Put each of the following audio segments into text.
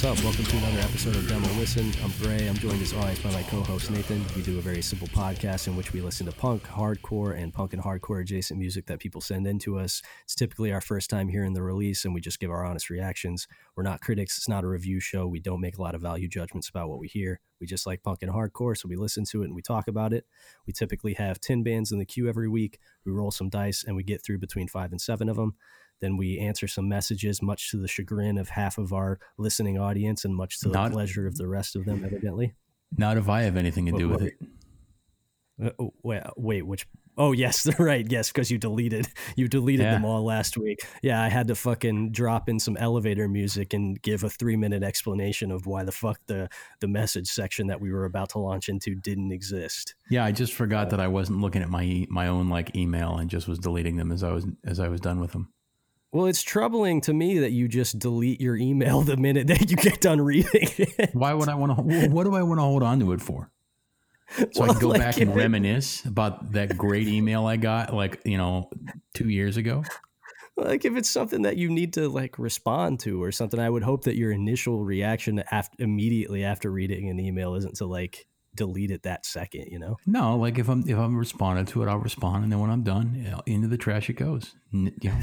What's up? Welcome to another episode of Demo Listen. I'm Gray. I'm joined as always by my co-host Nathan. We do a very simple podcast in which we listen to punk, hardcore, and punk and hardcore adjacent music that people send in to us. It's typically our first time hearing the release, and we just give our honest reactions. We're not critics. It's not a review show. We don't make a lot of value judgments about what we hear. We just like punk and hardcore, so we listen to it and we talk about it. We typically have 10 bands in the queue every week. We roll some dice and we get through between five and seven of them. Then we answer some messages, much to the chagrin of half of our listening audience and much to the Not- pleasure of the rest of them, evidently. Not if I have anything to What- do with what- it. Uh, oh, wait, wait, which? Oh, yes, they're right. Yes, because you deleted you deleted Yeah. them all last week. Yeah, I had to fucking drop in some elevator music and give a three minute explanation of why the fuck the the message section that we were about to launch into didn't exist. Yeah, I just forgot that I wasn't looking at my my own like email and just was deleting them as I was as I was done with them. Well, it's troubling to me that you just delete your email the minute that you get done reading it. Why would I want to? What do I want to hold on to it for? So I can go like, back and it- reminisce about that great email I got like you know two years ago. like if it's something that you need to like respond to or something i would hope that your initial reaction after immediately after reading an email isn't to like delete it that second you know No, like if I'm if I'm responding to it, I'll respond, and then when I'm done, you know, into the trash it goes. You know,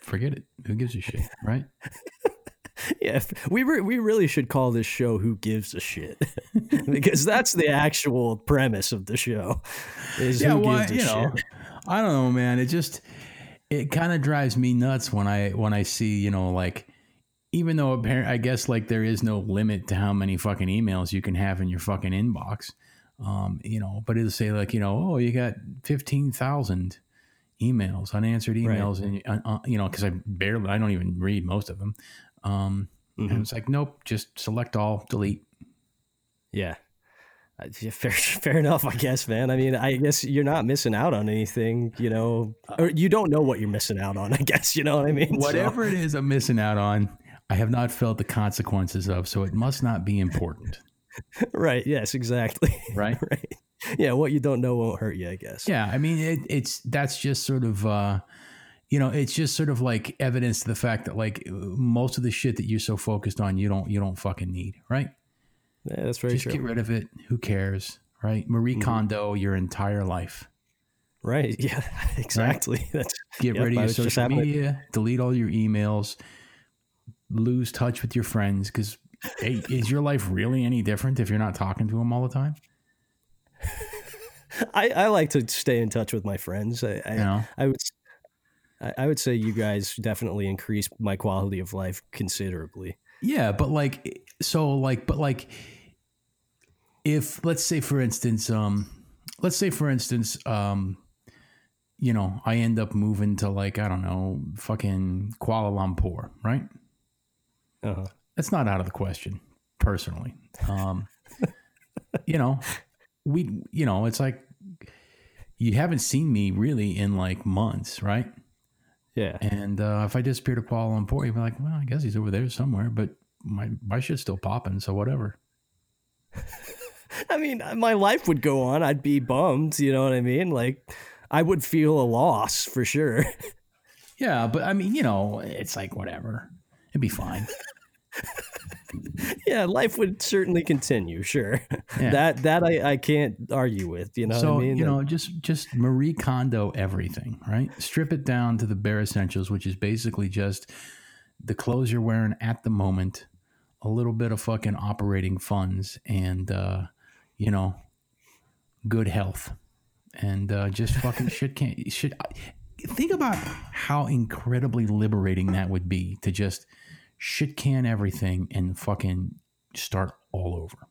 forget it. Who gives a shit, right? yeah we re- we really should call this show who gives a shit because that's the actual premise of the show is who well, gives a you know, shit I don't know, man. It just it kind of drives me nuts when I when I see you know like even though apparent I guess like there is no limit to how many fucking emails you can have in your fucking inbox, um, you know. But it'll say like you know oh you got fifteen thousand emails unanswered Right. emails and uh, uh, you know because I barely I don't even read most of them. Um, Mhm. And it's like nope, just select all, delete. yeah fair, fair enough, I guess, man. I mean, I guess you're not missing out on anything, you know, or you don't know what you're missing out on. I guess you know what I mean. So- Whatever it is I'm missing out on, I have not felt the consequences of, so it must not be important, right? Yes, exactly. right? right. Yeah, what you don't know won't hurt you, I guess. Yeah, I mean, it, it's that's just sort of, uh, you know, it's just sort of like evidence to the fact that like most of the shit that you're so focused on, you don't you don't fucking need, right? Yeah, that's very just true. get rid of it. Who cares, right? Marie Mhm. Kondo your entire life. Right. Yeah, exactly. That's Get Yep, rid of your social media. Delete all your emails. Lose touch with your friends because. Hey, is your life really any different if you're not talking to them all the time? I, I like to stay in touch with my friends. I I, You know, I would I, I would say you guys definitely increased my quality of life considerably. Yeah, but like so like but like if let's say for instance um let's say for instance um you know, I end up moving to like I don't know, fucking Kuala Lumpur, right? Uh-huh. That's not out of the question personally. Um you know, we you know, it's like you haven't seen me really in like months, right? Yeah. And uh, if I disappear to Kuala Lumpur, you'd be like, well, I guess he's over there somewhere, but my my shit's still popping, so whatever. I mean, my life would go on. I'd be bummed. You know what I mean? Like, I would feel a loss for sure. Yeah, but I mean, you know, it's like whatever. It'd be fine. yeah, life would certainly continue. Sure. Yeah. That that I, I can't argue with. You know so what I mean? you know, just just Marie Kondo everything, right? Strip it down to the bare essentials, which is basically just the clothes you're wearing at the moment, a little bit of fucking operating funds, and uh, you know, good health, and uh, just fucking shit can't shit. Think about how incredibly liberating that would be to just shit can everything and fucking start all over.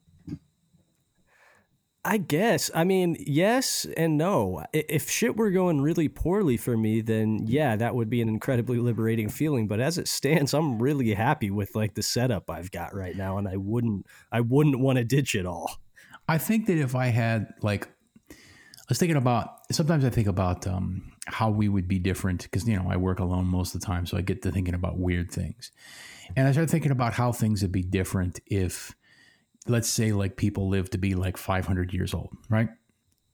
I guess. I mean, yes and no. If shit were going really poorly for me, then yeah, that would be an incredibly liberating feeling. But as it stands, I'm really happy with like the setup I've got right now, and I wouldn't, I wouldn't want to ditch it all. I think that if I had like, I was thinking about. Sometimes I think about um, how we would be different because you know I work alone most of the time, so I get to thinking about weird things, and I started thinking about how things would be different if, let's say, like people live to be like 500 years old, right?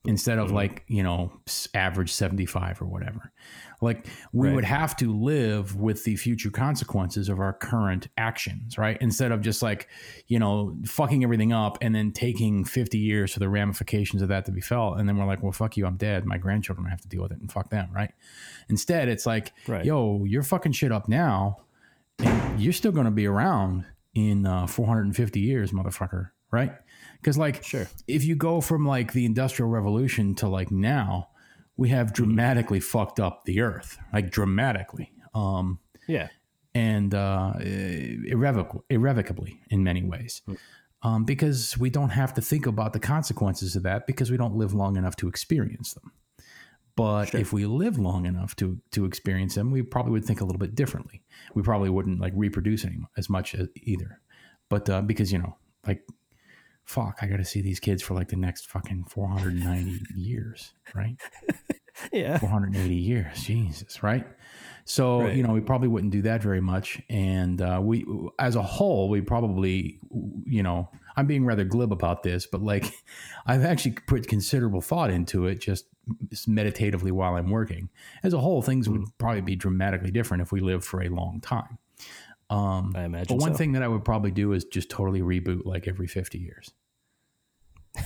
instead of Mhm. like you know average 75 or whatever like we Right. would have to live with the future consequences of our current actions right instead of just like you know fucking everything up and then taking 50 years for the ramifications of that to be felt and then we're like well fuck you i'm dead my grandchildren have to deal with it and fuck them right instead it's like Right. yo you're fucking shit up now and you're still going to be around in uh, 450 years motherfucker right? Because like Sure. if you go from like the industrial revolution to like now we have dramatically fucked up the earth like dramatically um Yeah. and uh irrevocably, irrevocably in many ways. Um, because we don't have to think about the consequences of that because we don't live long enough to experience them but Sure. if we live long enough to to experience them we probably would think a little bit differently we probably wouldn't like reproduce any as much as either but uh, because you know like fuck i gotta see these kids for like the next fucking 490 years right Yeah. 480 years jesus right so Right. you know we probably wouldn't do that very much and uh, we as a whole we probably you know i'm being rather glib about this but like i've actually put considerable thought into it just meditatively while i'm working as a whole things would probably be dramatically different if we lived for a long time um, I imagine. but one so. thing that i would probably do is just totally reboot like every 50 years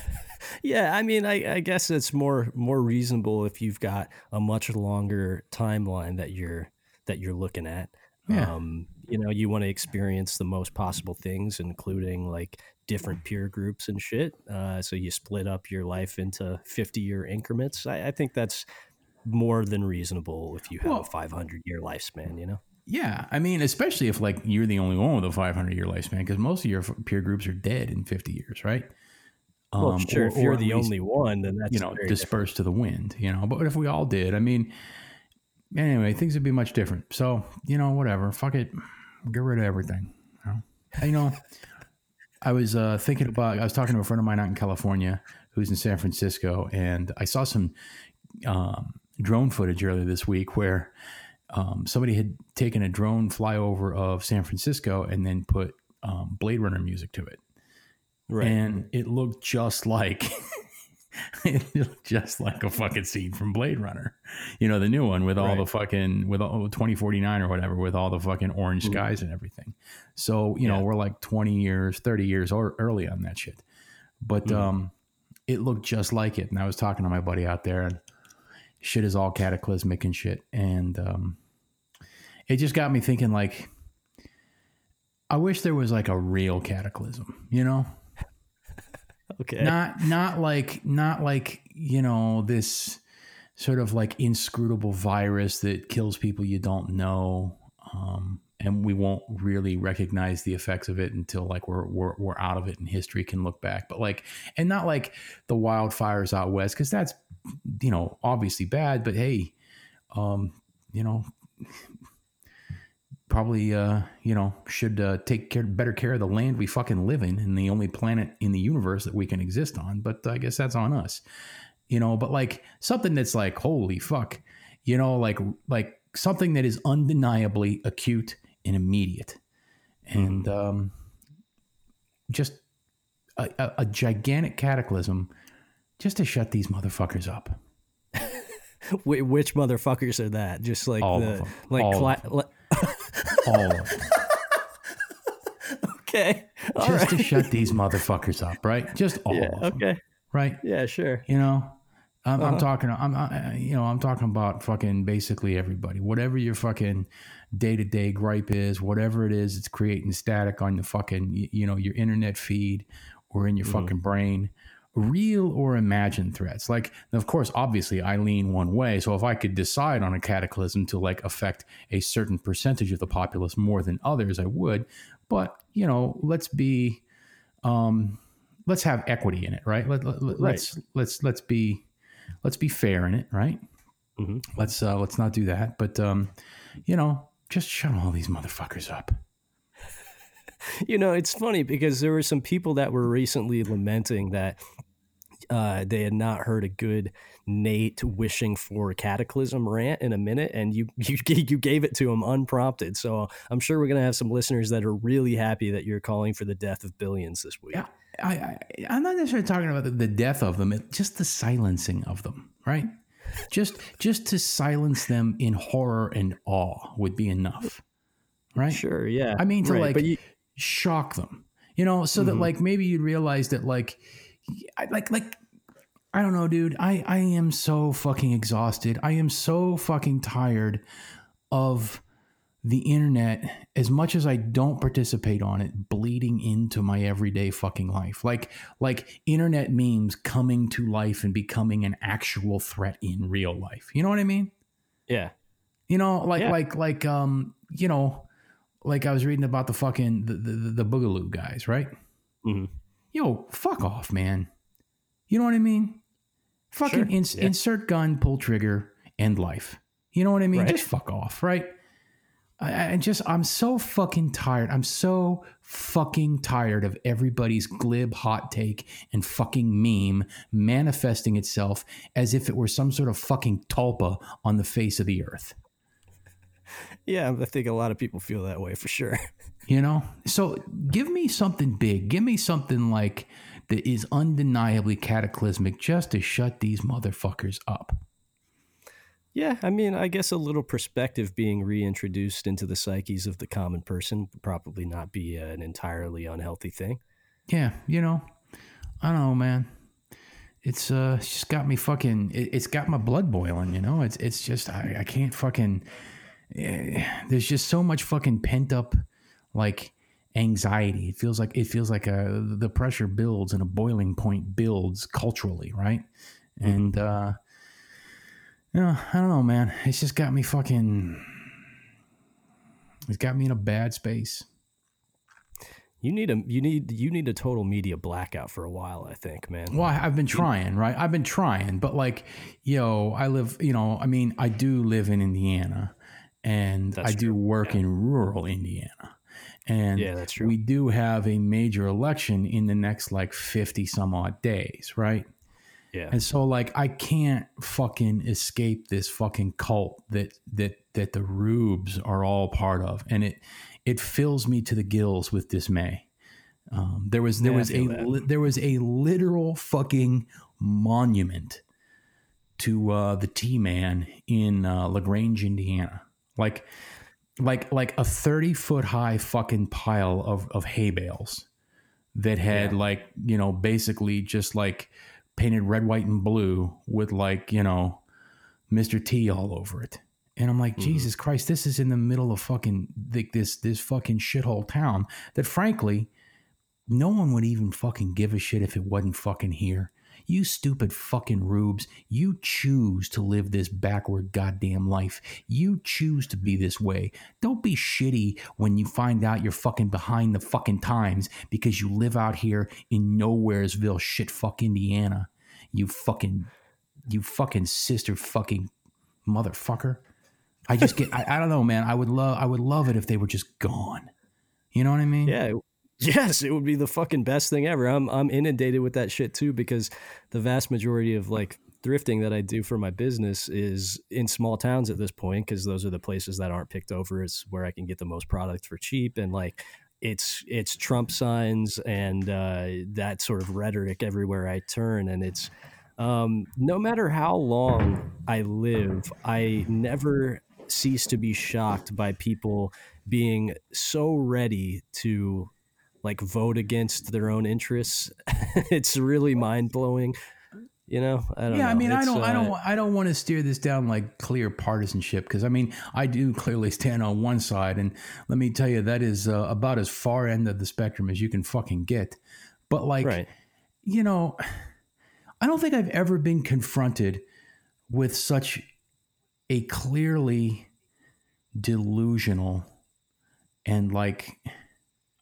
Yeah, I mean, I, I guess it's more more reasonable if you've got a much longer timeline that you're that you're looking at. Yeah. Um, you know, you want to experience the most possible things, including like different peer groups and shit. Uh, so you split up your life into fifty year increments. I, I think that's more than reasonable if you have Well- a five hundred year lifespan. You know. Yeah, I mean, especially if like you're the only one with a 500 year lifespan, because most of your peer groups are dead in 50 years, right? Well, Um, sure. or- if you're the least, only one, then that's you know, dispersed to the wind, you know. But if we all did, I mean, anyway, things would be much different. So you know, whatever, fuck it, get rid of everything. You know, you know I was uh, thinking about. I was talking to a friend of mine out in California who's in San Francisco, and I saw some um, drone footage earlier this week where um, somebody had taken a drone flyover of San Francisco and then put um, Blade Runner music to it, Right. and it looked just like just like a fucking scene from Blade Runner, you know, the new one with all Right. the fucking with all, 2049 or whatever with all the fucking orange Mhm. skies and everything. So you know we're like 20 years, 30 years or, early on that shit, but Mhm. um, it looked just like it. And I was talking to my buddy out there and shit is all cataclysmic and shit, and um, it just got me thinking like. I wish there was like a real cataclysm, you know? Okay. not not like not like you know this sort of like inscrutable virus that kills people you don't know um, and we won't really recognize the effects of it until like we're, we're we're out of it and history can look back but like and not like the wildfires out west because that's you know obviously bad but hey um you know probably uh you know should uh, take care better care of the land we fucking live in and the only planet in the universe that we can exist on but i guess that's on us. You know but like something that's like holy fuck you know like like something that is undeniably acute and immediate. And um just a, a, a gigantic cataclysm just to shut these motherfuckers up. Wh- which motherfuckers are that? Just like All the like, cla- of 'em. li- all of them. okay, all just right. to shut these motherfuckers up right just all yeah, of them okay, right yeah, sure. You know, I'm, I'm Uh-huh. talking. I'm, I, you know, I'm talking about fucking basically everybody. Whatever your fucking day to day gripe is, whatever it is, it's creating static on the fucking, y- you know, your internet feed or in your Mhm. fucking brain. Real or imagined threats. Like, of course, obviously, I lean one way. So if I could decide on a cataclysm to like affect a certain percentage of the populace more than others, I would. But you know, let's be um, let's have equity in it, right? Let, let, Right. Let's let's let's be let's be fair in it, right? Mhm. Let's uh, let's not do that. But um, you know, just shut all these motherfuckers up. You know, it's funny because there were some people that were recently lamenting that uh, they had not heard a good Nate wishing for cataclysm rant in a minute, and you you you gave it to him unprompted. So I'm sure we're gonna have some listeners that are really happy that you're calling for the death of billions this week. Yeah. I, I I'm not necessarily talking about the, the death of them, it, just the silencing of them, right? just just to silence them in horror and awe would be enough, right? Sure, yeah. I mean to Right, like you, shock them, you know, so that Mhm. like maybe you'd realize that like, like like I don't know, dude. I I am so fucking exhausted. I am so fucking tired of the internet as much as I don't participate on it bleeding into my everyday fucking life. Like like internet memes coming to life and becoming an actual threat in real life. You know what I mean? yeah, You know, like Yeah. like like um, you know, like I was reading about the fucking the the, the Boogaloo guys, right? Mhm. Yo, fuck off, man. You know what I mean? Fucking Sure, ins- yeah. insert gun, pull trigger, end life. You know what I mean? Right. Just fuck off, right? I, I just I'm so fucking tired. I'm so fucking tired of everybody's glib hot take and fucking meme manifesting itself as if it were some sort of fucking tulpa on the face of the earth. yeah. I think a lot of people feel that way for sure. You know? So give me something big. Give me something like that is undeniably cataclysmic just to shut these motherfuckers up. Yeah, I mean, I guess a little perspective being reintroduced into the psyches of the common person would probably not be an entirely unhealthy thing. Yeah, you know, I don't know, man. It's uh, it's just got me fucking. It, it's got my blood boiling. You know, it's it's just I, I can't fucking. eh, there's just so much fucking pent up, like anxiety. It feels like it feels like a the pressure builds and a boiling point builds culturally, right? And uh, you know, I don't know, man. It's just got me fucking. It's got me in a bad space. You need a you need you need a total media blackout for a while. I think, man. Well, I've been trying, right? I've been trying, but like, yo, I live, you know, I mean, I do live in Indiana and That's I do true, work in rural Indiana. And Yeah, that's true. we do have a major election in the next like 50 some odd days, right? Yeah, And so like I can't fucking escape this fucking cult that that that the rubes are all part of. And it it fills me to the gills with dismay. Um, there was there Yeah, was a li- there was a literal fucking monument to uh, the T Man in uh, Lagrange, Indiana. Like like like a 30 foot high fucking pile of of hay bales that had Yeah. like you know basically just like painted red white and blue with like you know mr t all over it and i'm like Mhm. jesus christ this is in the middle of fucking this this fucking shithole town that frankly no one would even fucking give a shit if it wasn't fucking here you stupid fucking rubes. You choose to live this backward goddamn life. You choose to be this way. Don't be shitty when you find out you're fucking behind the fucking times because you live out here in nowheresville shit fuck indiana. You fucking you fucking sister fucking motherfucker. I just get I, I don't know man. I would love i would love it if they were just gone. You know what i mean? Yeah. Yes, it would be the fucking best thing ever. I'm I'm inundated with that shit too because the vast majority of like thrifting that I do for my business is in small towns at this point because those are the places that aren't picked over. It's where I can get the most product for cheap and like it's it's Trump signs and uh, that sort of rhetoric everywhere I turn and it's um, no matter how long I live, I never cease to be shocked by people being so ready to like vote against their own interests. it's really mind blowing. You know, I don't yeah, know. I mean, I don't, I uh, don't, I don't want to steer this down like clear partisanship because I mean, I do clearly stand on one side, and let me tell you, that is uh, about as far end of the spectrum as you can fucking get. But like, Right. you know, I don't think I've ever been confronted with such a clearly delusional and like,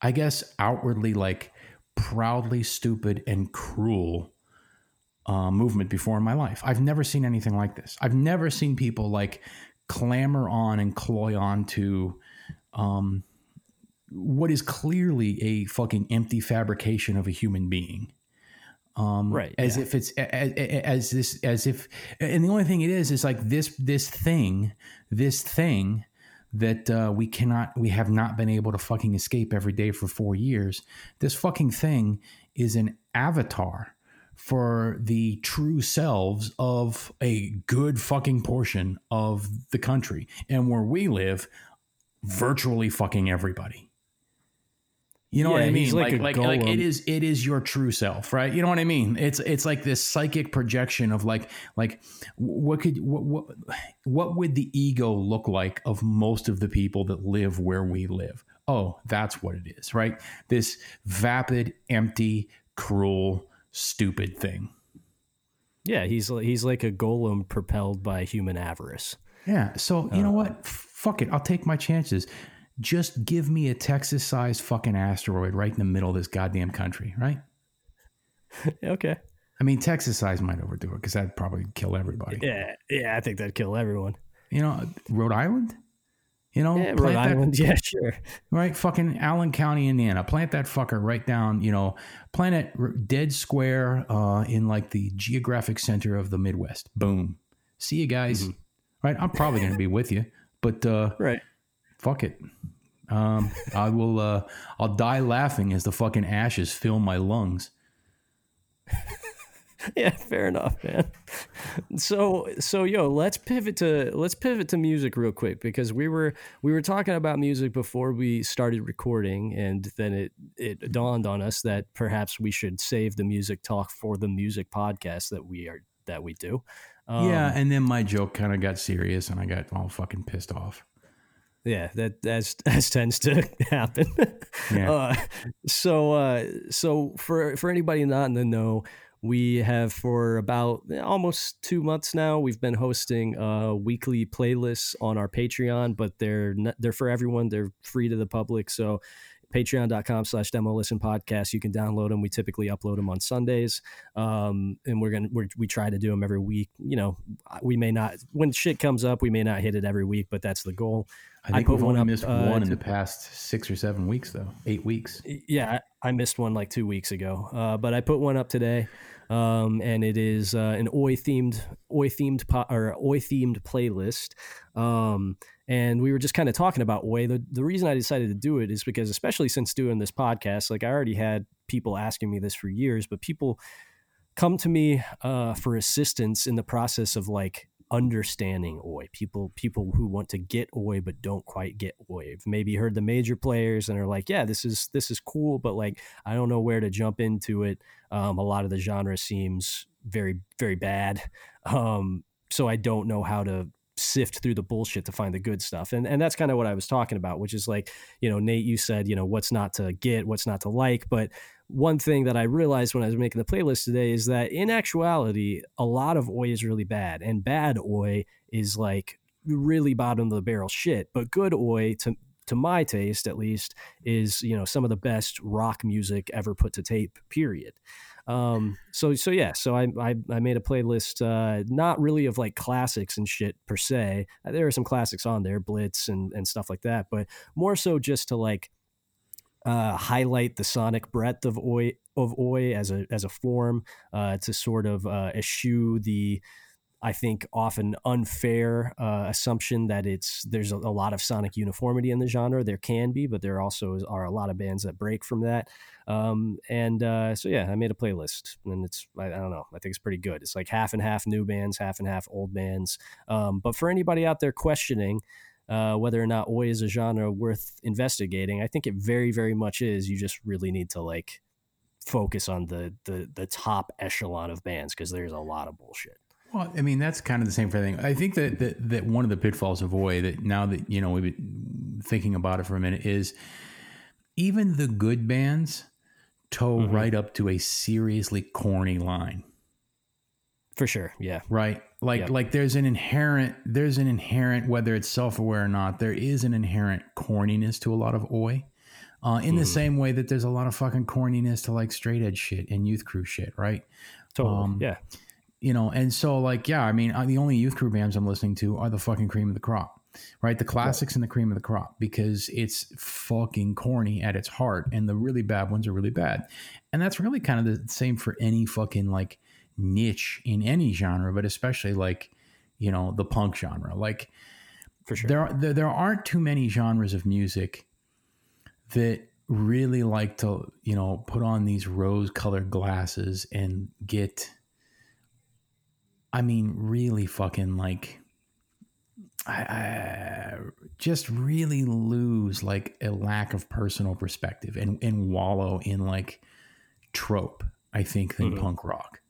I guess outwardly like proudly stupid and cruel uh, movement before in my life. I've never seen anything like this. I've never seen people like clamor on and cloy on to um, what is clearly a fucking empty fabrication of a human being. Um, Right, As yeah. if it's as, as this as if, and the only thing it is is like this this thing this thing that uh, we cannot we have not been able to fucking escape every day for four years. This fucking thing is an avatar for the true selves of a good fucking portion of the country. And where we live, virtually fucking everybody. You know Yeah, what I mean? like Like, like, like it is it is your true self, right? You know what I mean? It's it's like this psychic projection of like like what could what what what would the ego look like of most of the people that live where we live? Oh, that's what it is, right? This vapid, empty, cruel, stupid thing. Yeah, he's he's like a golem propelled by human avarice. Yeah. So you know uh, what? Fuck it. I'll take my chances. Just give me a Texas-sized fucking asteroid right in the middle of this goddamn country, right? okay. I mean, Texas size might overdo it because that'd probably kill everybody. Yeah, yeah, I think that'd kill everyone. You know, Rhode Island. You know, Yeah, Rhode that- Island. Yeah, sure. right? Fucking Allen County, Indiana. Plant that fucker right down. You know, plant it dead square uh, in like the geographic center of the Midwest. Boom. See you guys. Mm-hmm. Right? I'm probably going to be with you, but uh, Right. Fuck it. Um, I will. Uh, I'll die laughing as the fucking ashes fill my lungs. Yeah, fair enough, man. So so yo, let's pivot to let's pivot to music real quick because we were we were talking about music before we started recording and then it it dawned on us that perhaps we should save the music talk for the music podcast that we are that we do. Um, yeah, and then my joke kind of got serious, and I got all fucking pissed off. Yeah, that as as tends to happen. Yeah. Uh, so uh, so for for anybody not in the know, we have for about almost two months now. We've been hosting uh, weekly playlists on our Patreon, but they're not, they're for everyone. They're free to the public. So patreon.com slash demo listen podcast. You can download them we typically upload them on sundays. Um, and we're gonna we're, we try to do them every week. You know we may not when shit comes up we may not hit it every week but that's the goal. I think put we've one only up, missed uh, one in the past six or seven weeks, though. Eight weeks. Yeah, I I missed one like two weeks ago, uh, but I put one up today, um, and it is uh, an Oi themed Oi themed po- or Oi themed playlist. Um, and we were just kind of talking about Oi. The the reason I decided to do it is because, especially since doing this podcast, like I already had people asking me this for years, but people come to me uh, for assistance in the process of like understanding oi people people who want to get oi but don't quite get oi maybe heard the major players and are like yeah this is this is cool but like i don't know where to jump into it um, a lot of the genre seems very very bad um, so i don't know how to sift through the bullshit to find the good stuff and and that's kind of what i was talking about which is like you know nate you said you know what's not to get what's not to like but one thing that I realized when I was making the playlist today is that in actuality, a lot of oi is really bad, and bad oi is like really bottom of the barrel shit. But good oi, to to my taste at least, is you know some of the best rock music ever put to tape. Period. Um, so so yeah, so I I, I made a playlist, uh, not really of like classics and shit per se. There are some classics on there, Blitz and and stuff like that, but more so just to like uh, highlight the sonic breadth of oi of oi as a as a form uh, to sort of uh, eschew the I think often unfair uh, assumption that it's there's a, a lot of sonic uniformity in the genre. There can be, but there also is, are a lot of bands that break from that. Um, and uh, so yeah, I made a playlist, and it's I, I don't know, I think it's pretty good. It's like half and half new bands, half and half old bands. Um, but for anybody out there questioning uh, whether or not oi is a genre worth investigating. I think it very, very much is. You just really need to like focus on the the the top echelon of bands because there's a lot of bullshit. Well, I mean, that's kind of the same thing. I think that, that that one of the pitfalls of Oi that now that you know we've been thinking about it for a minute is even the good bands toe Mhm. right up to a seriously corny line, For sure, yeah, right? Like Yep. like there's an inherent there's an inherent whether it's self aware or not there is an inherent corniness to a lot of Oi. Uh, in the Mhm. same way that there's a lot of fucking corniness to like straight edge shit and youth crew shit, right? totally, Um, yeah, you know and so like yeah i mean uh, the only youth crew bands i'm listening to are the fucking cream of the crop right? The classics and the cream of the crop because it's fucking corny at its heart and the really bad ones are really bad. And that's really kind of the same for any fucking like niche in any genre but especially like you know the punk genre. Like for sure. there, are, there there aren't too many genres of music that really like to, you know, put on these rose colored glasses and get, I mean, really fucking like, I, I just really lose like a lack of personal perspective and, and wallow in like trope, I think, than Mhm. punk rock.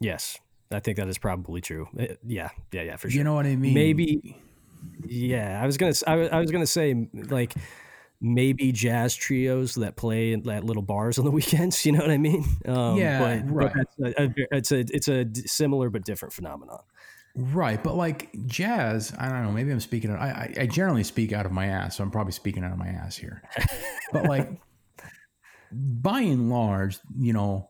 Yes, I think that is probably true. Uh, yeah, yeah, yeah, for sure. You know what I mean? Maybe- Yeah, I was gonna. s- I I was gonna say like maybe jazz trios that play at little bars on the weekends. You know what I mean? Um, Yeah, but, right. But a, it's a it's a similar but different phenomenon. Right, but like jazz, I don't know. Maybe I'm speaking. I, I I generally speak out of my ass, so I'm probably speaking out of my ass here. But like, by and large, you know,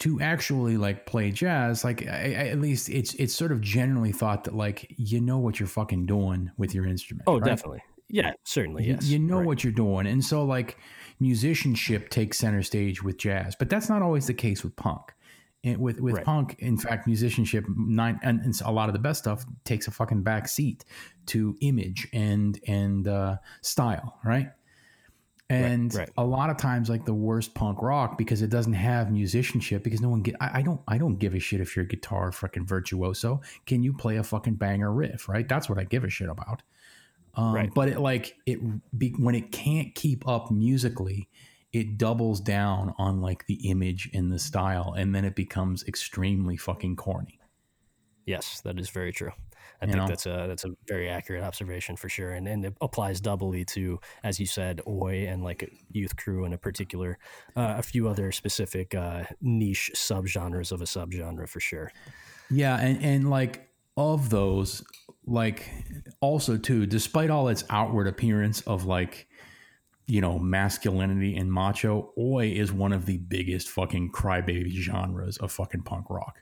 to actually like play jazz, like I, I, at least it's it's sort of generally thought that like you know what you're fucking doing with your instrument. Oh, right? definitely. Yeah, certainly. You, Yes, you know Right. what you're doing, and so like musicianship takes center stage with jazz, but that's not always the case with punk. And with with Right. punk, in fact, musicianship nine and, and a lot of the best stuff takes a fucking back seat to image and and uh, style, right? And right. a lot of times, like the worst punk rock, because it doesn't have musicianship, because no one get. I, I don't. I don't give a shit if you're a guitar fucking virtuoso. Can you play a fucking banger riff? Right. That's what I give a shit about. Um, Right. But it like it be, when it can't keep up musically, it doubles down on like the image and the style, and then it becomes extremely fucking corny. Yes, that is very true. I You think know? that's a that's a very accurate observation for sure, and and it applies doubly to, as you said, Oi and like Youth Crew in a particular, uh, a few other specific uh, niche subgenres of a subgenre for sure. Yeah, and and like of those, like also too, despite all its outward appearance of like you know masculinity and macho, oi is one of the biggest fucking crybaby genres of fucking punk rock.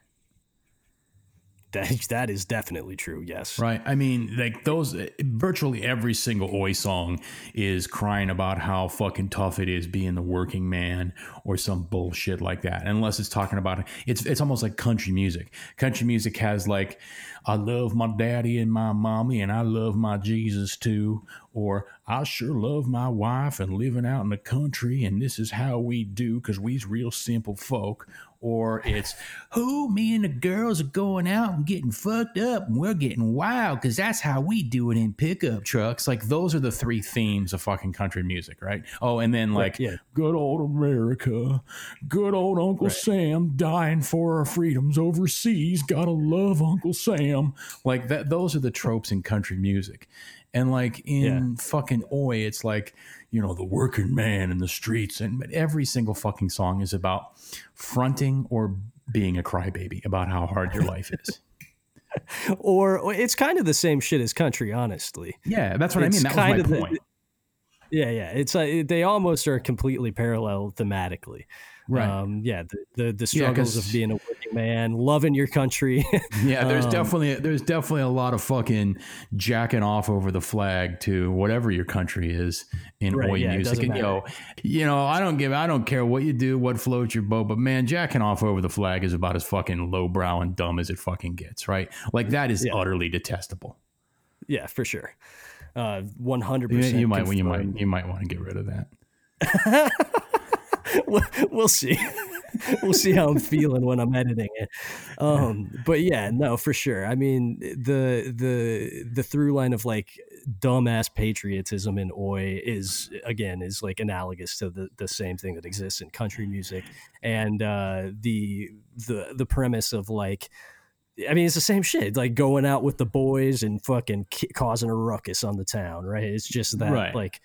That that is definitely true. Yes. Right. I mean, like those, eh, virtually every single Oi song is crying about how fucking tough it is being the working man or some bullshit like that. Unless it's talking about it's it's almost like country music. Country music has like, I love my daddy and my mommy and I love my Jesus too. Or I sure love my wife and living out in the country and this is how we do because we's real simple folk. Or it's who me and the girls are going out and getting fucked up and we're getting wild because that's how we do it in pickup trucks. Like those are the three themes of fucking country music, right? Oh, and then like yeah. good old America, good old Uncle Right. Sam dying for our freedoms overseas. Gotta love Uncle Sam. Like that. Those are the tropes in country music. And like in fucking Oi, it's like, you know, the working man in the streets. And but every single fucking song is about fronting or being a crybaby about how hard your life is. Or, it's kind of the same shit as country, honestly. Yeah, that's what It's I mean. That kind was of my the- point. Yeah, yeah. It's uh, they almost are completely parallel thematically. Right. Um, yeah, the the, the Yeah, of being a working man, loving your country. yeah, there's um, definitely there's definitely a lot of fucking jacking off over the flag to whatever your country is in Right, Oi yeah, music. And yo, you know, I don't give I don't care what you do, what floats your boat, but man, jacking off over the flag is about as fucking lowbrow and dumb as it fucking gets, right? Like that is Yeah. utterly detestable. yeah, for sure. Uh, 100%. you might you might you might want to get rid of that. we'll, see. we'll see how I'm feeling when I'm editing it. Um, but yeah, no, for sure. I mean, the the the through line of like dumbass patriotism in Oi is again is like analogous to the the same thing that exists in country music, and uh, the the the premise of like. I mean, it's the same shit. Like going out with the boys and fucking ki- causing a ruckus on the town, right? It's just that, Right. like,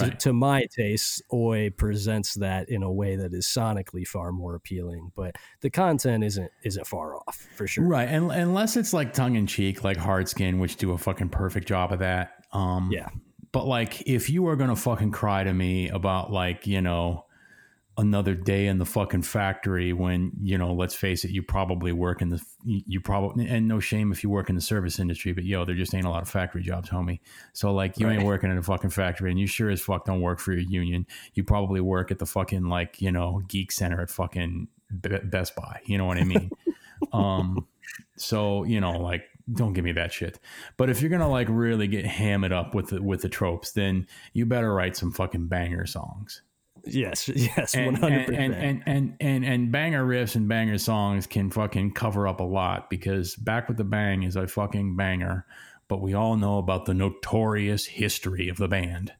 Right. to my taste, Oi presents that in a way that is sonically far more appealing, but the content isn't isn't far off for sure. Right. And unless it's like tongue in cheek, like hard skin, which do a fucking perfect job of that. Um Yeah. But like, if you are gonna fucking cry to me about like, you know, another day in the fucking factory when you know, let's face it, you probably work in the you probably and no shame if you work in the service industry, but yo, there just ain't a lot of factory jobs, homie. So like, you ain't working in a fucking factory, and you sure as fuck don't work for your union. You probably work at the fucking like you know geek center at fucking Be- Best Buy. You know what I mean? um, so you know, like don't give me that shit. But if you're gonna like really get hammered up with the with the tropes, then you better write some fucking banger songs. Yes, yes, one hundred percent. and and and and banger riffs and banger songs can fucking cover up a lot because back with the bang is a fucking banger. But we all know about the notorious history of the band.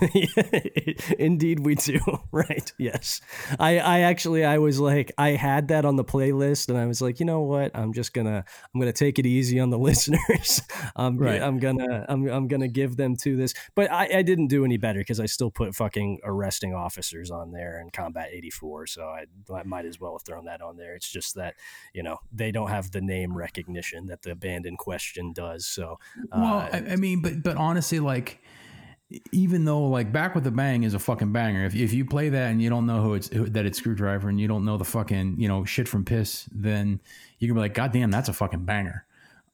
Indeed, we do. Right? Yes. I, I actually, I was like, I had that on the playlist, and I was like, you know what? I'm just gonna, I'm gonna take it easy on the listeners. I'm, Right. I'm gonna, I'm, I'm gonna give them to this. But I, I didn't do any better because I still put fucking arresting officers on there and Combat 84. So I, I might as well have thrown that on there. It's just that, you know, they don't have the name recognition that the band in question does. So, Well, uh, I, I mean, but but honestly, like, even though like back with a bang is a fucking banger, if if you play that and you don't know who it's who, that it's Skrewdriver and you don't know the fucking you know shit from piss, then you can be like, God damn, that's a fucking banger.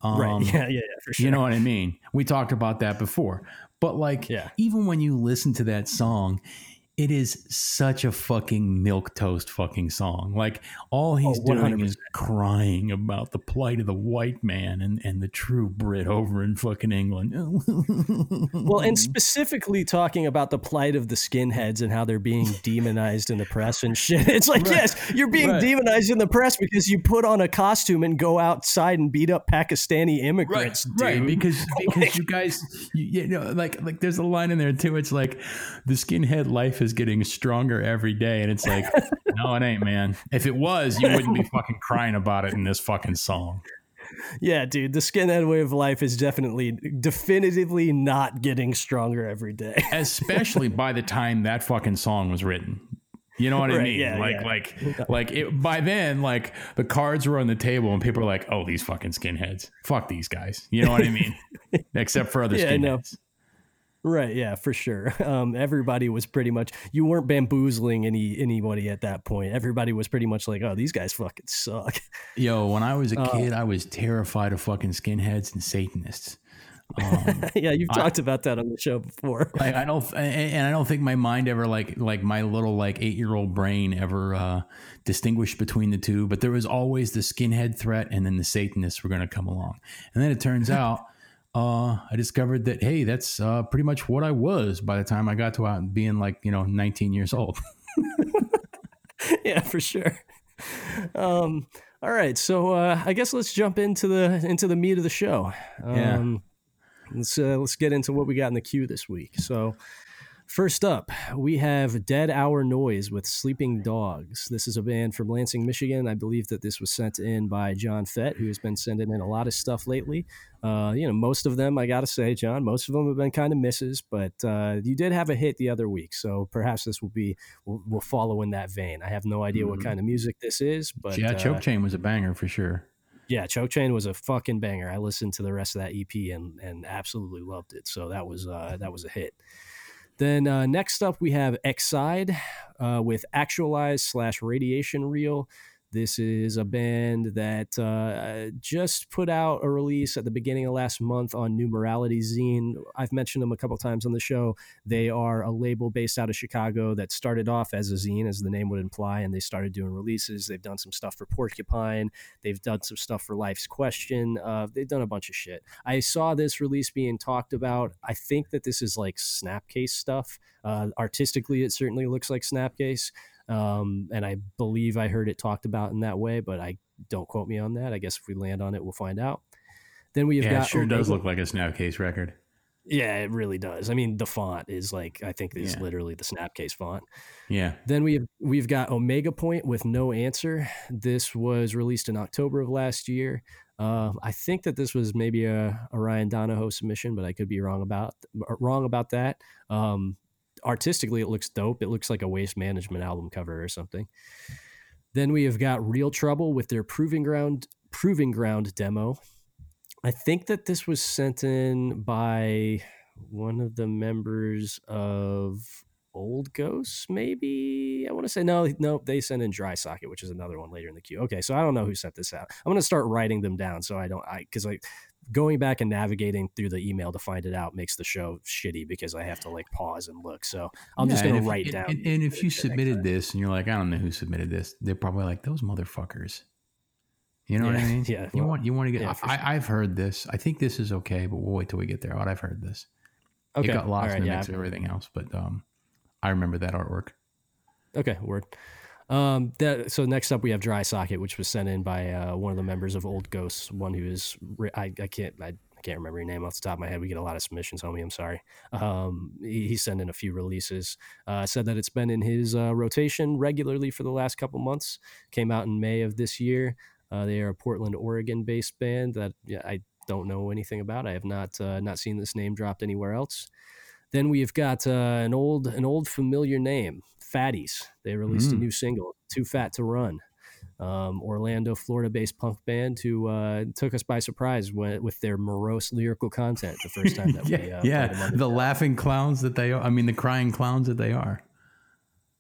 Um, right? Yeah, yeah, yeah, for sure. You know what I mean? We talked about that before. But like, Yeah. even when you listen to that song, it is such a fucking milk toast fucking song. Like all oh, he's Oh, doing is crying about the plight of the white man and, and the true Brit over in fucking England. Well, and specifically talking about the plight of the skinheads and how they're being demonized in the press and shit. It's like, Right. yes, you're being Right. demonized in the press because you put on a costume and go outside and beat up Pakistani immigrants, dude. right because because you guys you, you know like like there's a line in there too it's like the skinhead life is getting stronger every day and it's like no it ain't man if it was you wouldn't be fucking crying about it in this fucking song Yeah, dude, the skinhead way of life is definitely, definitively not getting stronger every day. especially by the time that fucking song was written you know what I mean? yeah, like, yeah. like, like, it, by then, like the cards were on the table, and people were like, "Oh, these fucking skinheads, fuck these guys." You know what I mean? Except for other Yeah, I know. skinheads. Right, yeah, for sure. Um, everybody was pretty much you weren't bamboozling any anybody at that point. Everybody was pretty much like, "Oh, these guys fucking suck." Yo, when I was a Uh, kid, I was terrified of fucking skinheads and Satanists. Um, yeah, you've I- talked about that on the show before. like I don't, and and I don't think my mind ever like like my little like eight year old brain ever uh, distinguished between the two. But there was always the skinhead threat, and then the Satanists were going to come along. And then it turns out, uh, I discovered that hey, that's uh, pretty much what I was by the time I got to out being like you know 19 years old. yeah, for sure. Um, all right, so uh, I guess let's jump into the into the meat of the show. Yeah. Um, let's uh, let's get into what we got in the queue this week. So. First up, we have Dead Hour Noise with Sleeping Dogs. This is a band from Lansing, Michigan. I believe that this was sent in by John Fett, who has been sending in a lot of stuff lately. Uh, you know, most of them, I got to say, John, most of them have been kind of misses, but uh, you did have a hit the other week. So perhaps this will be, will, will follow in that vein. I have no idea what Mhm. kind of music this is, but yeah, uh, Choke Chain was a banger for sure. yeah, Choke Chain was a fucking banger. I listened to the rest of that EP and and absolutely loved it. So that was uh, that was a hit. Then uh, next up we have Exide uh, with Actualize slash Radiation Reel. This is a band that uh, just put out a release at the beginning of last month on New Morality Zine. I've mentioned them a couple times on the show. They are a label based out of Chicago that started off as a zine, as the name would imply, and they started doing releases. They've done some stuff for Porcupine. They've done some stuff for Life's Question. Uh, they've done a bunch of shit. I saw this release being talked about. I think that this is like Snapcase stuff. Uh, artistically, it certainly looks like Snapcase. Um, and I believe I heard it talked about in that way, but I don't quote me on that. I guess if we land on it, we'll find out. Then we've Yeah, got it sure does look like a Snapcase record. Yeah, it really does. I mean, the font is like I think it's Yeah. literally the Snapcase font. Yeah, Then we've we've got Omega Point with no answer. This was released in October of last year. Uh, I think that this was maybe a, a Ryan Donahoe submission, but I could be wrong about wrong about that. Um, artistically, it looks dope. It looks like a Waste Management album cover or something. Then we have got Real Trouble with their Proving Ground Proving Ground demo. I think that this was sent in by one of the members of Old Ghosts, maybe. I want to say no, no. They sent in Dry Socket, which is another one later in the queue. Okay, so I don't know who sent this out. I'm gonna start writing them down so I don't. I because like going back and navigating through the email to find it out makes the show shitty because I have to like pause and look. So I'm just gonna write and- down. And, and if you submitted this and you're like, I don't know who submitted this, they're probably like those motherfuckers. You know what I mean? yeah, You well, want you want to get. yeah, for I, I've heard this. I think this is okay, but we'll wait till we get there. But I've heard this. Okay. It got lost right, in the yeah. mix of everything else, but um, I remember that artwork. Okay, word. Um, that, so next up we have Dry Socket, which was sent in by uh, one of the members of Old Ghosts, one who is I, I can't I, can't remember your name off the top of my head. We get a lot of submissions, homie. I'm sorry. Um, he, he sent in a few releases. Uh, said that it's been in his uh, rotation regularly for the last couple months. Came out in May of this year. Uh, they are a Portland, Oregon-based band that yeah, I don't know anything about. I have not uh, not seen this name dropped anywhere else. Then we've got uh, an old an old familiar name, Fatties. They released a Mm. new single, "Too Fat to Run." Um, Orlando, Florida-based punk band who uh, took us by surprise when, with their morose lyrical content the first time that yeah, we uh, yeah. the the laughing clowns that they are. I mean, the crying clowns that they are.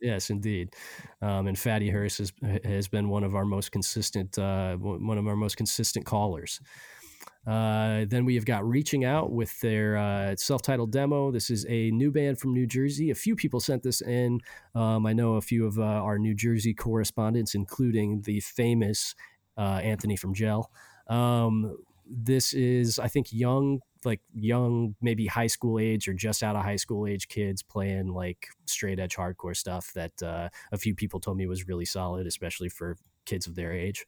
Yes, indeed. Um, and Fatty Hearst has, has been one of our most consistent, uh, one of our most consistent callers. Uh, then we have got Reaching Out with their uh, self titled demo. This is a new band from New Jersey. A few people sent this in. Um, I know a few of uh, our New Jersey correspondents, including the famous uh, Anthony from Gel. Um, this is, I think, young, like young, maybe high school age or just out of high school age kids playing like straight edge hardcore stuff that uh, a few people told me was really solid, especially for kids of their age.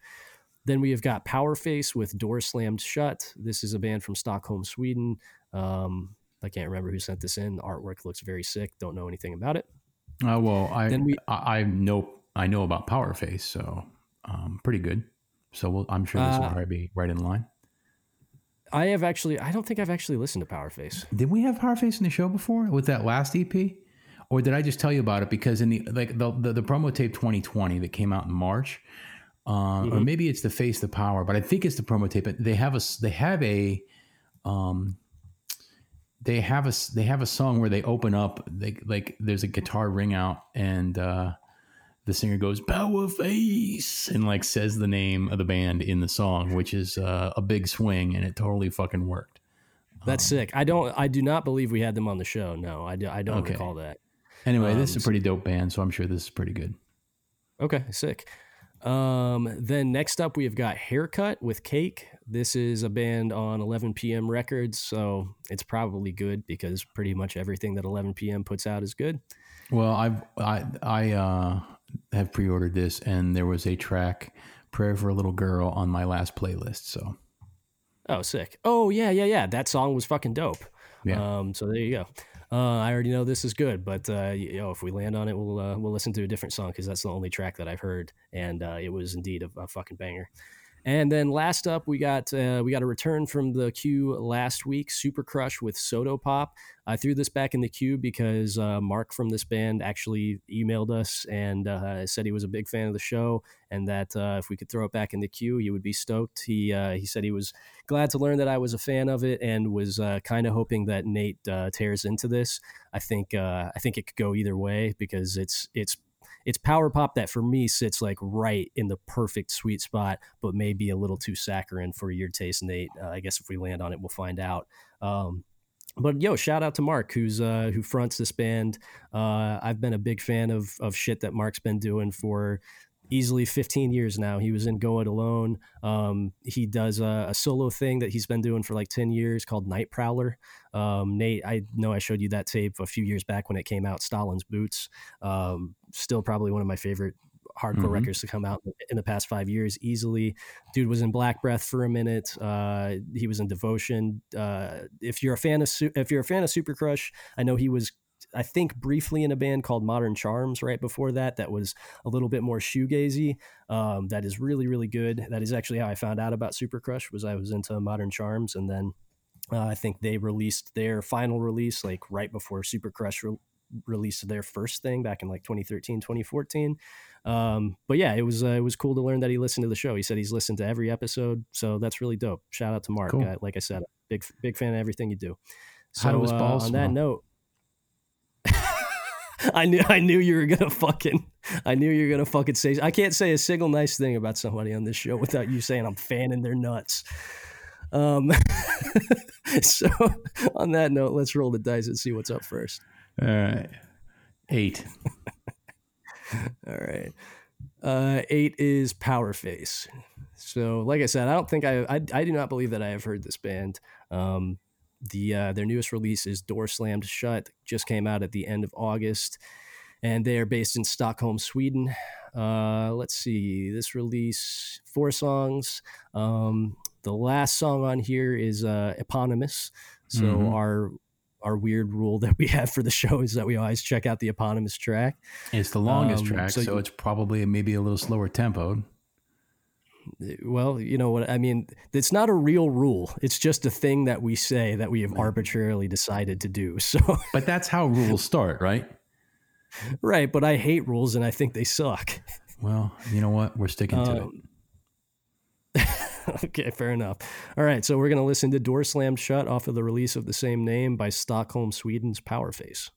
Then we have got Powerface with Door Slammed Shut. This is a band from Stockholm, Sweden. Um, I can't remember who sent this in. The artwork looks very sick. Don't know anything about it. Uh, well, I, Then we- I I know I know about Powerface, so um, pretty good. So we'll, I'm sure this will Uh, probably be right in line. I have actually, I don't think I've actually listened to Powerface. Did we have Powerface in the show before with that last EP, or did I just tell you about it because in the like the the, the promo tape 2020 that came out in March, uh, or Mhm. maybe it's the Face the Power, but I think it's the promo tape. But they have a they have a um they have a they have a song where they open up they like there's a guitar ring out and uh the singer goes power face and like says the name of the band in the song which is uh, a big swing and it totally fucking worked That's Um, sick. I don't, I do not believe we had them on the show. No, I, do, I don't Okay. recall that. anyway this Um, is a pretty dope band so i'm sure this is pretty good Okay, sick. Um, then next up, we have got Haircut with Cake. This is a band on 11 p.m. Records, so it's probably good because pretty much everything that 11 p.m. puts out is good. well i've i i uh have pre-ordered this and there was a track prayer for a little girl on my last playlist so Oh, sick. Oh, yeah, yeah, yeah. That song was fucking dope. Yeah. Um, so there you go. Uh, I already know this is good, but uh, you know, if we land on it, we'll uh, we'll listen to a different song because that's the only track that I've heard, and uh, it was indeed a, a fucking banger. And then last up, we got uh, we got a return from the queue last week, Super Crush with Soda Pop. I threw this back in the queue because uh, Mark from this band actually emailed us and uh, said he was a big fan of the show, and that uh, if we could throw it back in the queue, he would be stoked. He uh, he said he was glad to learn that I was a fan of it and was uh, kind of hoping that Nate tears into this. I think I think it could go either way because it's it's it's power pop that for me sits like right in the perfect sweet spot, but maybe a little too saccharine for your taste, Nate. Uh, I guess if we land on it, we'll find out. Um, but yo, shout out to Mark who's uh, who fronts this band. Uh, I've been a big fan of of shit that Mark's been doing for easily 15 years now. He was in Go It Alone. Um, he does a, a solo thing that he's been doing for like 10 years called Night Prowler. Um, Nate, I know I showed you that tape a few years back when it came out, Stalin's Boots. Um, still probably one of my favorite hardcore Mhm. records to come out in the past five years easily. Dude was in Black Breath for a minute. Uh, he was in Devotion. Uh, if you're a fan of if you're a fan of Super Crush, I know he was I think briefly in a band called Modern Charms right before that. That was a little bit more shoegazy. Um, that is really really good. That is actually how I found out about Super Crush. Was I was into Modern Charms, and then uh, I think they released their final release like right before Super Crush re- released their first thing back in like 2013 2014 um, but yeah it was uh, it was cool to learn that he listened to the show he said he's listened to every episode so that's really dope shout out to mark Cool. uh, like i said big big fan of everything you do so How his uh, on that note I knew I knew you were gonna fucking I knew you were gonna fucking say I can't say a single nice thing about somebody on this show without you saying I'm fanning their nuts. Um so on that note, let's roll the dice and see what's up first. all right eight All right. Uh eight is power face. So, like I said, I don't think I, I, I do not believe that I have heard this band. Um, the uh, their newest release is Door Slammed Shut. Just came out at the end of August, and they are based in Stockholm, Sweden. Uh, let's see, this release four songs. Um, the last song on here is uh, eponymous. So Mhm. our our weird rule that we have for the show is that we always check out the eponymous track. It's the longest Um, track, so so, it's probably maybe a little slower tempoed. Well, you know what I mean. It's not a real rule. It's just a thing that we say that we have arbitrarily decided to do. So, But that's how rules start, right? right. But I hate rules and I think they suck. Well, you know what? We're sticking to it. Um, okay, fair enough. All right, so we're going to listen to Door Slammed Shut off of the release of the same name by Stockholm, Sweden's Powerface.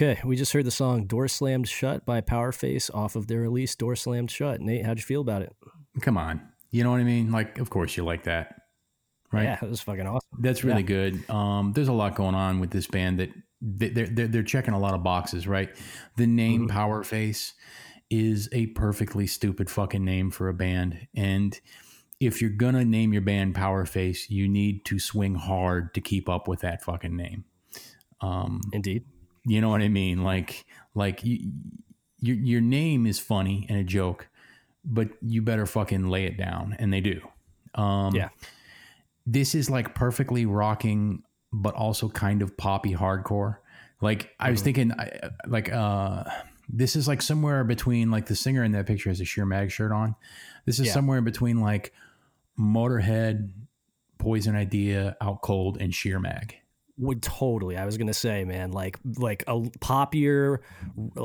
Okay, we just heard the song Door Slammed Shut by Powerface off of their release Door Slammed Shut. Nate, how'd you feel about it? Come on. You know what I mean? Like, of course you like that. Right? Yeah, it was fucking awesome. That's really Yeah. good. Um, there's a lot going on with this band that they- they're, they're, they're checking a lot of boxes, right? The name Mm-hmm. Power Face is a perfectly stupid fucking name for a band. And if you're going to name your band Power Face, you need to swing hard to keep up with that fucking name. Um, Indeed. You know what I mean? Like, like you, your your name is funny and a joke, but you better fucking lay it down, and they do. Um, Yeah. this is like perfectly rocking, but also kind of poppy hardcore. Like I was thinking, I, like uh, this is like somewhere between like the singer in that picture has a sheer mag shirt on. This is Yeah. somewhere in between like Motorhead, Poison Idea, Out Cold, and Sheer Mag. Would totally. I was gonna say, man, like like a poppier,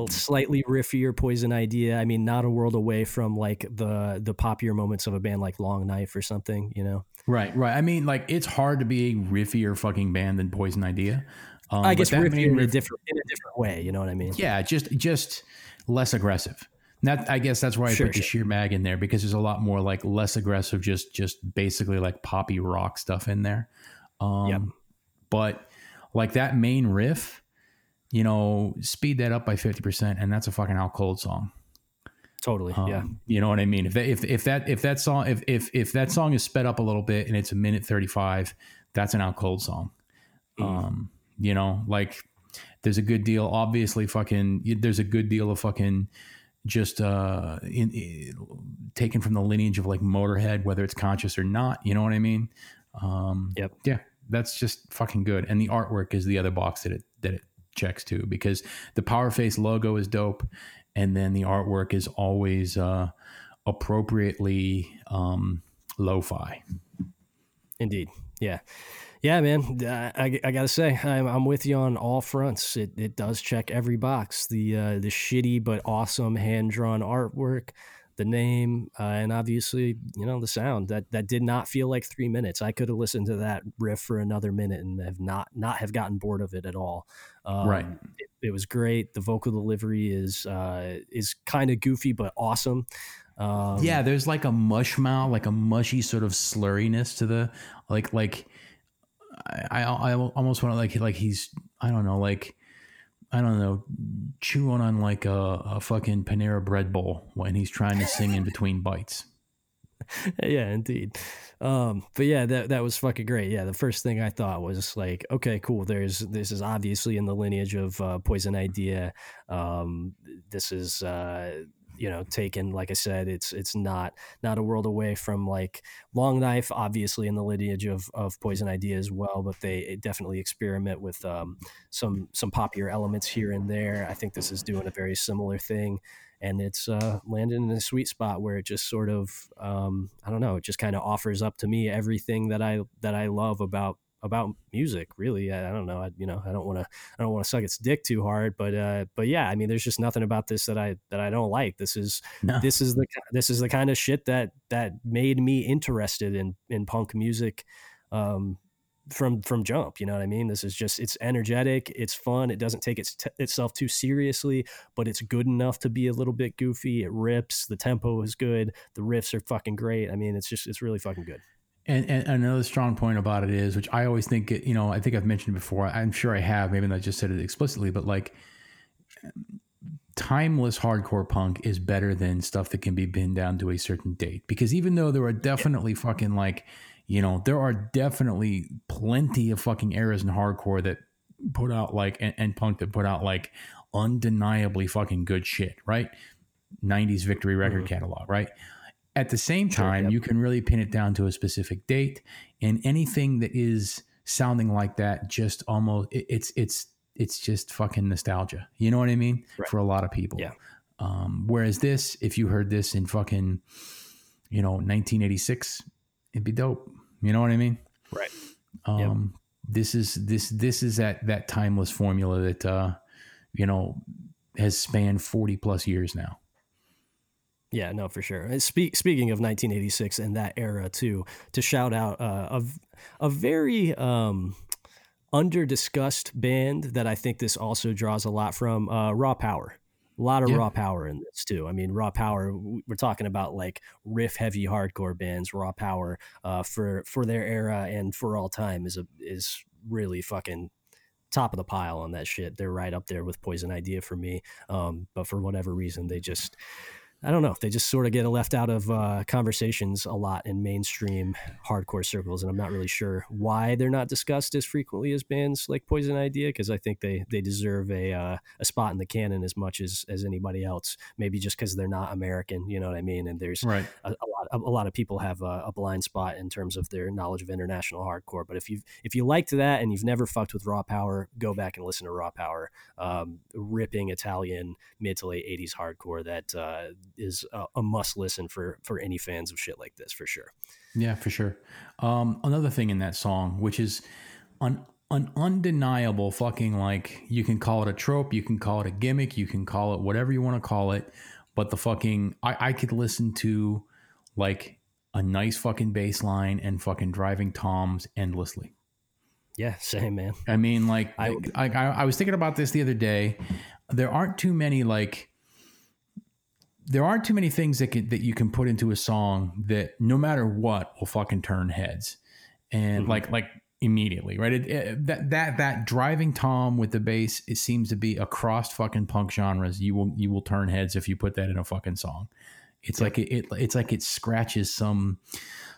slightly riffier Poison idea. I mean, not a world away from like the the poppier moments of a band like Long Knife or something. You know, Right, right. I mean, like it's hard to be a riffier fucking band than Poison Idea. Um, I guess that riffier in a different in a different way. You know what I mean? yeah, just just less aggressive. That I guess that's why I Sure, put the sheer mag in there because there's a lot more like less aggressive, just just basically like poppy rock stuff in there. Um, Yep. But like that main riff, you know, speed that up by fifty percent, and that's a fucking out cold song. Totally. Um, yeah. You know what I mean? If that if if that if that song if if if that song is sped up a little bit and it's a minute thirty five, that's an out cold song. Um, you know, like there's a good deal. Obviously, fucking there's a good deal of fucking just uh in, in taken from the lineage of like Motorhead, whether it's conscious or not. You know what I mean? Um, Yep. Yeah, that's just fucking good. And the artwork is the other box that it that it checks to because the Power Face logo is dope, and then the artwork is always uh, appropriately um, lo-fi. Indeed. Yeah. Yeah, man. I, I gotta say, I'm, I'm with you on all fronts. It, it does check every box. The uh, the shitty but awesome hand drawn artwork, the name, uh, and obviously, you know, the sound. That that did not feel like three minutes. I could have listened to that riff for another minute and have not not have gotten bored of it at all. Um, Right. It, it was great. The vocal delivery is uh, is kind of goofy but awesome. Um, yeah, there's like a mush mouth, like a mushy sort of slurriness to the like like I I, I almost want to like like he's I don't know like I don't know chewing on like a, a fucking Panera bread bowl when he's trying to sing in between bites. yeah, indeed. Um, but yeah, that that was fucking great. Yeah, the first thing I thought was like, okay, cool. There's this is obviously in the lineage of uh, Poison Idea. Um, this is uh, you know taken like I said, it's it's not not a world away from like Long Knife, obviously in the lineage of of Poison Idea as well. But they definitely experiment with um, some some popular elements here and there. I think this is doing a very similar thing and it's uh, landed in a sweet spot where it just sort of um, I don't know, it just kind of offers up to me everything that I that I love about about music. Really, I, I don't know, I, you know, I don't want to I don't want to suck its dick too hard, but uh, but yeah, I mean, there's just nothing about this that I that I don't like. This is No. this is the this is the kind of shit that that made me interested in in punk music. Um, from from jump you know what i mean this is just it's energetic it's fun it doesn't take its t- itself too seriously but it's good enough to be a little bit goofy it rips the tempo is good the riffs are fucking great i mean it's just it's really fucking good And, and another strong point about it is, which I always think, it, you know, I think I've mentioned before. I'm sure I have. Maybe I just said it explicitly, but like, timeless hardcore punk is better than stuff that can be pinned down to a certain date. Because even though there are definitely fucking like, you know, there are definitely plenty of fucking eras in hardcore that put out like and, and punk that put out like undeniably fucking good shit, right? 90s victory record mm-hmm. catalog, right? At the same time, yep. you can really pin it down to a specific date, and anything that is sounding like that just almost it, it's it's it's just fucking nostalgia. You know what I mean? Right. For a lot of people. Yeah. Um, whereas this, if you heard this in fucking, you know, 1986, it'd be dope. You know what I mean? Right. Um, this is this this is that that timeless formula that uh, you know has spanned 40 plus years now. Yeah, no, for sure. Speak, speaking of 1986 and that era too, to shout out uh, a a very um, under discussed band that I think this also draws a lot from uh, Raw Power. A lot of Yeah. raw power in this too. I mean, raw power. We're talking about like riff heavy hardcore bands. Raw power uh, for for their era and for all time is a is really fucking top of the pile on that shit. They're right up there with Poison Idea for me. Um, but for whatever reason, they just I don't know. They just sort of get left out of uh, conversations a lot in mainstream hardcore circles, and I'm not really sure why they're not discussed as frequently as bands like Poison Idea, because I think they they deserve a uh, a spot in the canon as much as as anybody else. Maybe just because they're not American, you know what I mean? And there's Right. a, a lot a, lot of people have a, a blind spot in terms of their knowledge of international hardcore. But if you if you liked that and you've never fucked with Raw Power, go back and listen to Raw Power, um, ripping Italian mid to late '80s hardcore that uh, is a, a must listen for for any fans of shit like this for sure. Yeah, for sure. Um, another thing in that song, which is un- an undeniable fucking like you can call it a trope, you can call it a gimmick, you can call it whatever you want to call it, but the fucking I, I could listen to like a nice fucking bass line and fucking driving toms endlessly. Yeah, same man. I mean, like I, I, I was thinking about this the other day. There aren't too many like there aren't too many things that can, that you can put into a song that no matter what will fucking turn heads, and like like immediately, right? It, it- that that that driving tom with the bass, it seems to be across fucking punk genres. You will you will turn heads if you put that in a fucking song. It's like it, it it's like it scratches some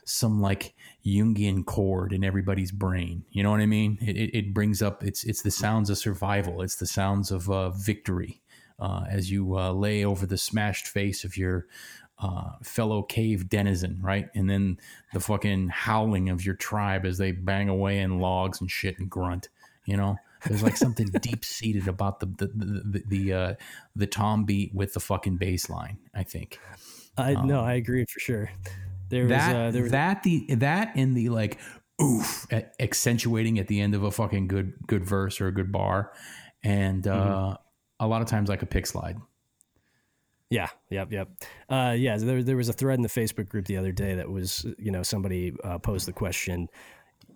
some like Jungian chord in everybody's brain. You know what I mean? It, it, it brings up it's it's the sounds of survival. It's the sounds of uh, victory uh, as you uh, lay over the smashed face of your uh, fellow cave denizen, right? And then the fucking howling of your tribe as they bang away in logs and shit and grunt. You know, there's like something deep seated about the the the the, the, uh, the tom beat with the fucking bass line. I think I no, I agree for sure. There was that uh, there was that the that and the like oof accentuating at the end of a fucking good good verse or a good bar and uh Mm-hmm. A lot of times like a pick slide Yeah, yep, yep. Uh, yeah, there there was a thread in the Facebook group the other day that was, you know, somebody uh, posed the question,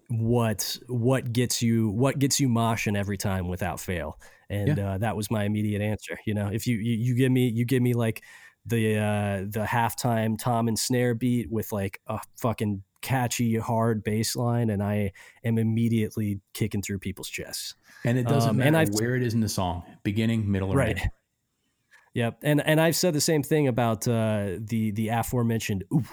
what what gets you what gets you moshing every time without fail, and uh, that was my immediate answer. You know, if you, you you give me you give me like the uh, the halftime tom and snare beat with like a fucking catchy hard bass line, and I am immediately kicking through people's chests. And it doesn't Um, and matter I've- where it is in the song beginning middle or right. end. yep. And and i've said the same thing about uh the the aforementioned ooh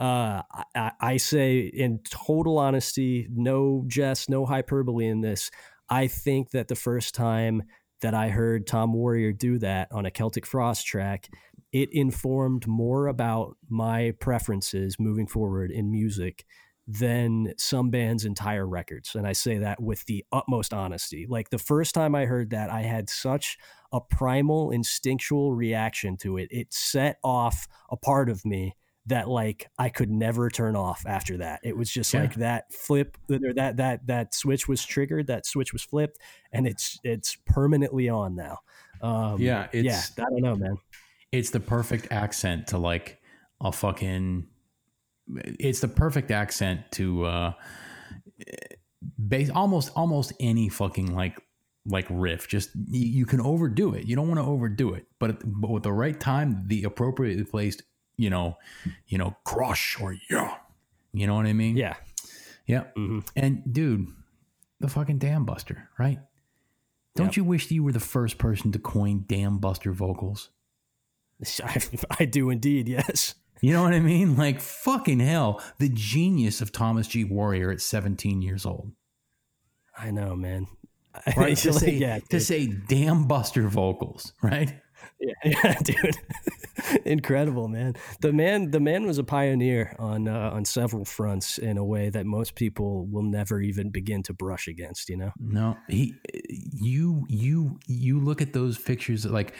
uh I, I say in total honesty no jest no hyperbole in this. I think that the first time that i heard tom warrior do that on a celtic frost track it informed more about my preferences moving forward in music than some bands' entire records. And I say that with the utmost honesty. Like the first time I heard that, I had such a primal, instinctual reaction to it. It set off a part of me that like I could never turn off after that. It was just Yeah. like that flip or that that that switch was triggered, that switch was flipped, and it's it's permanently on now. Um, Yeah, yeah. I don't know, man. it's the perfect accent to like a fucking it's the perfect accent to uh base almost almost any fucking like like riff just you, you can overdo it you don't want to overdo it but but with the right time the appropriately placed you know you know crush or yeah you know what i mean Yeah. yeah Mm-hmm. and dude the fucking damn buster right don't Yep. you wish you were the first person to coin damn buster vocals I, I do indeed. Yes. You know what I mean? Like fucking hell, the genius of Thomas G. Warrior at 17 years old. I know, man. Right? to say, yeah, to say damn buster vocals, right? yeah, yeah, dude. Incredible, man. The man, the man was a pioneer on uh, on several fronts in a way that most people will never even begin to brush against. You know. No, he you you you look at those pictures like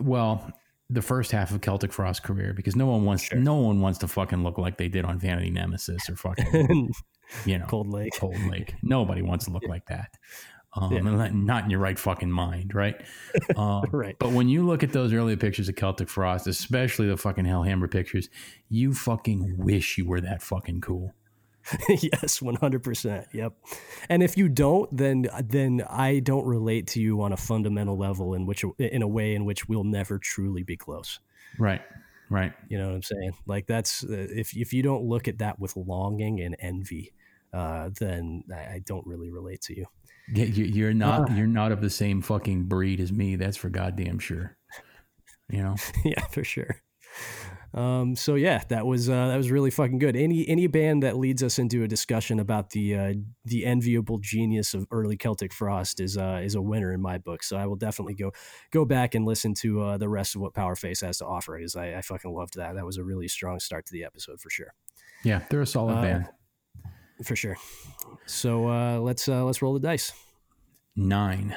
well, the first half of Celtic Frost career because no one wants no one wants to fucking look like they did on Vanity Nemesis or fucking you know Cold Lake. Cold Lake. Nobody wants to look like that. Um, Yeah. not- not in your right fucking mind, right? Um, Right. But when you look at those early pictures of Celtic Frost, especially the fucking Hellhammer pictures, you fucking wish you were that fucking cool. yes, one hundred percent. Yep. And if you don't, then then I don't relate to you on a fundamental level in which in a way in which we'll never truly be close. Right. Right. You know what I'm saying? Like that's uh, if if you don't look at that with longing and envy, uh, then I, I don't really relate to you. Yeah, you, you're not Ah. you're not of the same fucking breed as me. That's for goddamn sure. You know. yeah, for sure. Um, so yeah, that was uh, that was really fucking good. Any any band that leads us into a discussion about the uh, the enviable genius of early Celtic Frost is uh, is a winner in my book. So I will definitely go go back and listen to uh, the rest of what Powerface has to offer. Because I, I fucking loved that. That was a really strong start to the episode for sure, Yeah, they're a solid Uh, band. for sure. So uh, let's uh, let's roll the dice. Nine.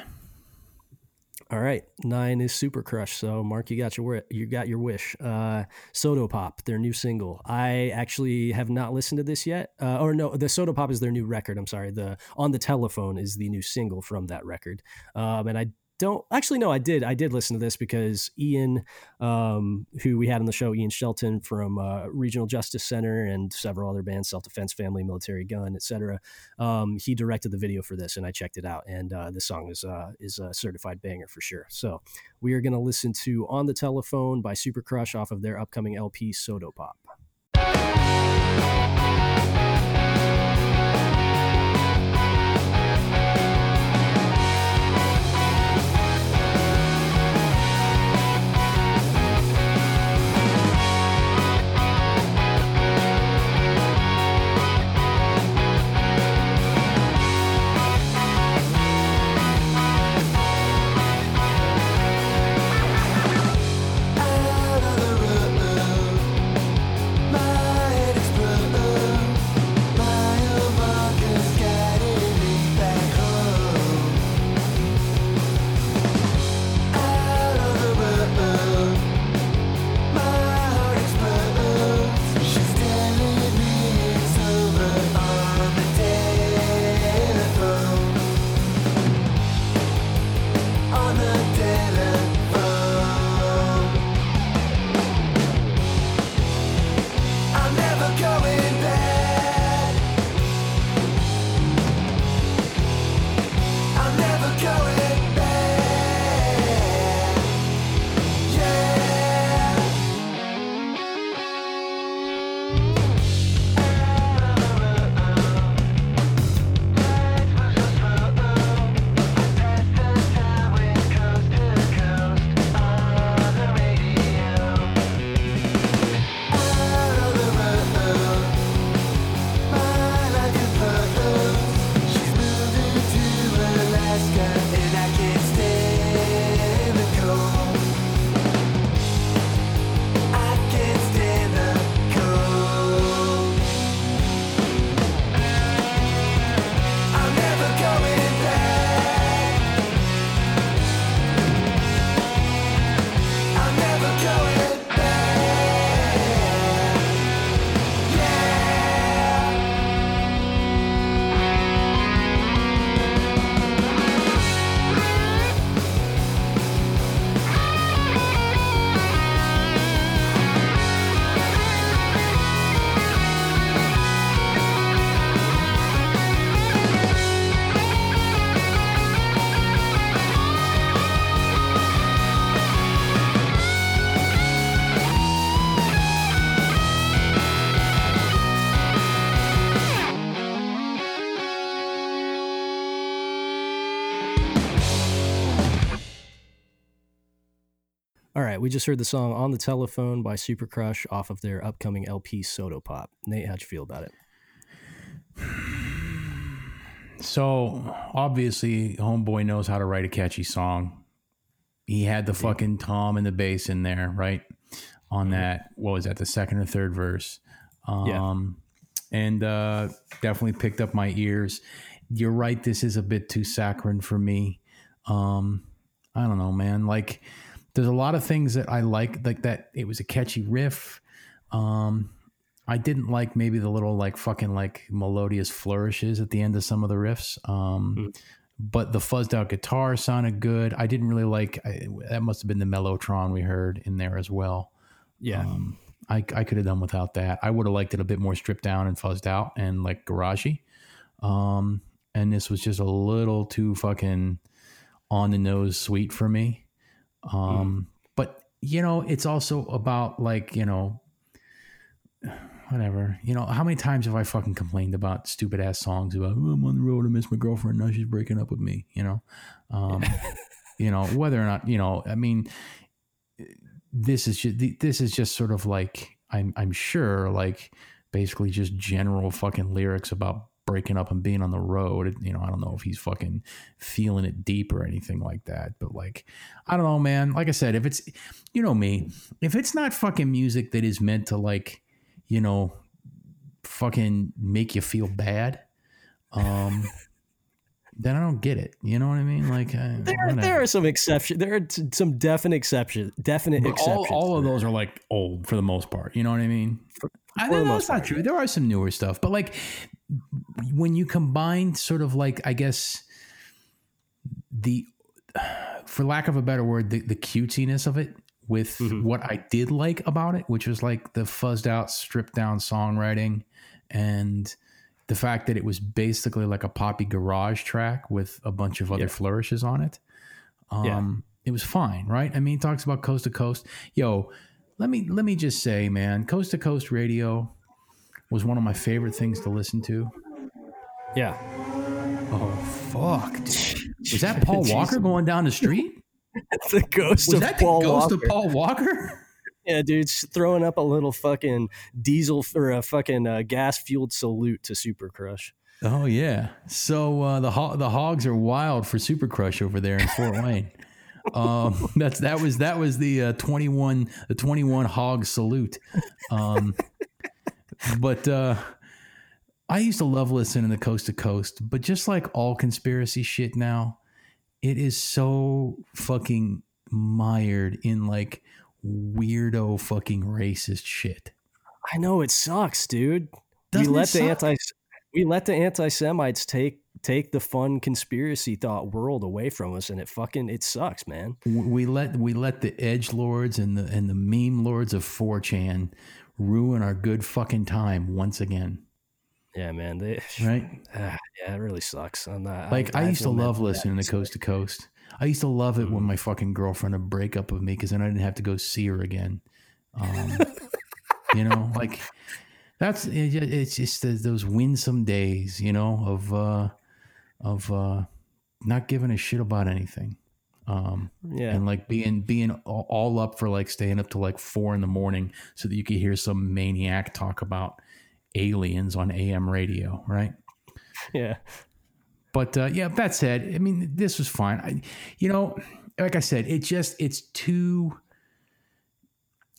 All right, nine is Super Crush. So, Mark, you got your you got your wish. Uh, Soda Pop, their new single. I actually have not listened to this yet. Uh, or no, the Soda Pop is their new record. I'm sorry. The On the Telephone is the new single from that record. Um, and I don't actually no i did i did listen to this because ian um, who we had on the show ian shelton from uh, regional justice center and several other bands self-defense family Militarie Gun etc um, he directed the video for this and i checked it out and uh, this song is uh, is a certified banger for sure. So we are going to listen to on the telephone by super crush off of their upcoming lp soda pop right we just heard the song on the telephone by super crush off of their upcoming lp soda pop nate how'd you feel about it So obviously, Homeboy knows how to write a catchy song. He had the fucking tom and the bass in there, right? On that, what was that, the second or third verse? Yeah. Um, and uh, definitely picked up my ears. You're right, this is a bit too saccharine for me. Um, I don't know, man. Like, there's a lot of things that I like, like that. It was a catchy riff. Um, I didn't like maybe the little like fucking like melodious flourishes at the end of some of the riffs. Um, but the fuzzed out guitar sounded good. I didn't really like I, that. Must have been the mellotron we heard in there as well. yeah Um, I I could have done without that. I would have liked it a bit more stripped down and fuzzed out and like garagey. Um, and this was just a little too fucking on the nose sweet for me. Um, but you know, it's also about like you know whatever. You know, how many times have I fucking complained about stupid ass songs about oh, I'm on the road, I miss my girlfriend, now she's breaking up with me, you know? Um, you know, whether or not, you know, I mean, this is just this is just sort of like I'm I'm sure like basically just general fucking lyrics about breaking up and being on the road. You know, I don't know if he's fucking feeling it deep or anything like that. But like, I don't know, man. Like I said, if it's you know me, if it's not fucking music that is meant to like, you know, fucking make you feel bad, um, then I don't get it. You know what I mean? Like uh, there, there are some exceptions. There are t- some definite exceptions. Definite But exceptions. all of those are like old for the most part. You know what I mean? I for the know that's not true. There are some newer stuff, but like when you combine sort of like I guess the, for lack of a better word, the, the cutesiness of it with Mhm. what I did like about it, which was like the fuzzed out, stripped down songwriting and the fact that it was basically like a poppy garage track with a bunch of other Yeah. flourishes on it. Um, Yeah. it was fine, right? I mean, he talks about coast to coast. Yo, let me let me just say, man, coast to coast radio was one of my favorite things to listen to. Yeah. Oh fuck! dude. Was that Paul Walker going down the street? the ghost Was of that Paul the ghost Walker. of Paul Walker? Yeah, dude, throwing up a little fucking diesel or a fucking uh, gas fueled salute to Super Crush. Oh yeah. So uh, the ho- the hogs are wild for Super Crush over there in Fort Wayne. Um, that's that was that was the uh, twenty one the twenty one hog salute. Um, but uh, I used to love listening to Coast to Coast, but just like all conspiracy shit now, it is so fucking mired in like weirdo fucking racist shit. I know it sucks, dude. Doesn't we let the anti we let the anti Semites take take the fun conspiracy thought world away from us, and it fucking it sucks, man. we let we let the edge lords and the and the meme lords of 4chan ruin our good fucking time once again Yeah, man. They, right Ah, yeah, it really sucks. I'm not, like i, I used to love listening to coast to coast i used to love it when Mhm. my fucking girlfriend would break up with me because then i didn't have to go see her again um, you know like that's it, it's just the, those winsome days you know of uh of uh not giving a shit about anything um Yeah, and like being being all, up for like staying up to like four in the morning so that you could hear some maniac talk about aliens on AM radio, right? yeah, But uh, yeah, that said, I mean, this was fine. I, you know, like I said, it just it's too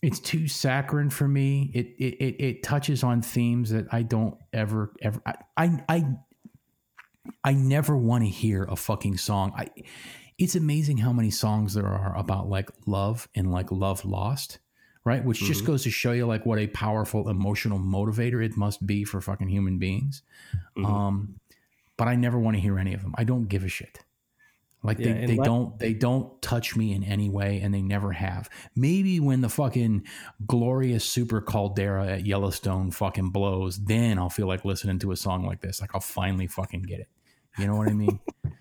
it's too saccharine for me. It it it, it touches on themes that I don't ever ever I I I, I never want to hear a fucking song. I it's amazing how many songs there are about like love and like love lost, right? Which just Mhm. goes to show you like what a powerful emotional motivator it must be for fucking human beings. Mhm. Um, but I never want to hear any of them. I don't give a shit. Like Yeah, they, they don't they don't touch me in any way, and they never have. Maybe when the fucking glorious super caldera at Yellowstone fucking blows, then I'll feel like listening to a song like this. Like I'll finally fucking get it. You know what I mean?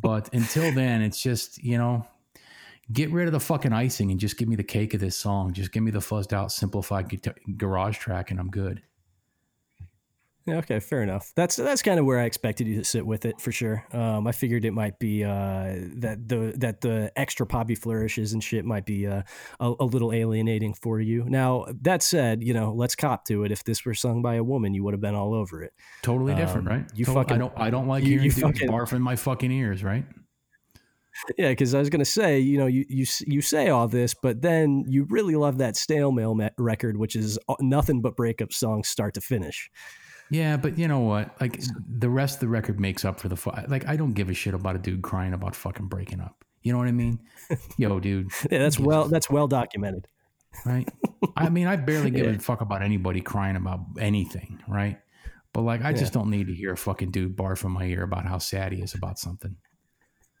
but until then, it's just you know, get rid of the fucking icing and just give me the cake of this song. Just give me the fuzzed out, simplified guitar- garage track, and I'm good. Yeah, okay, fair enough. That's that's kind of where I expected you to sit with it for sure. Um, I figured it might be uh, that the that the extra poppy flourishes and shit might be uh, a, a little alienating for you. Now that said, you know, let's cop to it. If this were sung by a woman, you would have been all over it. Totally different, Um, right? you Total- fucking- I don't. I don't like you- hearing you fucking- barf in my fucking ears, right? Yeah, because I was gonna say, you know, you you you say all this, but then you really love that stale mail record, which is uh, nothing but breakup songs, start to finish. Yeah, but you know what? Like the rest of the record makes up for the fu- like. I don't give a shit about a dude crying about fucking breaking up. You know what I mean? Yo, dude, Yeah, that's well that's well documented. right? I mean, I barely give Yeah. a fuck about anybody crying about anything, right? But like, I just don't need to hear a fucking dude barf in my ear about how sad he is about something.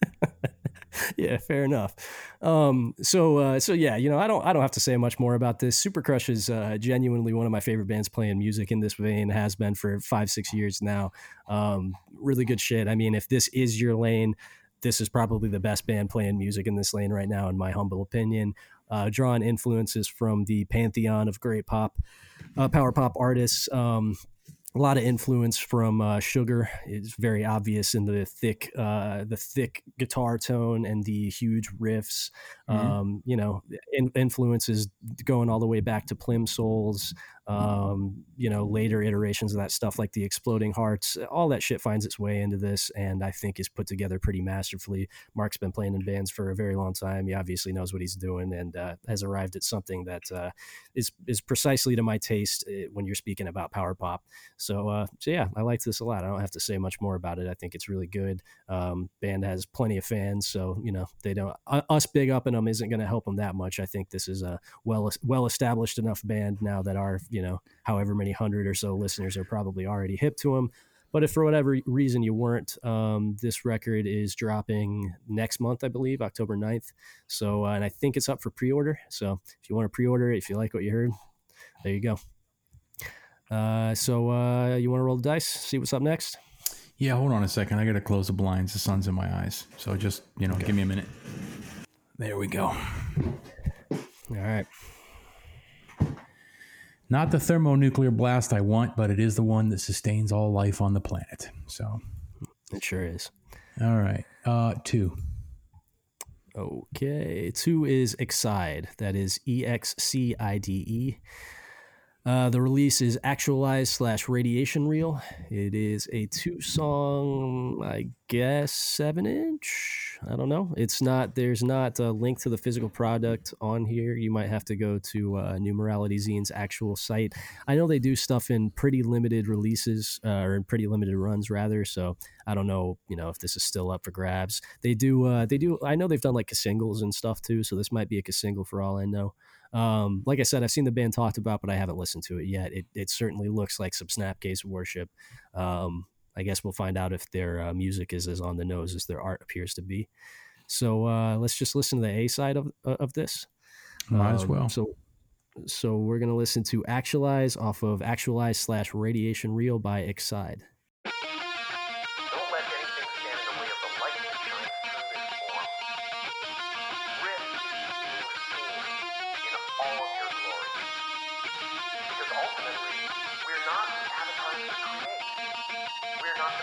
yeah, fair enough. Um, so, uh, so yeah, you know, I don't, I don't have to say much more about this. Super Crush is uh, genuinely one of my favorite bands playing music in this vein. Has been for five, six years now. Um, really good shit. I mean, if this is your lane, this is probably the best band playing music in this lane right now, in my humble opinion. Uh, drawing influences from the pantheon of great pop, uh, power pop artists. Um, a lot of influence from uh, Sugar. It's very obvious in the thick, uh, the thick guitar tone and the huge riffs. Mhm. Um, you know, in, influences going all the way back to Plimsouls, um, you know, later iterations of that stuff, like the Exploding Hearts, all that shit finds its way into this, and I think is put together pretty masterfully. Mark's been playing in bands for a very long time. He obviously knows what he's doing, and uh, has arrived at something that uh, is is precisely to my taste uh, when you're speaking about power pop. So, uh, so yeah, I like this a lot. I don't have to say much more about it. I think it's really good. Um, band has plenty of fans, so you know they don't us big up in them isn't going to help them that much. I think this is a well well established enough band now that our you know however many hundred or so listeners are probably already hip to them. But if for whatever reason you weren't, um, this record is dropping next month, I believe, October 9th. So, uh, and I think it's up for pre order. So if you want to pre order it, if you like what you heard, there you go. Uh, so, uh, you want to roll the dice, see what's up next? Yeah, hold on a second. I got to close the blinds. The sun's in my eyes. So just, you know, okay. give me a minute. There we go. All right. Not the thermonuclear blast I want, but it is the one that sustains all life on the planet. So it sure is. All right. Uh, two. Okay. Two is Excide. That is E X C I D E. Uh, the release is Actualize slash Radiation Reel. It is a two song, I guess, seven inch. I don't know. It's not, there's not a link to the physical product on here. You might have to go to uh, New Morality Zine's actual site. I know they do stuff in pretty limited releases, uh, or in pretty limited runs, rather. So I don't know, you know, if this is still up for grabs. They do, uh, they do, I know they've done like singles and stuff too. So this might be a single for all I know. Um, like I said, I've seen the band talked about, but I haven't listened to it yet. It, it certainly looks like some Snapcase worship. Um, I guess we'll find out if their uh, music is as on the nose as their art appears to be. So uh, let's just listen to the A side of uh, of this. Might um, as well. So so we're gonna listen to Actualize off of Actualize slash Radiation Reel by Excide. We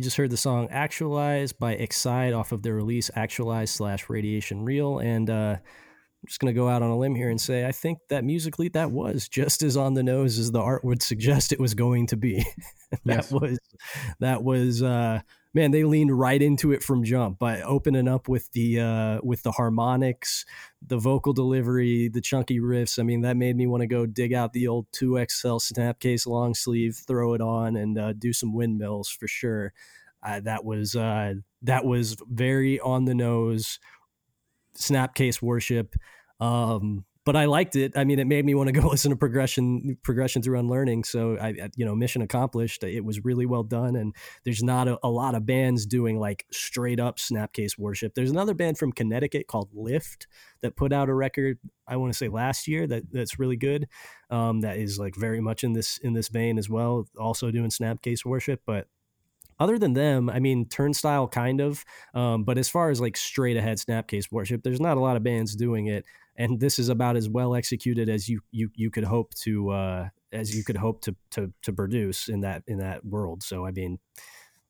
just heard the song Actualize by Excide off of their release Actualize slash Radiation Reel. And uh, I'm just going to go out on a limb here and say I think that musically that was just as on the nose as the art would suggest it was going to be. that yes. was that was uh, man, they leaned right into it from jump by opening up with the uh, with the harmonics, the vocal delivery, the chunky riffs. I mean, that made me want to go dig out the old two XL Snapcase long sleeve, throw it on, and uh, do some windmills for sure. Uh, that was uh, that was very on the nose Snapcase worship. Um, but I liked it. I mean, it made me want to go listen to progression progression through unlearning. So I, you know, mission accomplished. It was really well done, and there's not a, a, lot of bands doing like straight up Snapcase worship. There's another band from Connecticut called Lift that put out a record. I want to say last year that that's really good. Um, that is like very much in this in this vein as well. Also doing Snapcase worship, but other than them, I mean, Turnstile kind of, um, but as far as like straight ahead Snapcase worship, there's not a lot of bands doing it and this is about as well executed as you you you could hope to uh, as you could hope to to to produce in that in that world. So I mean,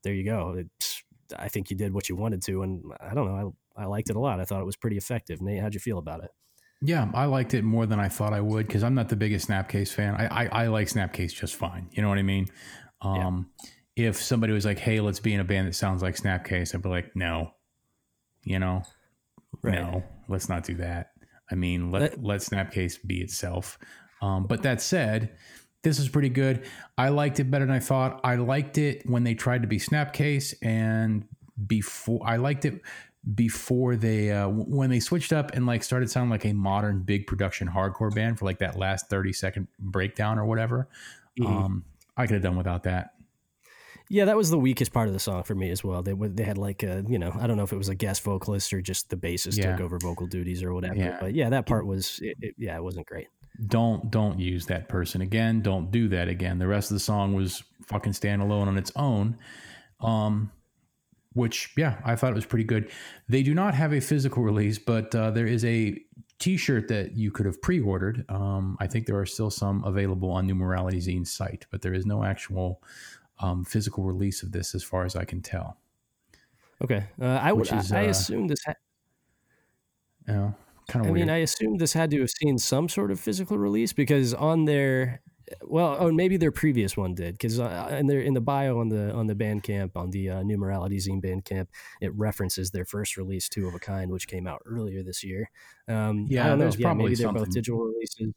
there you go. It's, I think you did what you wanted to, and I don't know. I I liked it a lot. I thought it was pretty effective. Nate, how'd you feel about it? Yeah, I liked it more than I thought I would because I'm not the biggest Snapcase fan. I, I, I like Snapcase just fine. You know what I mean? Um, yeah. If somebody was like, "Hey, let's be in a band that sounds like Snapcase," I'd be like, "No," you know, right. no, let's not do that. I mean, let that, let Snapcase be itself. Um, but that said, this is pretty good. I liked it better than I thought. I liked it when they tried to be Snapcase, and before I liked it before they uh, when they switched up and like started sounding like a modern big production hardcore band for like that last 30 second breakdown or whatever mm-hmm. um, i could have done without that yeah, that was the weakest part of the song for me as well. They they had like a you know I don't know if it was a guest vocalist or just the bassist yeah. took over vocal duties or whatever. Yeah. But yeah, that part was it, it, yeah it wasn't great. Don't don't use that person again. Don't do that again. The rest of the song was fucking standalone on its own. Um, which yeah, I thought it was pretty good. They do not have a physical release, but uh, there is a T-shirt that you could have pre-ordered. Um, I think there are still some available on New Morality Zine's site, but there is no actual um, physical release of this, as far as I can tell. Okay, uh, I would. Is, I, I uh, assume this. Ha- yeah, kind of. I weird. mean, I assume this had to have seen some sort of physical release because on their, well, oh, maybe their previous one did because uh, in their in the bio on the on the Bandcamp on the uh, New Morality Zine Bandcamp, it references their first release, Two of a Kind, which came out earlier this year. Um, yeah, I don't know. Yeah, maybe they're both digital releases.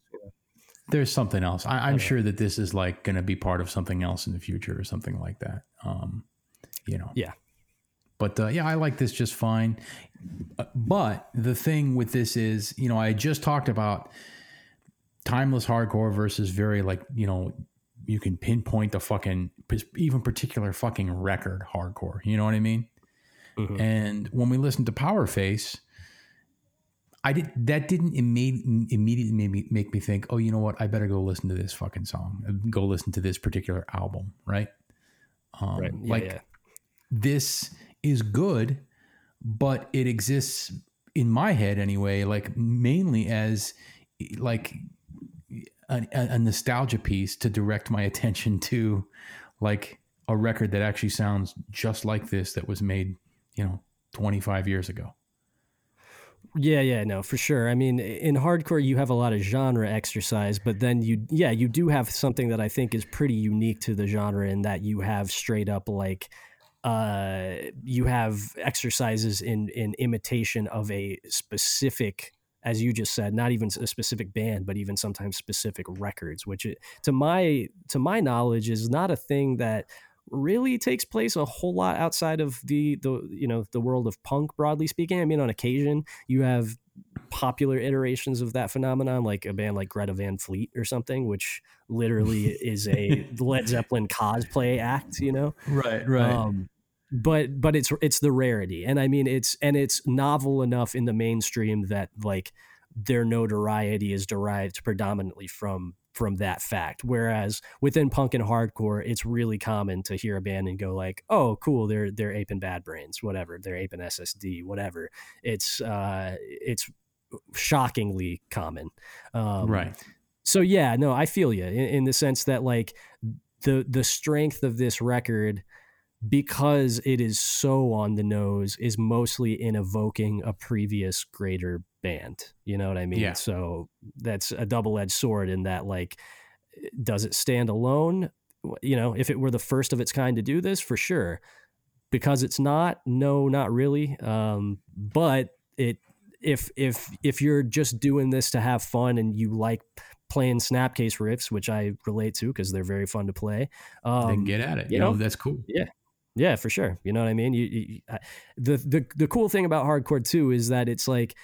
There's something else. I, am okay. sure that this is like going to be part of something else in the future or something like that. Um, you know. Yeah. But uh, yeah, I like this just fine. Uh, but the thing with this is, you know, I just talked about timeless hardcore versus very like, you know, you can pinpoint the fucking even particular fucking record hardcore. You know what I mean? Mm-hmm. And when we listen to Powerface, I did that didn't imme- immediately make me, make me think, oh, you know what? I better go listen to this fucking song. Go listen to this particular album, right? Um, right. Yeah, like yeah. this is good, but it exists in my head anyway, like mainly as like a, a nostalgia piece to direct my attention to like a record that actually sounds just like this that was made, you know, 25 years ago. Yeah, yeah, no, for sure. I mean, in hardcore, you have a lot of genre exercise, but then you, yeah, you do have something that I think is pretty unique to the genre in that you have straight up like, uh, you have exercises in in imitation of a specific, as you just said, not even a specific band, but even sometimes specific records, which to my to my knowledge is not a thing that really takes place a whole lot outside of the the you know the world of punk broadly speaking. I mean on occasion you have popular iterations of that phenomenon like a band like greta van fleet or something which literally is a led zeppelin cosplay act you know? Right right. Um, but but it's it's the rarity. And i mean it's and it's novel enough in the mainstream that like their notoriety is derived predominantly from from that fact. Whereas within punk and hardcore, it's really common to hear a band and go like, "Oh, cool, they're they're aping Bad Brains, whatever. They're aping SSD, whatever." It's uh, it's shockingly common, um, right? So yeah, no, I feel you in, in the sense that like the the strength of this record because it is so on the nose is mostly in evoking a previous greater band. You know what I mean? Yeah. So that's a double edged sword in that, like, does it stand alone? You know, if it were the first of its kind to do this, for sure. because it's not. No, not really. Um, but it if if if you're just doing this to have fun and you like playing snapcase riffs, which I relate to because they're very fun to play. Um, then get at it. you You know, know, that's cool. yeah, yeah, for sure. You know what I mean? You, you I- the the the cool thing about hardcore too is that it's like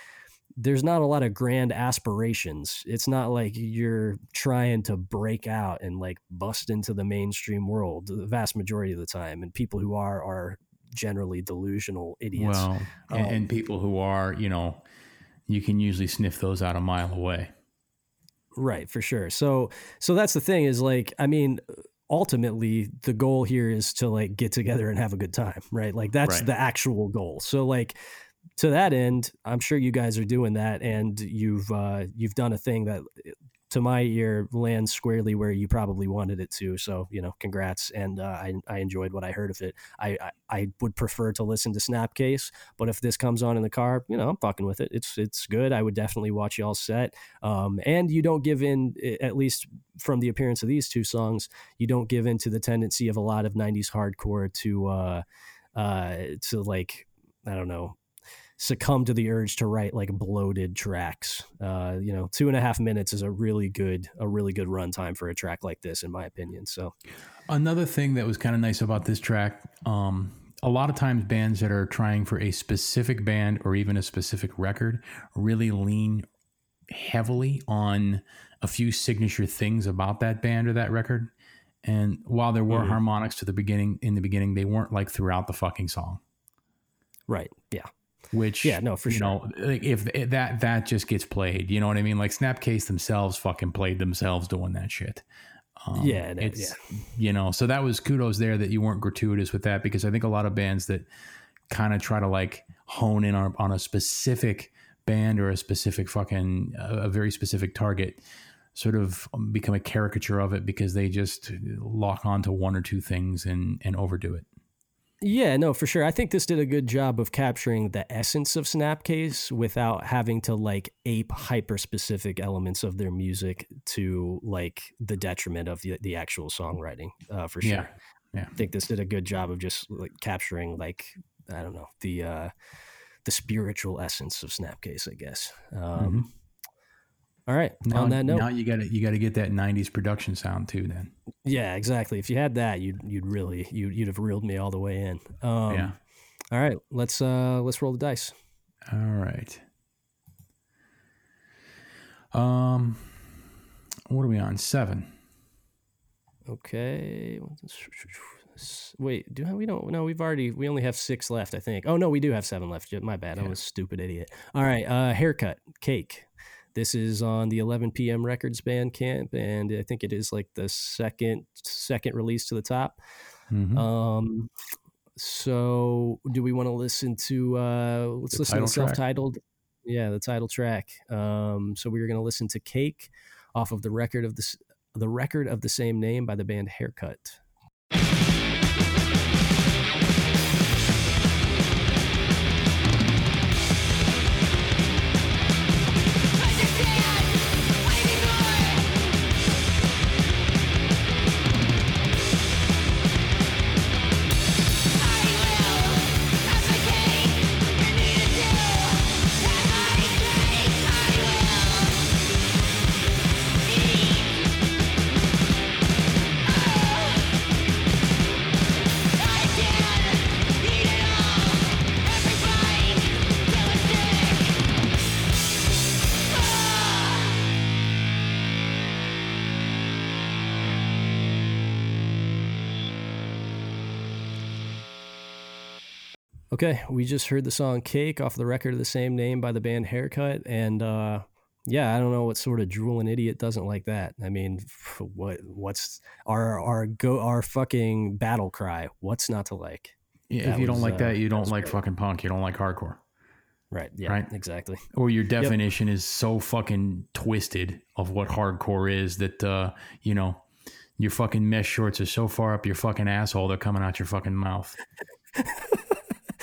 there's not a lot of grand aspirations. It's not like you're trying to break out and like bust into the mainstream world the vast majority of the time. And people who are are generally delusional idiots. Well, and, Um, and people who are, you know, you can usually sniff those out a mile away. Right, for sure. So so that's the thing is like I mean ultimately the goal here is to like get together and have a good time, right? Like that's Right. the actual goal. So like to that end, I'm sure you guys are doing that and you've uh you've done a thing that to my ear lands squarely where you probably wanted it to. So, you know, congrats and uh, I I enjoyed what I heard of it. I, I I would prefer to listen to Snapcase, but if this comes on in the car, you know, I'm fucking with it. It's it's good. I would definitely watch y'all set. Um, and you don't give in, at least from the appearance of these two songs, you don't give in to the tendency of a lot of '90s hardcore to, uh, uh, to like, I don't know, succumb to the urge to write like bloated tracks. Uh, you know, two and a half minutes is a really good, a really good runtime for a track like this, in my opinion. So, Another thing that was kind of nice about this track, um, a lot of times bands that are trying for a specific band or even a specific record really lean heavily on a few signature things about that band or that record. And while there were Mhm. harmonics to the beginning, in the beginning, they weren't like throughout the fucking song. right, yeah, Which Yeah, no, for you sure. know, like if if that that just gets played, you know what I mean? Like Snapcase themselves fucking played themselves doing that shit. Um, Yeah, it's you know, so that was kudos there that you weren't gratuitous with that because I think a lot of bands that kind of try to like hone in on, on a specific band or a specific fucking a, a very specific target sort of become a caricature of it because they just lock onto one or two things and and overdo it. Yeah, no, for sure. I think this did a good job of capturing the essence of Snapcase without having to like ape hyper specific elements of their music to like the detriment of the, the actual songwriting, uh, for sure. Yeah, yeah. I think this did a good job of just like capturing like I don't know the uh, the spiritual essence of Snapcase, I guess. Um, All right. Now, On that note, now you got to you got to get that '90s production sound too. Then yeah, exactly. If you had that, you'd you'd really you you'd have reeled me all the way in. Um, yeah. All right, let's uh let's roll the dice. All right. Um, what are we on? Seven. Okay. Wait, do we don't? No, we've already. We only have six left, I think. Oh no, we do have seven left. My bad. I'm a stupid idiot. All right. Uh, haircut cake. This is on the 11 p.m. Records Bandcamp, and I think it is like the second second release to the top. Mhm. Um, so do we want to listen to? Uh, let's The listen to track? self-titled. Yeah, the title track. Um, so we are going to listen to "Cake" off of the record of the the record of the same name by the band Haircut. Okay, we just heard the song "Cake" off the record of the same name by the band Haircut, and uh, yeah, I don't know what sort of drooling idiot doesn't like that. I mean, what what's our our go our fucking battle cry? What's not to like? Yeah, that if you don't like uh, that, you don't was like great. fucking punk. You don't like hardcore. Right? Yeah, Right. exactly. Or your definition is so fucking twisted of what hardcore is that uh, you know your fucking mesh shorts are so far up your fucking asshole they're coming out your fucking mouth.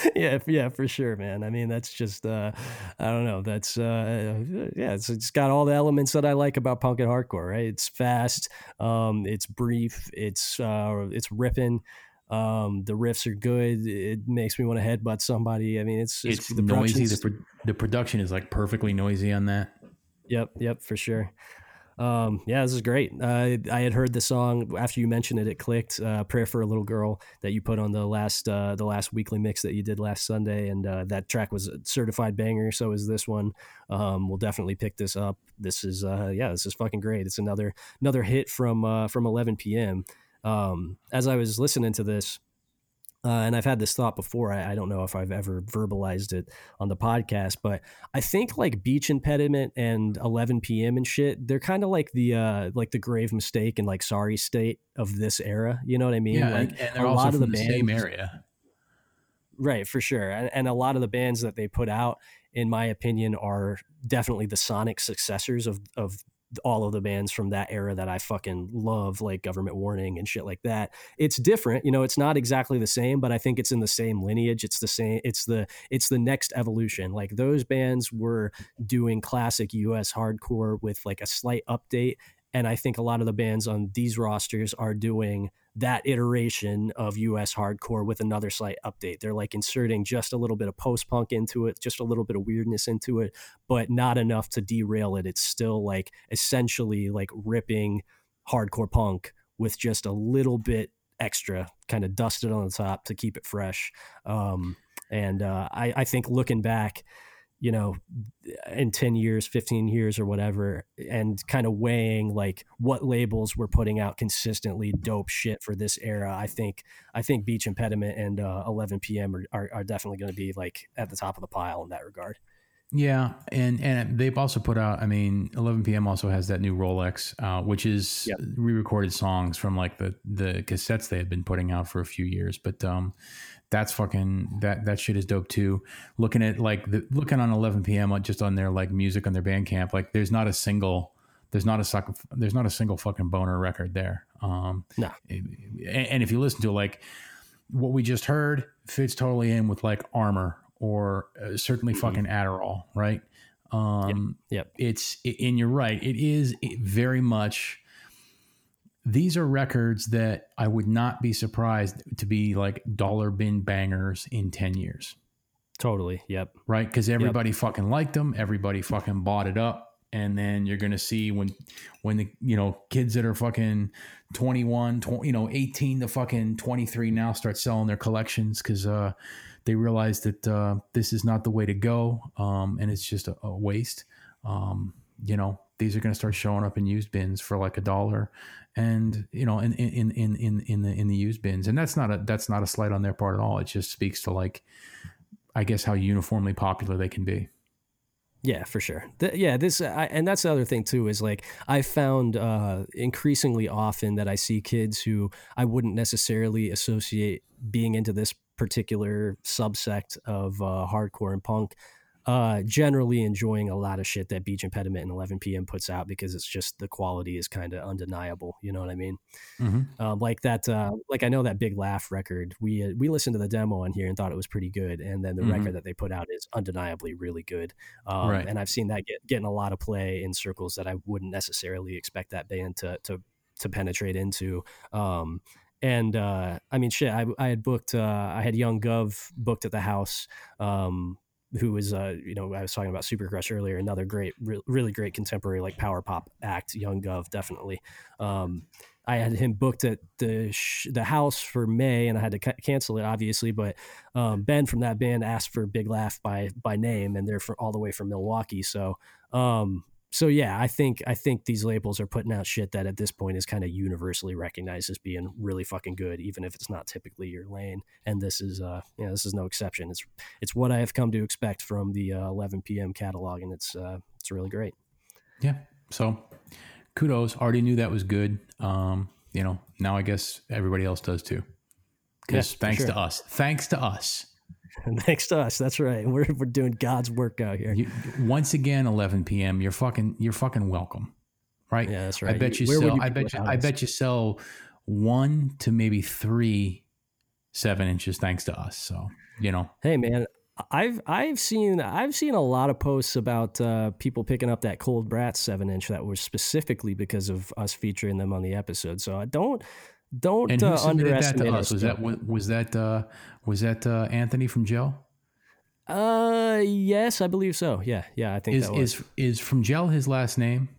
yeah, yeah, for sure, man. I mean, that's just uh, I don't know. That's uh, yeah, it's, it's got all the elements that I like about punk and hardcore. Right? It's fast. Um, it's brief. It's uh, it's ripping. Um, the riffs are good. It makes me want to headbutt somebody. I mean, it's It's, the noisy. The, pro- the production is like perfectly noisy on that. Yep, yep, for sure. Um, yeah, this is great. Uh, I had heard the song after you mentioned it. It clicked. Uh, "Prayer for a Little Girl" that you put on the last uh, the last weekly mix that you did last Sunday, and uh, that track was a certified banger. So is this one. Um, we'll definitely pick this up. This is uh, yeah, this is fucking great. It's another another hit from uh, from 11 p.m. Um, as I was listening to this, uh, and I've had this thought before. I, I don't know if I've ever verbalized it on the podcast, but I think like Beach Impediment and 11 p.m. and shit, they're kind of like the uh, like the grave mistake and like sorry state of this era. You know what I mean? Yeah, like and, and they're also from the, same bands- area. Right, for sure. And, and a lot of the bands that they put out, in my opinion, are definitely the sonic successors of of all of the bands from that era that I fucking love, like Government Warning and shit like that. It's different, you know. It's not exactly the same, but I think it's in the same lineage. It's the same. It's the it's the next evolution. Like those bands were doing classic U.S. hardcore with like a slight update, and I think a lot of the bands on these rosters are doing that iteration of US hardcore with another slight update. They're like inserting just a little bit of post punk into it, just a little bit of weirdness into it, but not enough to derail it. It's still like essentially like ripping hardcore punk with just a little bit extra kind of dusted on the top to keep it fresh. Um, and uh, I, I think looking back, you know, in 10 years, 15 years or whatever, and kind of weighing like what labels were putting out consistently dope shit for this era. I think, I think Beach Impediment and uh, 11 PM are, are, are definitely going to be like at the top of the pile in that regard. Yeah, and and they've also put out. I mean, 11 p.m. also has that new Rolex, uh, which is Yep. re-recorded songs from like the the cassettes they had been putting out for a few years. But um, that's fucking that that shit is dope too. Looking at like the looking on 11 p.m. on- just on their like music on their Bandcamp, like there's not a single. There's not a suck, there's not a single fucking boner record there. Um, No. and, and if you listen to it, like what we just heard fits totally in with like armor or uh, certainly fucking Adderall, right? Um, Yep. It's and you're right. It is very much. These are records that I would not be surprised to be like dollar bin bangers in ten years, Totally. Yep. right? Because everybody fucking liked them. Everybody fucking bought it up. And then you're gonna see when, when the you know kids that are fucking 21, 20, you know 18 to fucking 23 now start selling their collections because uh, they realize that uh, this is not the way to go, um, and it's just a, a waste. Um, you know, these are going to start showing up in used bins for like a dollar, and you know, in in in in in the in the used bins, and that's not a that's not a slight on their part at all. It just speaks to like, I guess how uniformly popular they can be. Yeah, for sure. Th- yeah, this I, and that's the other thing too is like I found uh, increasingly often that I see kids who I wouldn't necessarily associate being into this particular subsect of uh, hardcore and punk. Uh, generally enjoying a lot of shit that Beach Impediment and 11 PM puts out because it's just the quality is kind of undeniable. You know what I mean? Mm-hmm. um, like that uh, like i know that big laugh record we uh, we listened to the demo on here and thought it was pretty good and then the Mhm. record that they put out is undeniably really good um, Right. and i've seen that get, getting a lot of play in circles that i wouldn't necessarily expect that band to to to penetrate into um, and uh, I mean, shit. I, I had booked. Uh, I had Young Guv booked at the house. Um, who was, uh, you know, I was talking about Super Crush earlier. Another great, re- really great contemporary like power pop act. Young Guv, definitely. Um, I had him booked at the sh- the house for May, and I had to ca- cancel it, obviously. But um, Ben from that band asked for Big Laugh by by name, and they're for, all the way from Milwaukee. So, um, so yeah, I think I think these labels are putting out shit that at this point is kind of universally recognized as being really fucking good, even if it's not typically your lane. And this is, uh, you know, this is no exception. It's it's what I have come to expect from the uh, 11 p.m. catalog, and it's uh, it's really great. Yeah. So kudos. Already knew that was good. Um, you know, now I guess everybody else does too. Because Yeah, thanks sure. to us. Thanks to us. Thanks to us, that's right. We're we're doing God's work out here. You, once again, 11 p.m. You're fucking. You're fucking welcome, right? Yeah, that's right. I bet you would sell. you I bet you. I bet you sell one to maybe three seven inches thanks to us. So you know, Hey man, I've I've seen I've seen a lot of posts about uh, people picking up that Cold Brat seven inch that was specifically because of us featuring them on the episode. So I don't don't And who uh, submitted that to us? Was that was, that uh, was that uh, Anthony from Gel? Uh, yes, I believe so. Yeah, yeah, I think Is that was. is is from Gel his last name?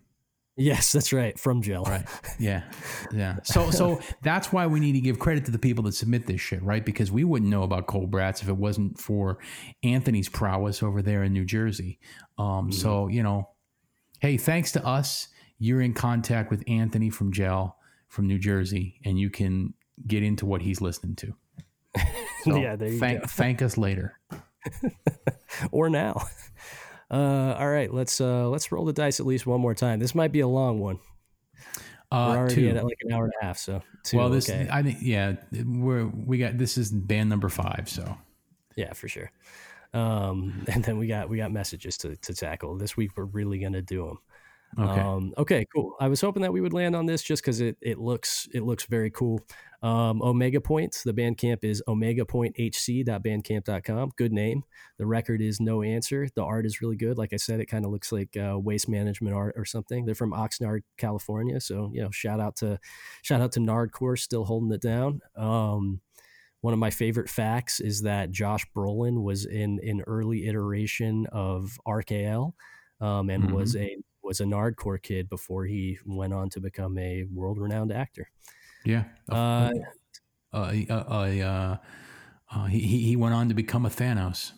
yes, that's right. From Jill. Right. Yeah. Yeah. So so that's why we need to give credit to the people that submit this shit, right? Because we wouldn't know about Cold Brats if it wasn't for Anthony's prowess over there in New Jersey. Um, so, you know, hey, thanks to us, you're in contact with Anthony from Gel from New Jersey, and you can get into what he's listening to. So Yeah, there you thank, go. thank us later. or now. Uh, all right, let's uh let's roll the dice at least one more time. This might be a long one. We're Uh, already two. at like an hour and a half. So two. well, this okay. I think yeah, we're we got this is band number five, so Yeah, for sure. Um, and then we got we got messages to to tackle this week. We're really gonna do them. Okay. Um, okay, cool. I was hoping that we would land on this just because it it looks it looks very cool. Um, Omega Points. The Bandcamp is omegapointhc.bandcamp.com. Good name. The record is No Answer. The art is really good. Like I said, it kind of looks like uh, waste management art or something. They're from Oxnard, California. So you know, shout out to shout out to Nardcore, still holding it down. Um, one of my favorite facts is that Josh Brolin was in an early iteration of RKL, um, and was a was a Nardcore kid before he went on to become a world renowned actor. yeah. Uh, uh, uh, uh, uh, he he he went on to become a Thanos.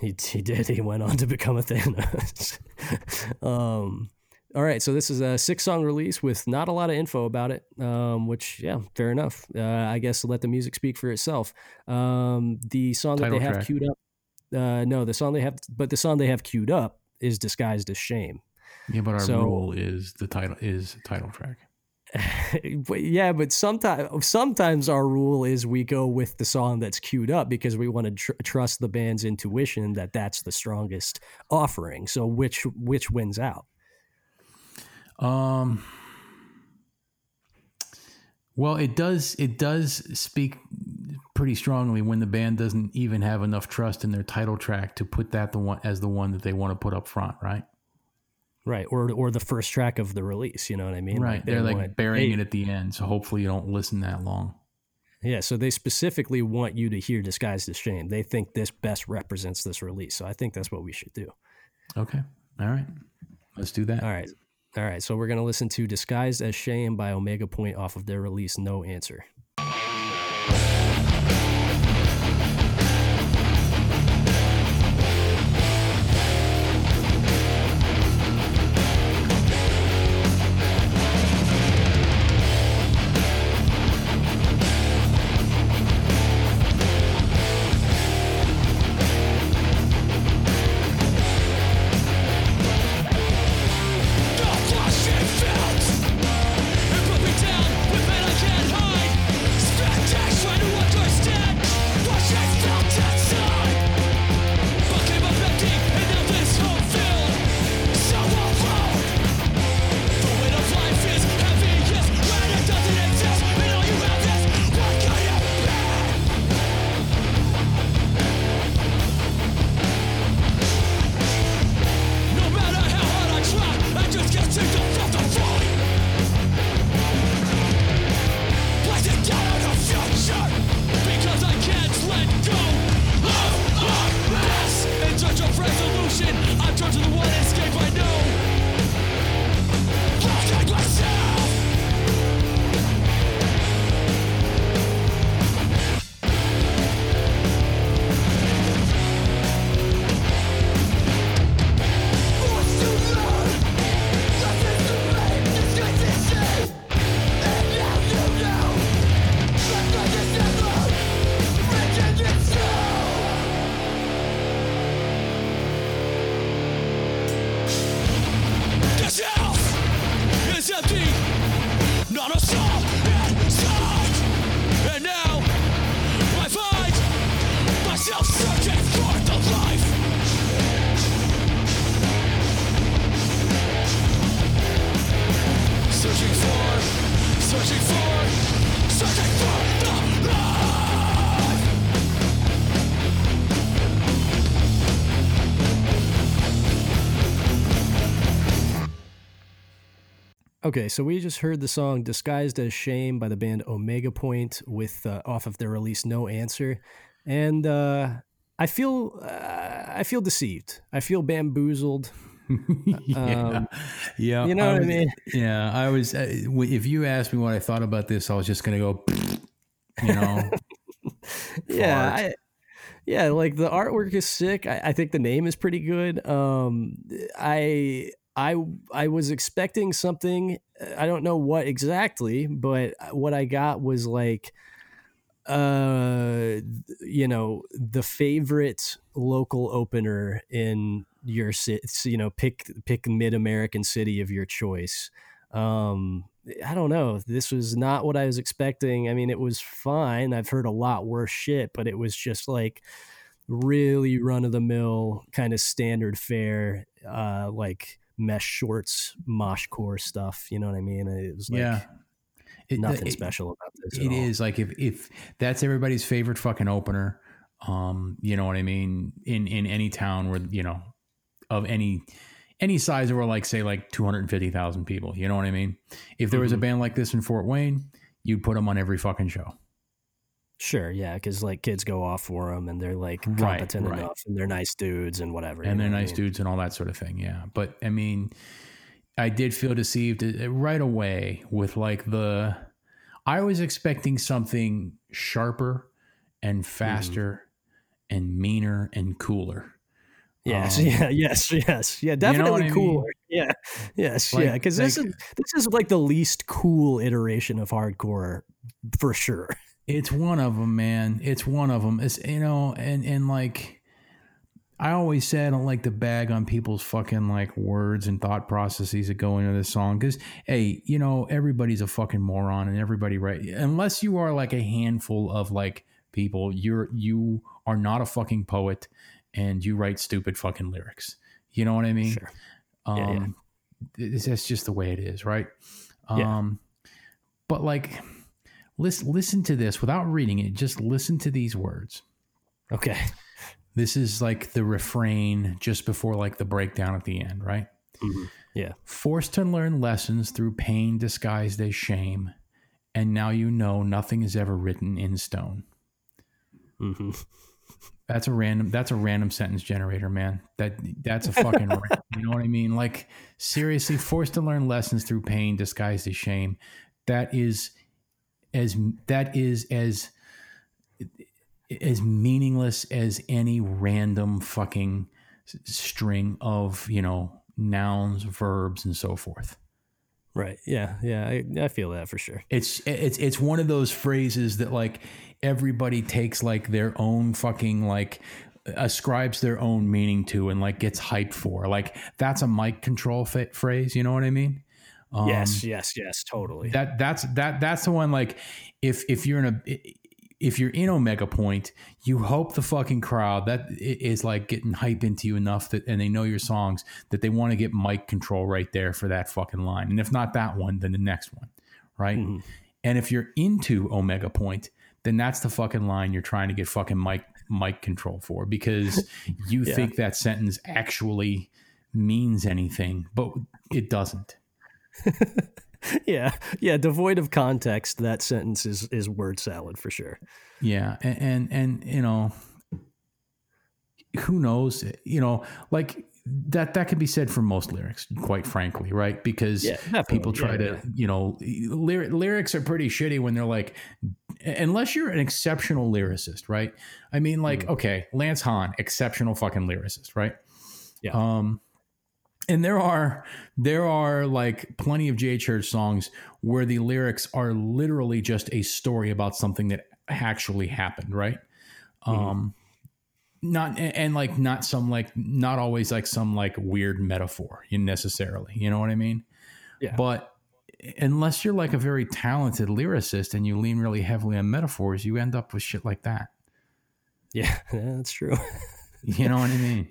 he he did. He went on to become a Thanos. um, all right, so this is a six song release with not a lot of info about it, um, which yeah, fair enough. Uh, I guess let the music speak for itself. Um, the song that Title they have queued up, uh, no, the song they have, but the song they have queued up is disguised as shame. Yeah, but our So- rule is the title is title track. But yeah, but sometimes sometimes our rule is we go with the song that's queued up because we want to tr- trust the band's intuition that that's the strongest offering. So which which wins out? Um. Well, it does. It does speak pretty strongly when the band doesn't even have enough trust in their title track to put that the one as the one that they want to put up front, right? Right, or or the first track of the release. You know what I mean? Right. they They're like want- burying hey, it at the end, so hopefully you don't listen that long. Yeah, so they specifically want you to hear "Disguised as Shame." They think this best represents this release. So I think that's what we should do. Okay. All right. Let's do that. All right, all right. So we're gonna listen to "Disguised as Shame" by Omega Point off of their release "No Answer." Okay, so we just heard the song "Disguised as Shame" by the band Omega Point, with uh, off of their release "No Answer," and uh, I feel uh, I feel deceived. I feel bamboozled. yeah, Um, yeah. you know what I mean? Yeah, I was. Uh, if you asked me what I thought about this, I was just gonna go. You know, yeah. I, yeah. Like the artwork is sick. I, I think the name is pretty good. Um, I I I was expecting something. I don't know what exactly, but what I got was like, uh, you know, the favorite local opener in your city. You know, pick pick mid American city of your choice. Um, I don't know. This was not what I was expecting. I mean, it was fine. I've heard a lot worse shit, but it was just like really run of the mill kind of standard fare, uh, like mesh shorts, moshcore stuff. You know what I mean? It was like yeah. It- nothing it- special about this. It all. like if if that's everybody's favorite fucking opener, um, you know what I mean. In in any town where you know of any any size or like say like two hundred and fifty thousand people, you know what I mean. If there was a Mhm. band like this in Fort Wayne, you'd put them on every fucking show. Sure, yeah, because like kids go off for them and they're like competent right. enough and they're nice dudes and whatever. and they're what I nice mean? dudes and all that sort of thing. Yeah, but I mean, I did feel deceived uh, right away with like the. I was expecting something sharper and faster and meaner and cooler. Yes, Um, yeah, yes, yes, yeah, know definitely I mean? cooler. Yeah, yes, Like- yeah, because this is this is like the least cool iteration of hardcore for sure. It's one of them, man. It's one of them. It's you know, and and like. I always say I don't like to bag on people's fucking like words and thought processes that go into this song because hey, you know everybody's a fucking moron and everybody right unless you are like a handful of like people you're you are not a fucking poet and you write stupid fucking lyrics. You know what I mean? Sure. Um, Yeah, yeah. th- That's just the way it is, right? Yeah. Um, but like, listen, listen to this without reading it. Just listen to these words. Okay. This is like the refrain just before like the breakdown at the end, right? Mhm. Yeah. Forced to learn lessons through pain disguised as shame, and now you know nothing is ever written in stone. hmm That's a random. That's a random sentence generator, man. That that's a fucking. you know what I mean? Like seriously, forced to learn lessons through pain disguised as shame. That is as that is as as meaningless as any random fucking string of you know nouns, verbs, and so forth. Right. Yeah. Yeah. I, I feel that for sure. It's it's it's one of those phrases that like everybody takes like their own fucking like ascribes their own meaning to and like gets hyped for. Like that's a mic control fit phrase. You know what I mean? Um, yes. Yes. Yes. Totally. That that's that that's the one. Like if if you're in a if you're in Omega Point, you hope the fucking crowd that is like getting hype into you enough that, and they know your songs that they want to get mic control right there for that fucking line. And if not that one, then the next one, right? Mhm. And if you're into Omega Point, then that's the fucking line you're trying to get fucking mic mic control for because you Yeah. think that sentence actually means anything, but it doesn't. yeah. Yeah. Devoid of context, that sentence is is word salad for sure. Yeah, and, and and you know, who knows? You know, like that that can be said for most lyrics, quite frankly, right? Because Yeah, people try Yeah, to, yeah. you know, lyric, lyrics are pretty shitty when they're like, unless you're an exceptional lyricist, right? I mean, like, Mm-hmm. okay, Lance Hahn, exceptional fucking lyricist, right? Yeah. Um, and there are there are like plenty of J Church songs where the lyrics are literally just a story about something that actually happened, right? Mm-hmm. Um, not and, like not some like not always like some like weird metaphor you necessarily, you know what I mean? Yeah. But unless you're like a very talented lyricist and you lean really heavily on metaphors, you end up with shit like that. Yeah. yeah that's true. You know what I mean?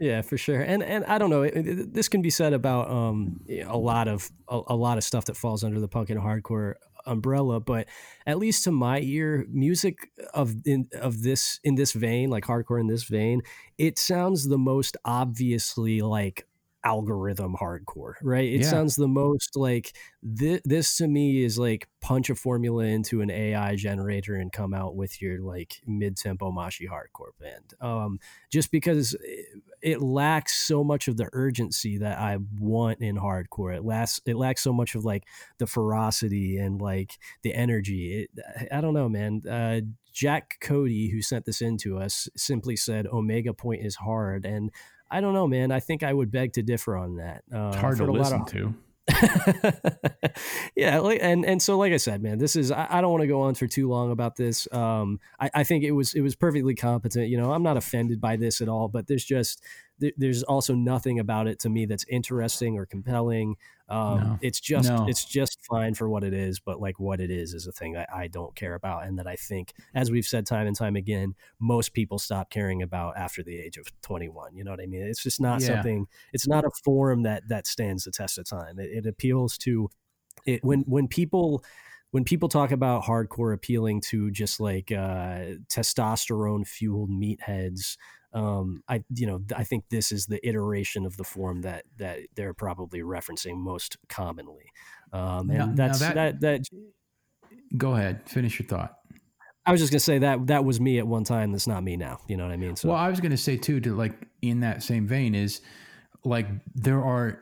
Yeah, for sure. And and I don't know. It, it- this can be said about um a lot of a, a lot of stuff that falls under the punk and hardcore umbrella, but at least to my ear, music of in of this in this vein, like hardcore in this vein, it sounds the most obviously like algorithm hardcore, right? It Yeah. sounds the most like this, this to me is like punch a formula into an AI generator and come out with your like mid tempo moshy hardcore band. Um, just because it, it lacks so much of the urgency that I want in hardcore. It lacks it lacks so much of like the ferocity and like the energy. It, I don't know, man. Uh, Jack Cody, who sent this in to us, simply said Omega Point is hard, and I don't know, man. I think I would beg to differ on that. Uh, It's hard to listen of- to. yeah, like, and and so like I said, man, this is I, I don't want to go on for too long about this. Um, I, I think it was it was perfectly competent. You know, I'm not offended by this at all, but there's just there, there's also nothing about it to me that's interesting or compelling. Um, No. it's just No. it's just fine for what it is, but like what it is is a thing I, I don't care about, and that I think, as we've said time and time again, most people stop caring about after the age of 21. You know what I mean? It's just not Yeah. something. It's not a form that that stands the test of time. It, it appeals to it when when people when people talk about hardcore appealing to just like uh, testosterone fueled meatheads um, I you know I think this is the iteration of the form that that they're probably referencing most commonly, um, and Now- now that's that- that, that Go ahead, finish your thought. I was just gonna say that that was me at one time. That's not me now. You know what I mean? So Well, I was going to say too, to like in that same vein, is like there are,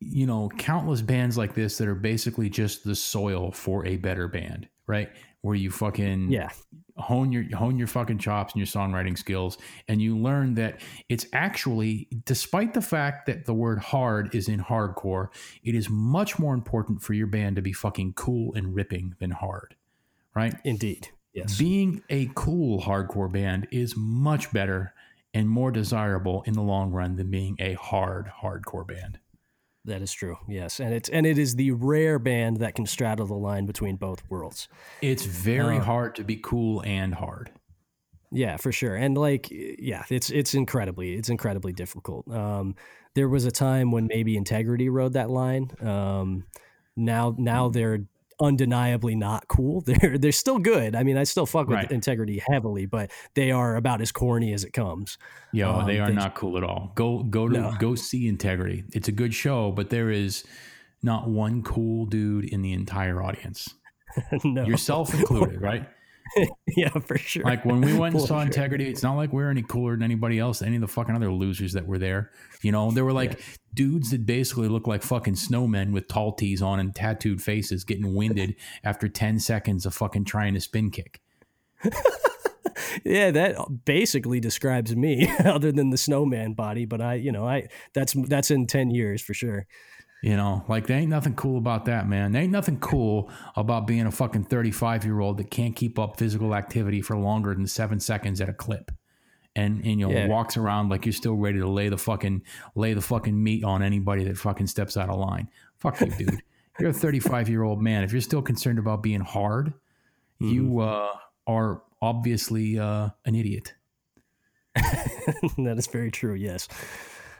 you know, countless bands like this that are basically just the soil for a better band, right? Where you fucking yeah, hone your hone your fucking chops and your songwriting skills, and you learn that it's actually, despite the fact that the word hard is in hardcore, it is much more important for your band to be fucking cool and ripping than hard, right? indeed, yes, being a cool hardcore band is much better and more desirable in the long run than being a hard hardcore band. That is true. Yes, and it's and it is the rare band that can straddle the line between both worlds. It's very Uh, hard to be cool and hard. Yeah, for sure. And like yeah, it's it's incredibly it's incredibly difficult. Um there was a time when maybe integrity rode that line. Um now now they're undeniably not cool. They're they're still good. I mean, I still fuck with Right. integrity heavily, but they are about as corny as it comes. Yo, Um, they are they- not cool at all. Go go to No. go see Integrity. It's a good show, but there is not one cool dude in the entire audience. no. Yourself included, right? yeah, for sure. Like when we went and For saw sure. Integrity, it's not like we're any cooler than anybody else, any of the fucking other losers that were there. You know, there were like dudes that basically look like fucking snowmen with tall tees on and tattooed faces getting winded after 10 seconds of fucking trying to spin kick. Yeah, that basically describes me other than the snowman body, but I, you know, I that's that's in 10 years for sure. You know, like there ain't nothing cool about that, man. There ain't nothing cool about being a fucking 35 year old that can't keep up physical activity for longer than seven seconds at a clip. And, and you know, Yeah. walks around like you're still ready to lay the fucking lay the fucking meat on anybody that fucking steps out of line. Fuck you, dude. You're a 35 year old man. If you're still concerned about being hard, you uh, are obviously uh, an idiot. that is very true. Yes.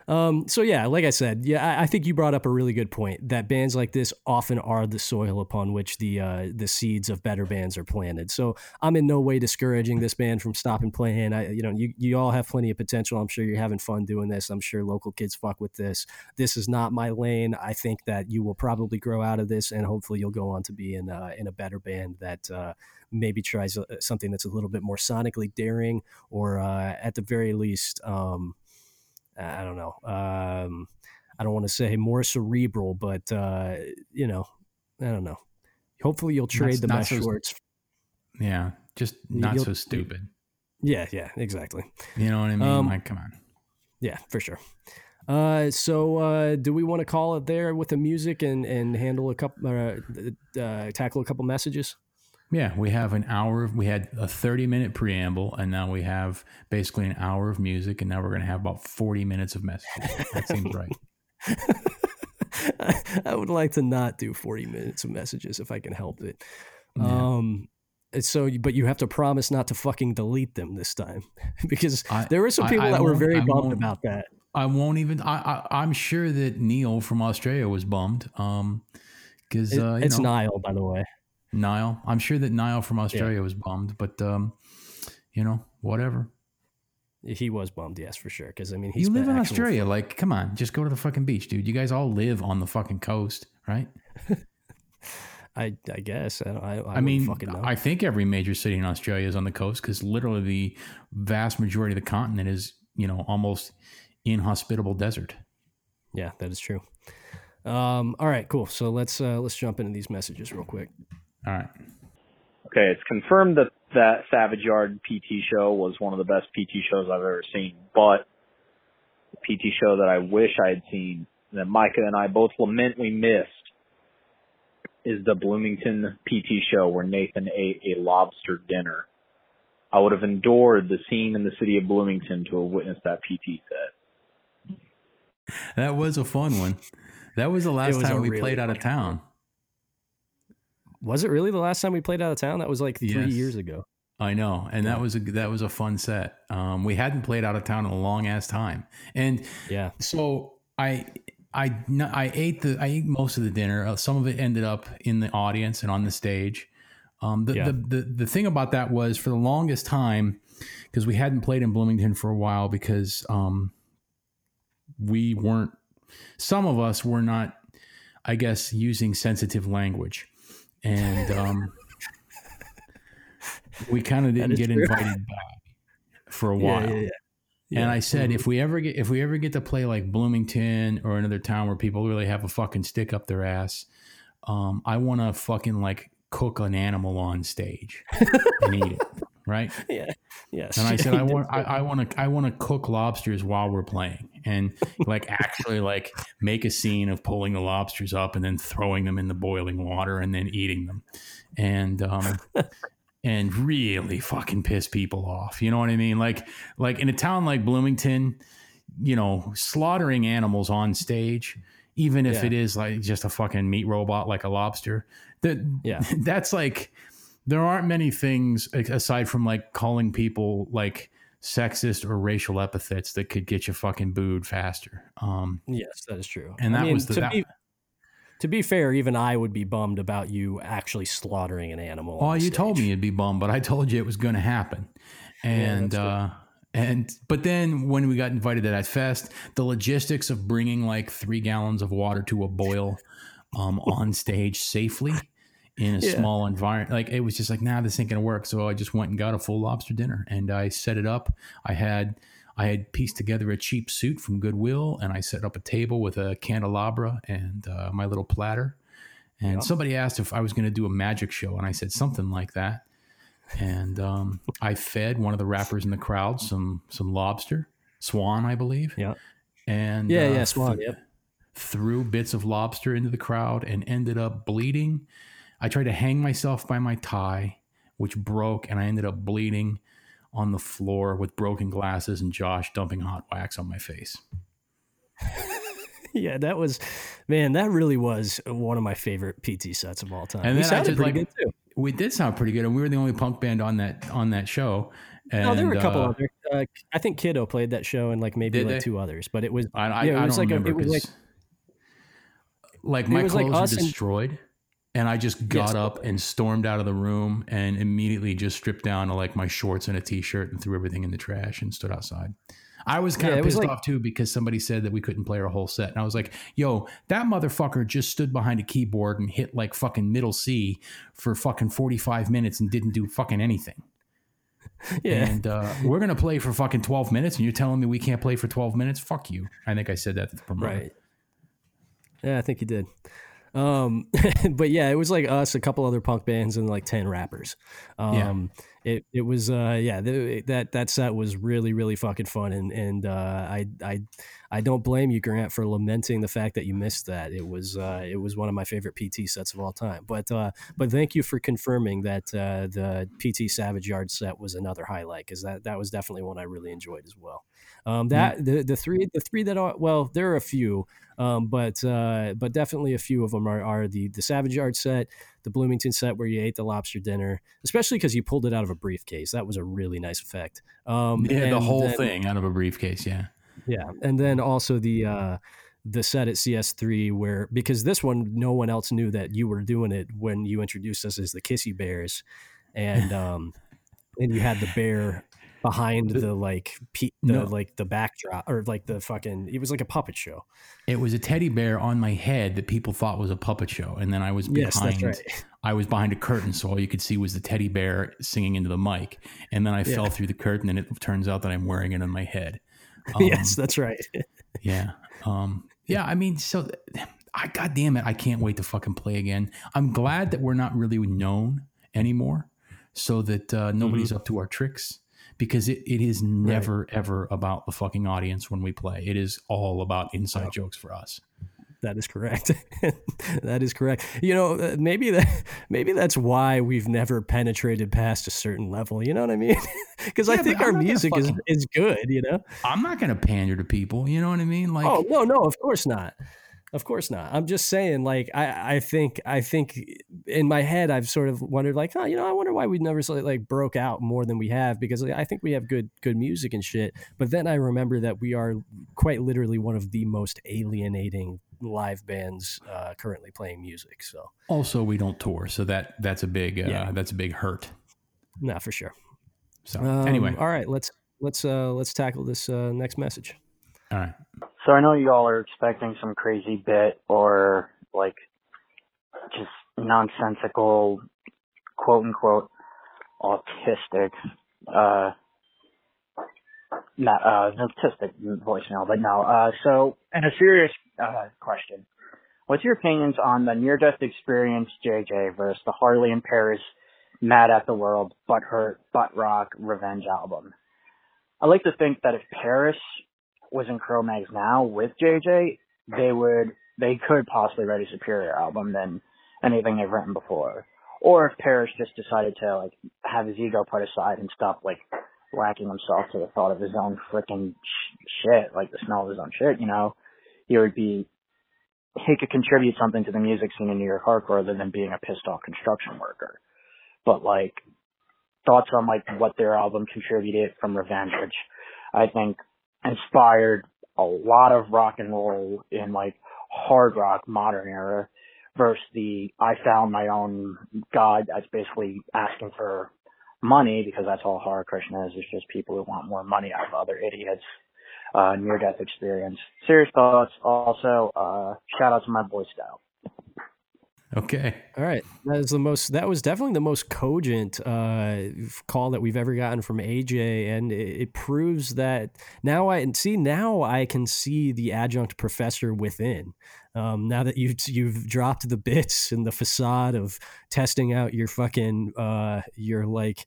Um, so yeah, like I said, yeah, I, I think you brought up a really good point that bands like this often are the soil upon which the uh, the seeds of better bands are planted. So I'm in no way discouraging this band from stopping playing. I, you know, you you all have plenty of potential. I'm sure you're having fun doing this. I'm sure local kids fuck with this. This is not my lane. I think that you will probably grow out of this, and hopefully you'll go on to be in uh, in a better band that. Uh, maybe tries uh, something that's a little bit more sonically daring or uh, at the very least um, I don't know. Um, I don't want to say more cerebral, but uh, you know, I don't know. Hopefully, you'll trade Not- the not mesh so- shorts. Yeah. Just not You'll- so stupid. Yeah, yeah, exactly. You know what I mean? Um, like, come on. Yeah, for sure. Uh, so uh, do we want to call it there with the music and and handle a couple, uh, uh, tackle a couple messages? Yeah, we have an hour. We had a 30 minute preamble, and now we have basically an hour of music, and now we're going to have about 40 minutes of messages. That seems right. I would like to not do 40 minutes of messages if I can help it. Yeah. Um, so, but you have to promise not to fucking delete them this time because I- there were some people I that were very I bummed about that. I won't even. I, I I'm sure that Neil from Australia was bummed. Um, because uh, it's know, Niall, by the way. Niall. I'm sure that Niall from Australia was bummed, but um, you know, whatever. he was bummed, yes, for sure. Because I mean, he's You live in Australia. Like, come on, just go to the fucking beach, dude. You guys all live on the fucking coast, right? I I guess I I, I, I, mean. I think every major city in Australia is on the coast because literally the vast majority of the continent is, you know, almost inhospitable desert. yeah, that is true. Um, all right, cool. So let's uh, let's jump into these messages real quick. All right. Okay, it's confirmed that that Savage Yard PT show was one of the best PT shows I've ever seen. But the PT show that I wish I had seen, that Micah and I both lament we missed, is the Bloomington PT show where Nathan ate a lobster dinner. I would have endured the scene in the city of Bloomington to have witnessed that PT set. That was a fun one. That was the last was time we really played out of fun town. Was it really the last time we played out of town? That was like three Yes. years ago. I know, and that was a that was a fun set. Um, we hadn't played out of town in a long ass time, and Yeah, so I I I ate the I ate most of the dinner. Uh, some of it ended up in the audience and on the stage. Um, the, Yeah. the the the thing about that was for the longest time because we hadn't played in Bloomington for a while because um, we weren't. Some of us were not, I guess, using sensitive language, and um, we kind of didn't get true. invited back for a while. yeah, yeah. And Yeah. Mm-hmm. I said, if we ever get if we ever get to play like Bloomington or another town where people really have a fucking stick up their ass, um, I want to fucking like cook an animal on stage and eat it, right? yeah, yes. And I said, I want, I, I want to, I want to cook lobsters while we're playing, and like actually like make a scene of pulling the lobsters up and then throwing them in the boiling water and then eating them, and um, and really fucking piss people off. You know what I mean? Like, like in a town like Bloomington, you know, slaughtering animals on stage, even if Yeah. it is like just a fucking meat robot like a lobster, that Yeah. that's like there aren't many things aside from like calling people like sexist or racial epithets that could get you fucking booed faster. Um, Yes, that is true. and I that mean, was the to that, be to be fair. Even I would be bummed about you actually slaughtering an animal. Well, on you told me you'd be bummed, but I told you it was going to happen. And that's uh and but then when we got invited to that fest, the logistics of bringing like 3 gallons of water to a boil um on stage safely in a Yeah. small environment like it was just like nah this ain't gonna work so i just went and got a full lobster dinner and i set it up i had i had pieced together a cheap suit from goodwill and i set up a table with a candelabra and uh, my little platter and Yeah. somebody asked if I was going to do a magic show, and I said something like that. And um, I fed one of the rappers in the crowd some some lobster, swan, I believe. Yeah. And Yeah, uh, yeah, swan. th- Yep. threw bits of lobster into the crowd and ended up bleeding. I tried to hang myself by my tie, which broke, and I ended up bleeding on the floor with broken glasses and Josh dumping hot wax on my face. Yeah, that was, man, that really was one of my favorite PT sets of all time. And We sounded pretty like good too. we did sound pretty good, and we were the only punk band on that on that show. And, No, there were a couple uh, other. Uh, I think Kiddo played that show and like maybe like they? two others, but it was I, I, Yeah, it I was don't like a- remember it was like- like my like clothes us were destroyed, and I just got Yes. up and stormed out of the room and immediately just stripped down to like my shorts and a t-shirt and threw everything in the trash and stood outside. I was kind Yeah, of pissed like- off too because somebody said that we couldn't play our whole set, and I was like, "Yo, that motherfucker just stood behind a keyboard and hit like fucking middle C for fucking forty five minutes and didn't do fucking anything." yeah. And uh, we're gonna play for fucking twelve minutes, and you're telling me we can't play for twelve minutes? Fuck you! I think I said that to the promoter. Right. Yeah, I think you did. Um, but yeah, it was like us, a couple other punk bands, and like ten rappers. Um, it it was uh yeah the, that that set was really really fucking fun, and and uh, I I I don't blame you, Grant, for lamenting the fact that you missed that. It was uh it was one of my favorite PT sets of all time. But uh but thank you for confirming that uh, the PT Savage Yard set was another highlight because that that was definitely one I really enjoyed as well. Um, that the the three the three that are well, there are a few, um, but uh, but definitely a few of them are, are the the Savage Yard set, the Bloomington set where you ate the lobster dinner, especially because you pulled it out of a briefcase. That was a really nice effect. Um, Yeah, the whole then- thing out of a briefcase. Yeah. yeah, and then also the uh, the set at CS3 where because this one no one else knew that you were doing it when you introduced us as the Kissy Bears, and um, and you had the bear behind The- the like pe- the No. like the backdrop or like the fucking it was like a puppet show. It was a teddy bear on my head that people thought was a puppet show, and then I was behind. Yes, that's right. I was behind a curtain, so all you could see was the teddy bear singing into the mic, and then I Yeah. fell through the curtain, and it turns out that I'm wearing it on my head. Um, yes, that's right. Yeah. Um, yeah. I mean, so I, God damn it. I can't wait to fucking play again. I'm glad that we're not really known anymore so that uh, nobody's Mm-hmm. up to our tricks because it, it is never, ever about the fucking audience when we play. It is all about inside jokes for us. That is correct. that is correct. You know, uh, maybe that maybe that's why we've never penetrated past a certain level. You know what I mean? Because I think our music is fucking- is good. You know? I'm not going to pander to people. You know what I mean? Like, oh no, no, of course not. Of course not. I'm just saying, like, I, I think, I think in my head, I've sort of wondered, like, oh, you know, I wonder why we never sort of, like broke out more than we have because like, I think we have good, good music and shit. But then I remember that we are quite literally one of the most alienating live bands uh, currently playing music. So, also we don't tour. So that, that's a big, uh, Yeah. that's a big hurt. nah, for sure. So Um, anyway, all right, let's let's uh, let's tackle this uh, next message. all right. So I know y'all are expecting some crazy bit or like just nonsensical, quote unquote, autistic, uh, not, uh, autistic voicemail, but no. Uh, so, and a serious, uh, question. What's your opinions on the near-death experience JJ versus the Harley and Parris Mad at the World, Butt Hurt, Butt Rock, Revenge album? I like to think that if Parris was in Cro-Mags now with JJ, they would they could possibly write a superior album than anything they've written before. Or if Parrish just decided to like have his ego put aside and stop like whacking himself to the thought of his own freaking sh- shit, like the smell of his own shit, you know, he would be he could contribute something to the music scene in New York hardcore other than being a pissed off construction worker. But like thoughts on like what their album contributed from Revenge, which I think inspired a lot of rock and roll in like hard rock modern era versus the I found my own God that's basically asking for money because that's all horror Christian is. It's just people who want more money out of other idiots. Uh, near death experience. Serious thoughts. Also, uh, shout out to my Boy Scout. Okay. All right, that is the most. That was definitely the most cogent uh, call that we've ever gotten from AJ, and it, it proves that now I and see now I can see the adjunct professor within. Um, now that you've you've dropped the bits and the facade of testing out your fucking uh, your like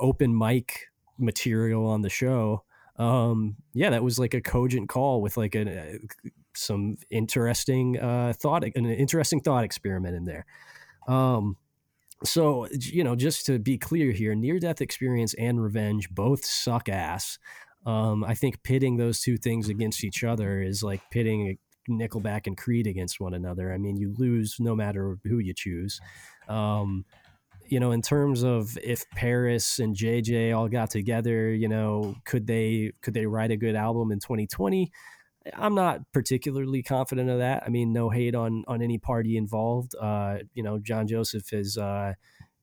open mic material on the show. Um, yeah, that was like a cogent call with like a some interesting uh, thought, an interesting thought experiment in there. Um, so you know, just to be clear here, near death experience and revenge both suck ass. Um, I think pitting those two things against each other is like pitting Nickelback and Creed against one another. I mean, you lose no matter who you choose. Um, you know, in terms of if Parris and JJ all got together, you know, could they could they write a good album in 2020? I'm not particularly confident of that. I mean, no hate on on any party involved. Uh, you know, John Joseph has uh,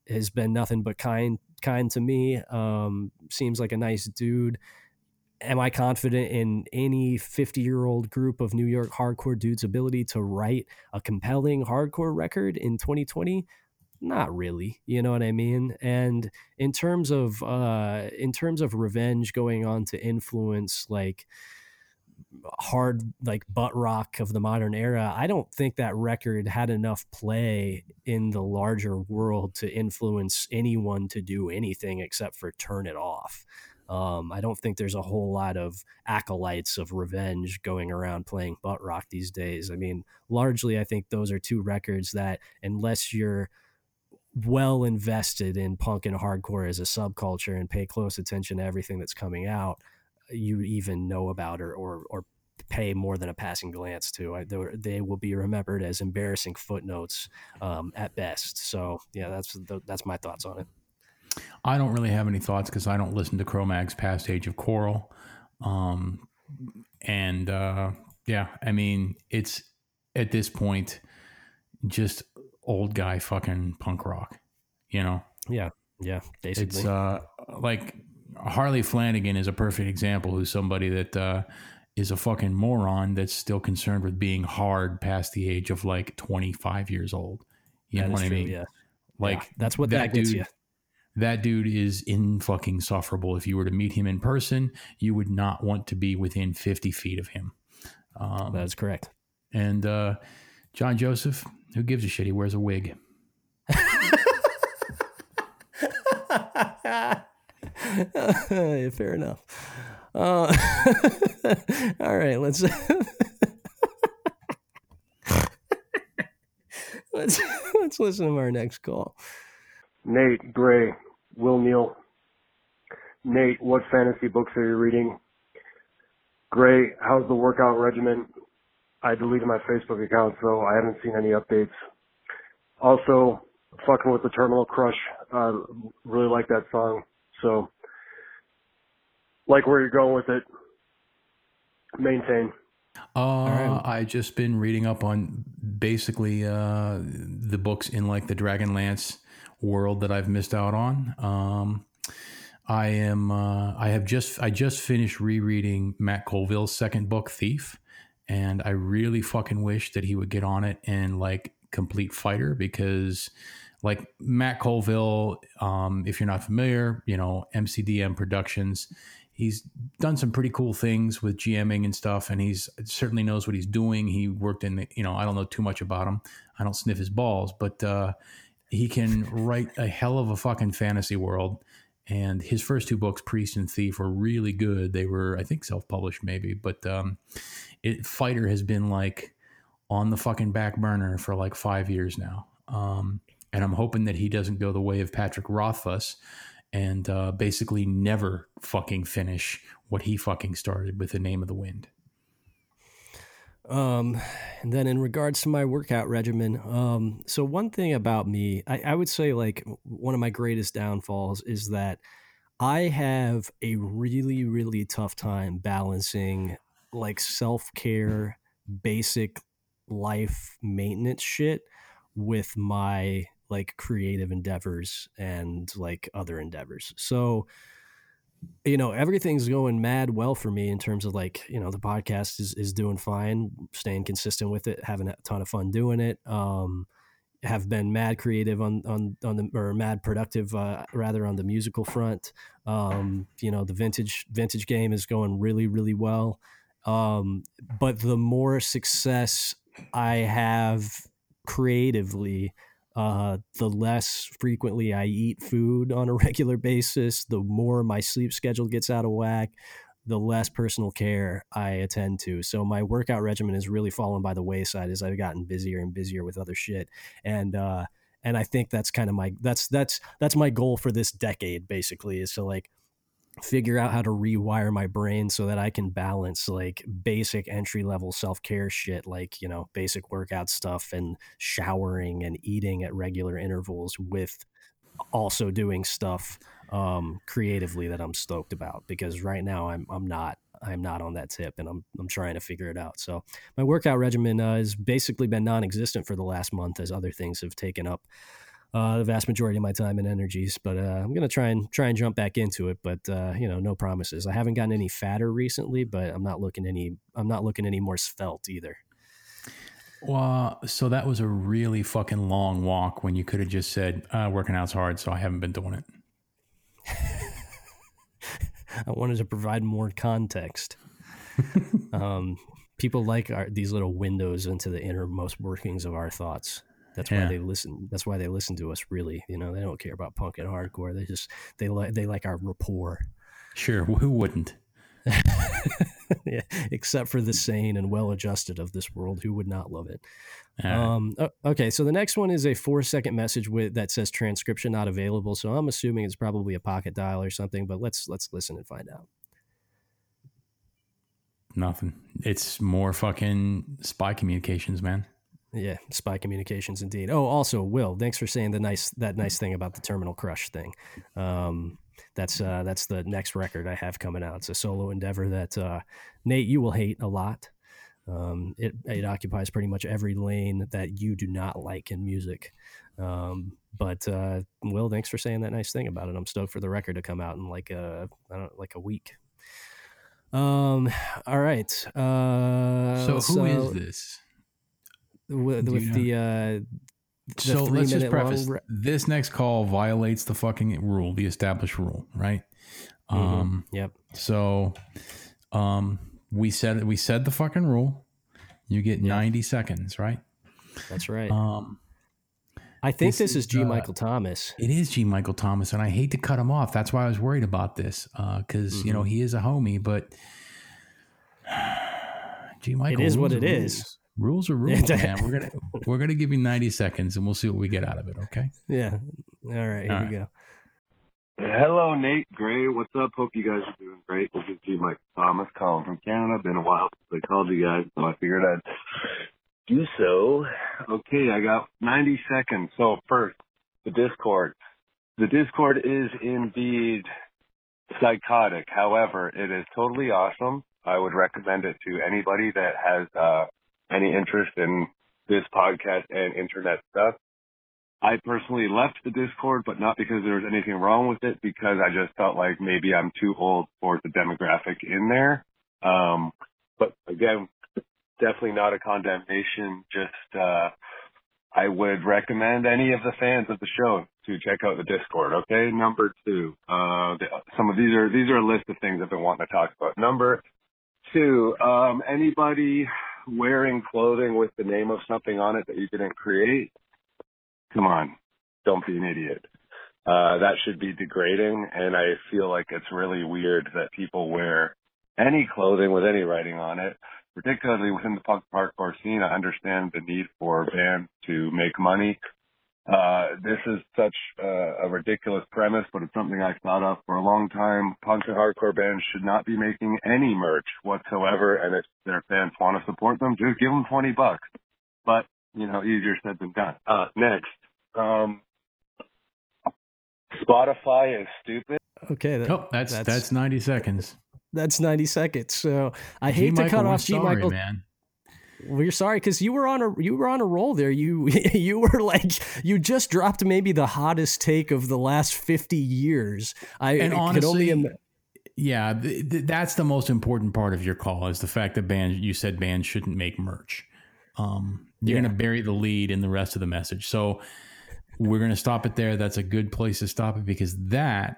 has been nothing but kind kind to me. Um, seems like a nice dude. Am I confident in any 50 year old group of New York hardcore dudes' ability to write a compelling hardcore record in 2020? Not really, you know what I mean. And in terms of uh, in terms of revenge going on to influence like hard like butt rock of the modern era i don't think that record had enough play in the larger world to influence anyone to do anything except for turn it off. Um, i don't think there's a whole lot of acolytes of revenge going around playing butt rock these days. I mean largely i think those are two records that unless you're well invested in punk and hardcore as a subculture and pay close attention to everything that's coming out you even know about or or, or pay more than a passing glance to. I, they will be remembered as embarrassing footnotes um, at best. So yeah, that's the, that's my thoughts on it. I don't really have any thoughts because I don't listen to Cro-Mags past Age of Quarrel, um, and uh, yeah, I mean it's at this point just old guy fucking punk rock, you know. Yeah, yeah, basically. It's uh, like Harley Flanagan is a perfect example who's somebody that uh, is a fucking moron that's still concerned with being hard past the age of like 25 years old. You That know what I mean? Yeah. Like Yeah, that's what that, gets dude, you. That dude is in fucking sufferable. If you were to meet him in person, you would not want to be within 50 feet of him. Um, That is correct. and uh, John Joseph, who gives a shit? He wears a wig. Fair enough. Uh, all right, let's let's let's listen to our next call. Nate, Gray, Will Neal. Nate, what fantasy books are you reading? Gray, how's the workout regimen? I deleted my Facebook account, so I haven't seen any updates. Also, fucking with the Terminal Crush. Uh, really like that song. So, like where you're going with it. Maintain. Uh, right. I just been reading up on basically uh, the books in like the Dragonlance world that I've missed out on. Um, I am. Uh, I have just. I just finished rereading Matt Colville's second book, Thief, and I really fucking wish that he would get on it and like complete fighter because. Like Matt Colville, um, if you're not familiar, you know MCDM Productions he's done some pretty cool things with GMing and stuff, and he's certainly knows what he's doing. He worked in, the, you know, I don't know too much about him. I don't sniff his balls, but uh, he can write a hell of a fucking fantasy world. And his first two books, Priest and Thief, were really good. They were, I think, self-published maybe, but um, it Fighter has been like on the fucking back burner for like five years now. Um, and I'm hoping that he doesn't go the way of Patrick Rothfuss and uh, basically never fucking finish what he fucking started with the name of the wind. Um, and then in regards to my workout regimen, um, so one thing about me, I, I would say like one of my greatest downfalls is that I have a really, really tough time balancing like self care, basic life maintenance shit with my like creative endeavors and like other endeavors. So, you know, everything's going mad well for me in terms of like, you know, the podcast is, is doing fine, staying consistent with it, having a ton of fun doing it. Um, have been mad creative on, on, on the, or mad productive, uh, rather on the musical front. Um, you know, the vintage, vintage game is going really, really well. Um, but the more success I have creatively, uh, the less frequently I eat food on a regular basis, the more my sleep schedule gets out of whack, the less personal care I attend to. So my workout regimen has really fallen by the wayside as I've gotten busier and busier with other shit. And uh, and I think that's kind of my that's that's that's my goal for this decade basically is to like figure out how to rewire my brain so that I can balance like basic entry level self care shit, like, you know, basic workout stuff and showering and eating at regular intervals with also doing stuff um, creatively that I'm stoked about because right now I'm, I'm not. I'm not on that tip, and I'm I'm trying to figure it out. So my workout regimen uh, has basically been non-existent for the last month, as other things have taken up uh, the vast majority of my time and energies. But uh, I'm gonna try and try and jump back into it. But uh, you know, no promises. I haven't gotten any fatter recently, but I'm not looking any. I'm not looking any more svelte either. Well, so that was a really fucking long walk when you could have just said, uh, working out's hard, so I haven't been doing it. I wanted to provide more context. um, people like our, these little windows into the innermost workings of our thoughts. That's why they listen. That's why they listen to us. Really, you know, they don't care about punk and hardcore. They just they like they like our rapport. Sure, who wouldn't? yeah, except for the sane and well-adjusted of this world, who would not love it? Uh, Um, okay, so the next one is a four-second message with that says transcription not available. So I'm assuming it's probably a pocket dial or something. But let's let's listen and find out. nothing. It's more fucking spy communications, man. Yeah, spy communications indeed. Oh, also, Will, thanks for saying the nice that nice thing about the Terminal Crush thing. Um, that's uh, that's the next record I have coming out. It's a solo endeavor that uh, Nate you will hate a lot. Um, it it occupies pretty much every lane that you do not like in music. Um, but uh, Will, thanks for saying that nice thing about it. I'm stoked for the record to come out in like a I don't like a week. Um. All right. Uh, so who is this? With, with the uh, so let's just preface re- this next call violates the fucking rule, the established rule, right? Mhm. Um, Yep. so um, we said we said the fucking rule. You get Yeah. 90 seconds, right? That's right. Um, I think this this, is, G. uh, Michael Thomas. it is G. Michael Thomas, and I hate to cut him off. That's why I was worried about this, because you know he is a homie, but G. Michael is what it is. it are is. Rules. Rules are rules, man. We're gonna we're gonna give you 90 seconds, and we'll see what we get out of it. Okay. Yeah. All right. Here All we go. Hello, Nate Gray. What's up? Hope you guys are doing great. This is G. Mike Thomas calling from Canada. Been a while since I called you guys, so I figured I'd do so. Okay, I got 90 seconds. So first, the Discord. The Discord is indeed psychotic. However, it is totally awesome. I would recommend it to anybody that has uh, any interest in this podcast and internet stuff. I personally left the Discord, but not because there was anything wrong with it, because I just felt like maybe I'm too old for the demographic in there. Um, but again, definitely not a condemnation. Just, uh, I would recommend any of the fans of the show to check out the Discord. Okay. Number two, uh, the, some of these are, these are a list of things I've been wanting to talk about. Number two, um, anybody wearing clothing with the name of something on it that you didn't create, come on, don't be an idiot. Uh, that should be degrading, and I feel like it's really weird that people wear any clothing with any writing on it, particularly within the punk hardcore scene. I understand the need for bands to make money. Uh, this is such uh, a ridiculous premise, but it's something I've thought of for a long time. Punk and hardcore bands should not be making any merch whatsoever, and if their fans want to support them, just give them 20 bucks. But, you know, easier said than done. Uh, next. Um, Spotify is stupid. Okay. That, Oh, that's that's, 90 seconds. that's 90 seconds. So I G. hate to Michael, cut we're off G. sorry, Michael. man. We're sorry because you were on a you were on a roll there. You you were like you just dropped maybe the hottest take of the last 50 years. I And could only honestly, im- Yeah, th- th- that's the most important part of your call is the fact that bands you said bands shouldn't make merch. Um, you're Yeah. going to bury the lead in the rest of the message. So we're going to stop it there. That's a good place to stop it because that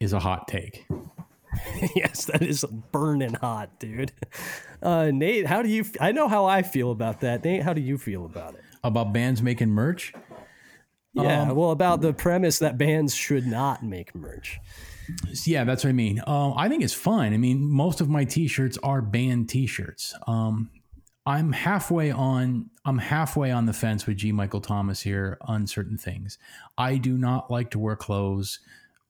is a hot take. yes, that is burning hot, dude. Uh, Nate, how do you? f- I know how I feel about that. Nate, how do you feel about it? About bands making merch, Yeah, Um, well, about the premise that bands should not make merch. Yeah, that's what I mean. Um, I think it's fun. I mean, most of my T-shirts are band T-shirts. Um, I'm halfway on. I'm halfway on the fence with G. Michael Thomas here on certain things. I do not like to wear clothes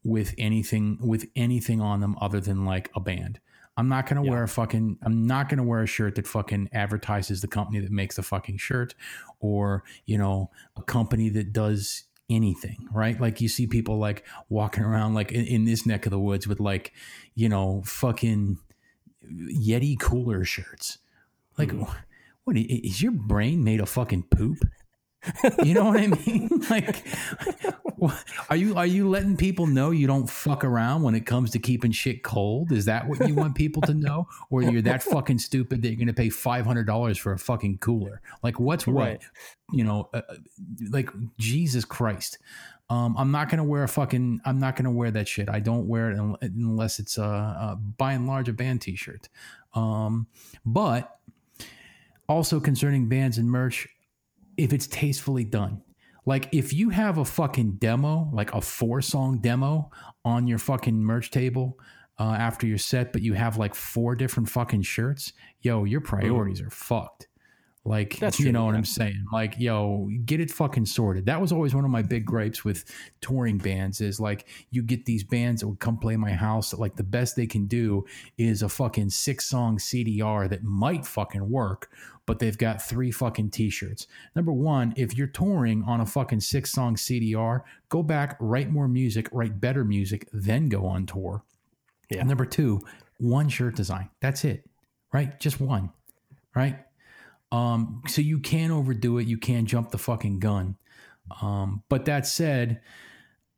with anything with anything on them other than like a band. I'm not gonna wear a fucking. I'm not gonna wear a shirt that fucking advertises the company that makes the fucking shirt, or you know, a company that does anything, right? Like you see people like walking around like in, in this neck of the woods with like, you know, fucking Yeti cooler shirts. Like, mm-hmm. what i- is your brain made of fucking poop? You know what I mean? Like, are you are you letting people know you don't fuck around when it comes to keeping shit cold? Is that what you want people to know, or you're that fucking stupid that you're going to pay five hundred dollars for a fucking cooler? Like, what's what? Right. You know, uh, uh, like Jesus Christ. Um, I'm not gonna wear a fucking. I'm not gonna wear that shit. I don't wear it unless it's a, uh, by and large a band T-shirt. Um, but also concerning bands and merch, if it's tastefully done. Like if you have a fucking demo, like a four song demo on your fucking merch table uh, after your set, but you have like four different fucking shirts, yo, your priorities are fucked. Like That's you true, know what. I'm saying? Like, yo, get it fucking sorted. That was always one of my big gripes with touring bands is like you get these bands that would come play my house that like the best they can do is a fucking six song CDR that might fucking work, but they've got three fucking t-shirts. Number one, if you're touring on a fucking six song CDR, go back, write more music, write better music, then go on tour. Yeah. Number two, one shirt design. That's it. Right? Just one. Right? Um, so you can't overdo it, you can't jump the fucking gun. Um, but that said,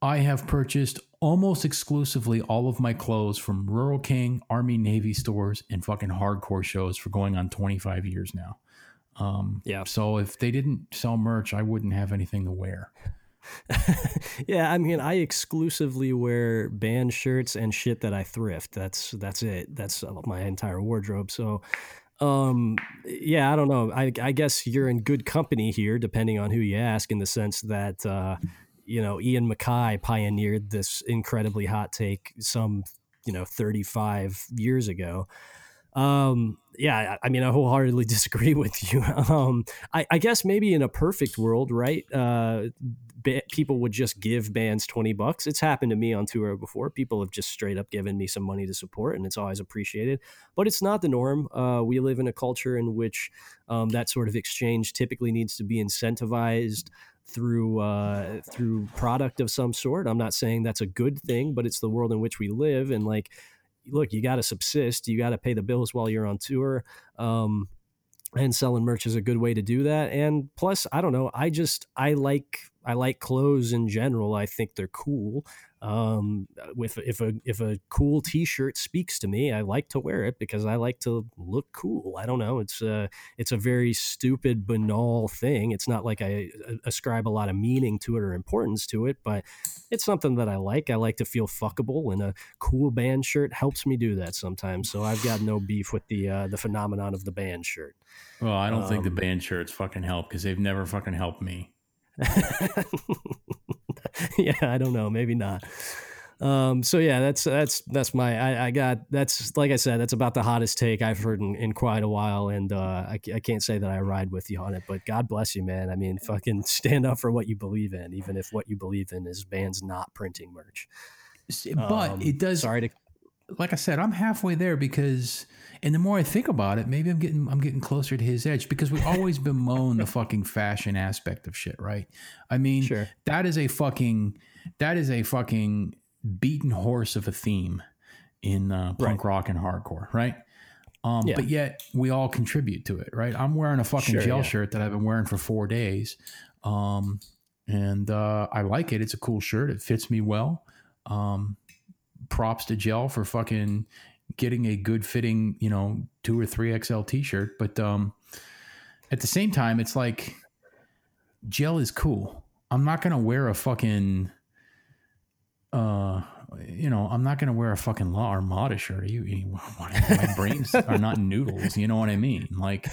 I have purchased almost exclusively all of my clothes from Rural King, Army, Navy stores, and fucking hardcore shows for going on 25 years now. Um, Yeah. So if they didn't sell merch, I wouldn't have anything to wear. yeah, I mean, I exclusively wear band shirts and shit that I thrift. That's that's it. That's my entire wardrobe. So, um, yeah, I don't know. I I guess you're in good company here, depending on who you ask, in the sense that uh, you know Ian MacKaye pioneered this incredibly hot take some you know 35 years ago. Um, yeah, I mean, I wholeheartedly disagree with you. Um, I, I guess maybe in a perfect world, right? Uh, people would just give bands 20 bucks. It's happened to me on tour before. People have just straight up given me some money to support, and it's always appreciated. But it's not the norm. Uh, we live in a culture in which um, that sort of exchange typically needs to be incentivized through uh, through product of some sort. I'm not saying that's a good thing, but it's the world in which we live, and like look, you got to subsist. You got to pay the bills while you're on tour. Um, and selling merch is a good way to do that. And plus, I don't know. I just I like I like clothes in general. I think they're cool. Um, with if a if a cool T-shirt speaks to me, I like to wear it because I like to look cool. I don't know. It's a it's a very stupid, banal thing. It's not like I uh, ascribe a lot of meaning to it or importance to it, but it's something that I like. I like to feel fuckable, and a cool band shirt helps me do that sometimes. So I've got no beef with the uh, the phenomenon of the band shirt. Well, I don't think the Um, band shirts fucking help because they've never fucking helped me. yeah, I don't know, maybe not. Um, so yeah, that's that's that's my I, I got that's like I said, that's about the hottest take I've heard in, in quite a while, and uh, I, I can't say that I ride with you on it, but God bless you, man. I mean, fucking stand up for what you believe in, even if what you believe in is bands not printing merch. But Um, it does. Sorry to like I said, I'm halfway there because, and the more I think about it, maybe I'm getting I'm getting closer to his edge because we always bemoan the fucking fashion aspect of shit, right? I mean, Sure. that is a fucking that is a fucking beaten horse of a theme in uh, punk Right. rock and hardcore, right? Um, Yeah. But yet we all contribute to it, right? I'm wearing a fucking Sure, gel yeah. shirt that I've been wearing for four days, um, and uh, I like it. It's a cool shirt. It fits me well. Um, props to gel for fucking getting a good fitting, you know, two or three XL t-shirt. But um, at the same time, it's like gel is cool. I'm not gonna wear a fucking, uh, you know, I'm not gonna wear a fucking La Armada shirt. You, you my brains are not noodles. You know what I mean? Like.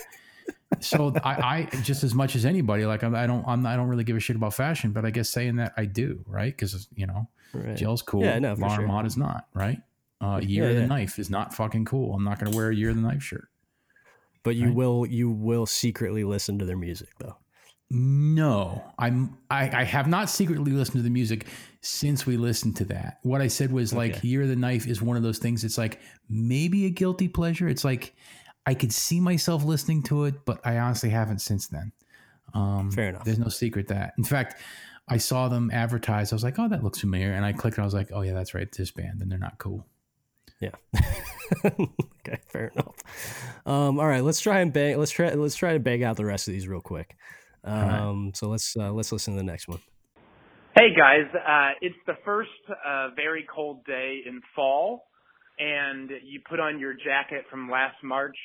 So I, I just as much as anybody like I, I don't I'm, I don't really give a shit about fashion, but I guess saying that I do, right? Because you know right. Gel's cool. Yeah, no, for sure. Armada's not, right? Uh, Year of the yeah. Knife is not fucking cool. I'm not going to wear a Year of the Knife shirt. but you right. will you will secretly listen to their music though. No, I'm. I, I have not secretly listened to the music since we listened to that. What I said was like Year of the Knife is one of those things. It's like maybe a guilty pleasure. It's like I could see myself listening to it, but I honestly haven't since then. Um, Fair enough. There's no secret that. In fact, I saw them advertised. I was like, oh, that looks familiar, and I clicked. and I was like, oh yeah, that's right, this band, and they're not cool. Yeah. okay, fair enough. Um, all right, let's try and bang. Let's try. Let's try to bang out the rest of these real quick. right. Um, so let's uh, let's listen to the next one. Hey guys, uh, it's the first uh, very cold day in fall, and you put on your jacket from last March,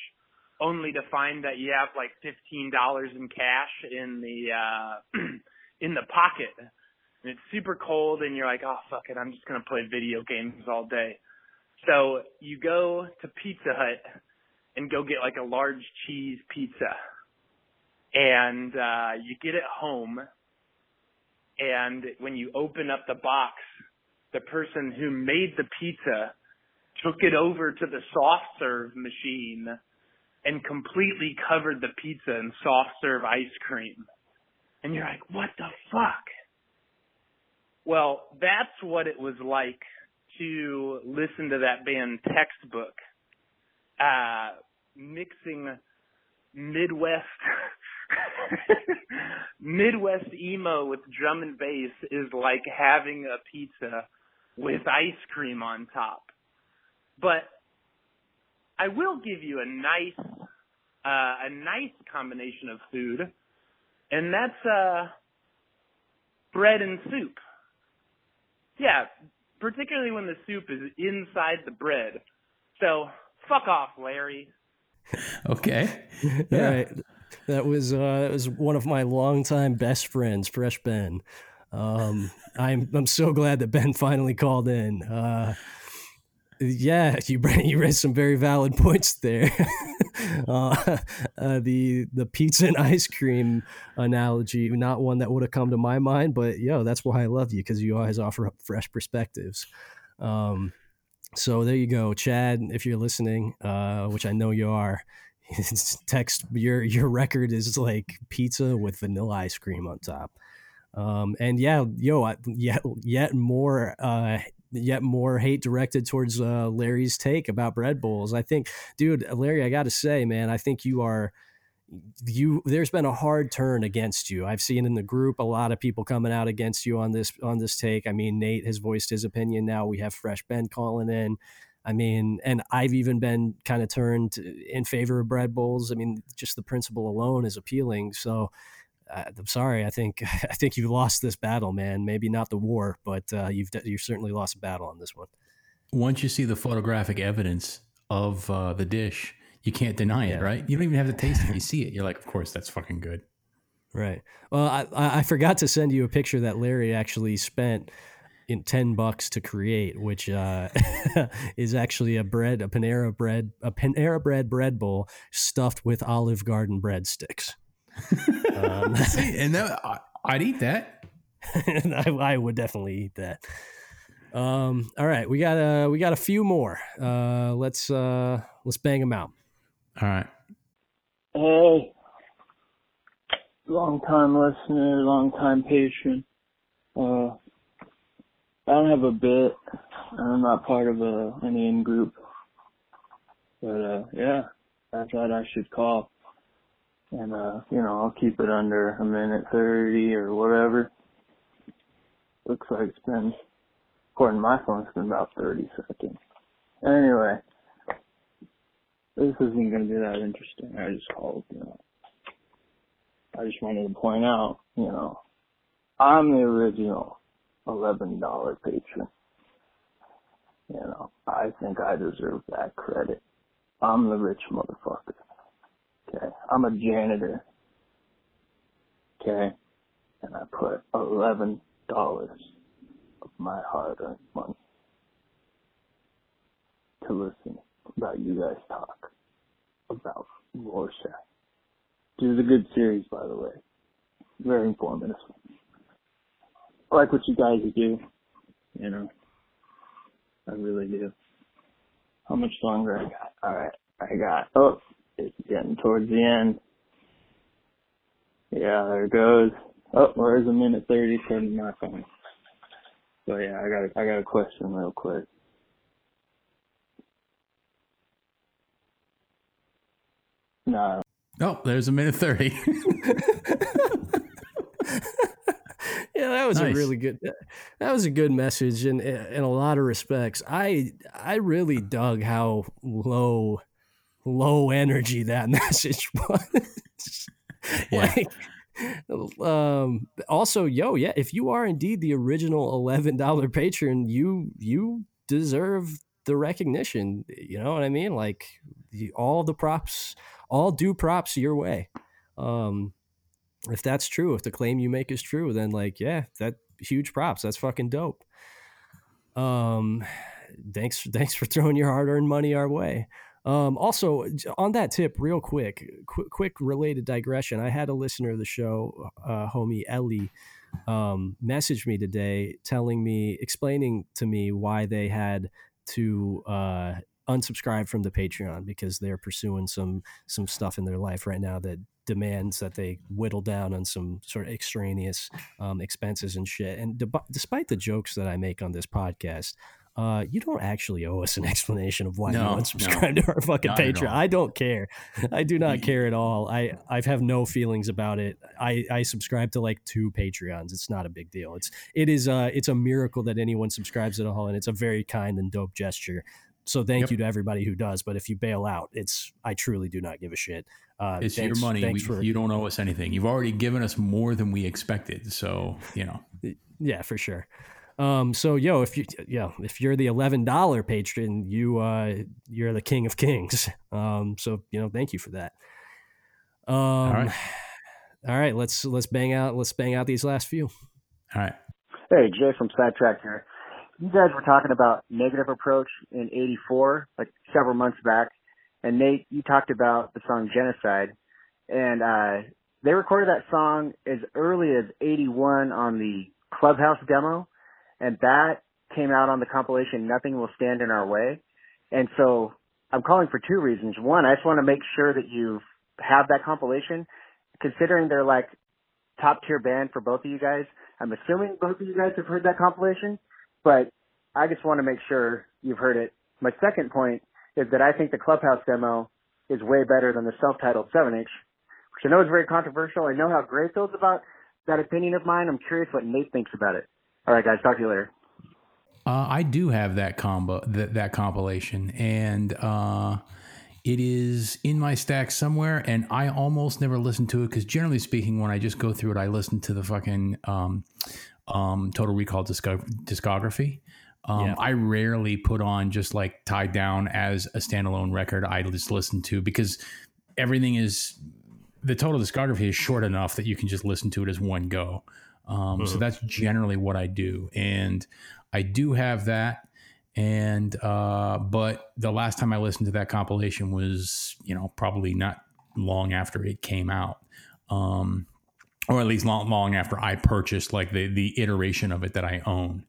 only to find that you have like fifteen dollars in cash in the uh, in the pocket, and it's super cold, and you're like, oh fuck it, I'm just gonna play video games all day. So you go to Pizza Hut and go get like a large cheese pizza, and uh, you get it home and when you open up the box, the person who made the pizza took it over to the soft serve machine and completely covered the pizza in soft serve ice cream. And you're like, what the fuck? Well, that's what it was like to listen to that band textbook, uh, mixing Midwest Midwest emo with drum and bass is like having a pizza with ice cream on top. But I will give you a nice uh a nice combination of food and that's uh bread and soup. Yeah, particularly when the soup is inside the bread. So fuck off, Larry. Okay. Yeah. Right. That was uh, that was one of my longtime best friends, Fresh Ben. Um, I'm I'm so glad that Ben finally called in. Uh, yeah, you you raised some very valid points there. uh, uh, the the pizza and ice cream analogy, not one that would have come to my mind, but yo, that's why I love you because you always offer up fresh perspectives. Um, so there you go, Chad. If you're listening, uh, which I know you are, text your your record is like pizza with vanilla ice cream on top. Um, and yeah, yo, yet yet more uh, yet more hate directed towards uh, Larry's take about bread bowls. I think, dude, Larry, I got to say, man, I think you are you there's been a hard turn against you. I've seen in the group a lot of people coming out against you on this on this take. I mean nate has voiced his opinion now. We have fresh ben calling in. I mean and i've even been kind of turned in favor of bread bowls. I mean just the principle alone is appealing. So I'm sorry. I think I think you've lost this battle, man. Maybe not the war, but uh, you've you've certainly lost a battle on this one. Once you see the photographic evidence of uh, the dish, you can't deny it, right? You don't even have to taste it. You see it, you're like, of course, that's fucking good. Right. Well, I I forgot to send you a picture that Larry actually spent in 10 bucks to create which uh, is actually a bread a panera bread a panera bread bread bowl stuffed with olive garden breadsticks um, See, and that, I'd eat that. I, I, would definitely eat that. Um, all right, we got a we got a few more. Uh, let's uh, let's bang them out. All right. Hey, long time listener, long time patron. Uh, I don't have a bit. I'm not part of a any in group, but uh, yeah, I thought I should call and uh, you know, I'll keep it under a minute thirty or whatever. Looks like it's been, according to my phone, it's been about thirty seconds. Anyway, this isn't going to be that interesting. I just called, you know. I just wanted to point out, you know, I'm the original eleven dollar patron. You know, I think I deserve that credit. I'm the rich motherfucker. Okay. I'm a janitor. Okay. And I put eleven dollars of my hard earned money to listen about you guys talk about Rorschach. This is a good series, by the way. Very informative. I like what you guys do. You know, I really do. How much longer I got? All right, I got. Oh, it's getting towards the end. Yeah, there it goes. Oh, there's a minute thirty from my phone. So yeah, I got a, I got a question real quick. No. Oh, there's a minute thirty. yeah, that was nice. a really good. That was a good message in in a lot of respects. I I really dug how low low energy that message was. like, um, also, yo, yeah, if you are indeed the original eleven dollar patron, you you deserve the recognition. You know what I mean? Like the, all the props, all due props your way. Um, if that's true, if the claim you make is true, then like, yeah, that huge props. That's fucking dope. Um, thanks, thanks for throwing your hard earned money our way. Um, also, on that tip, real quick, quick, quick related digression. I had a listener of the show, uh, homie Ellie, um, message me today, telling me, explaining to me why they had to uh, unsubscribe from the Patreon because they're pursuing some some stuff in their life right now that demands that they whittle down on some sort of extraneous um, expenses and shit. And de- despite the jokes that I make on this podcast, uh, you don't actually owe us an explanation of why no, you unsubscribe no, to our fucking Patreon. I don't care. I do not care at all. I I have no feelings about it. I I subscribe to like two Patreons. It's not a big deal. It's it is uh it's a miracle that anyone subscribes at all, and it's a very kind and dope gesture. so thank Yep. you to everybody who does. But if you bail out, it's I truly do not give a shit. Uh, It's thanks- your money. We, for, you don't owe us anything. You've already given us more than we expected. So, you know, yeah, for sure. Um, so yo, if you yeah, if you're the eleven dollar patron, you uh you're the king of kings. Um, so you know, thank you for that. Um, all right. all right, let's let's bang out let's bang out these last few. all right. Hey, Jay from Sidetrack here. You guys were talking about negative approach in '84, like several months back, and Nate, you talked about the song Genocide, and uh, they recorded that song as early as '81 on the Clubhouse demo, and that came out on the compilation Nothing Will Stand in Our Way. And so I'm calling for two reasons. One, I just want to make sure that you have that compilation, considering they're like top tier band for both of you guys. I'm assuming both of you guys have heard that compilation, but I just want to make sure you've heard it. My second point is that I think the Clubhouse demo is way better than the self-titled 7-inch, which I know is very controversial. I know how Gray feels about that opinion of mine. I'm curious what Nate thinks about it. All right, guys, talk to you later. Uh, I do have that combo that that compilation, and uh, it is in my stack somewhere. And I almost never listen to it because, generally speaking, when I just go through it, I listen to the fucking um, um, Total Recall discog- discography. Um, Yeah. I rarely put on just like tied down as a standalone record. I just listen to because everything is the total discography is short enough that you can just listen to it as one go. Um, So that's generally what I do, and I do have that. And uh, but the last time I listened to that compilation was, you know, probably not long after it came out, um, or at least long, long after I purchased like the the iteration of it that I own,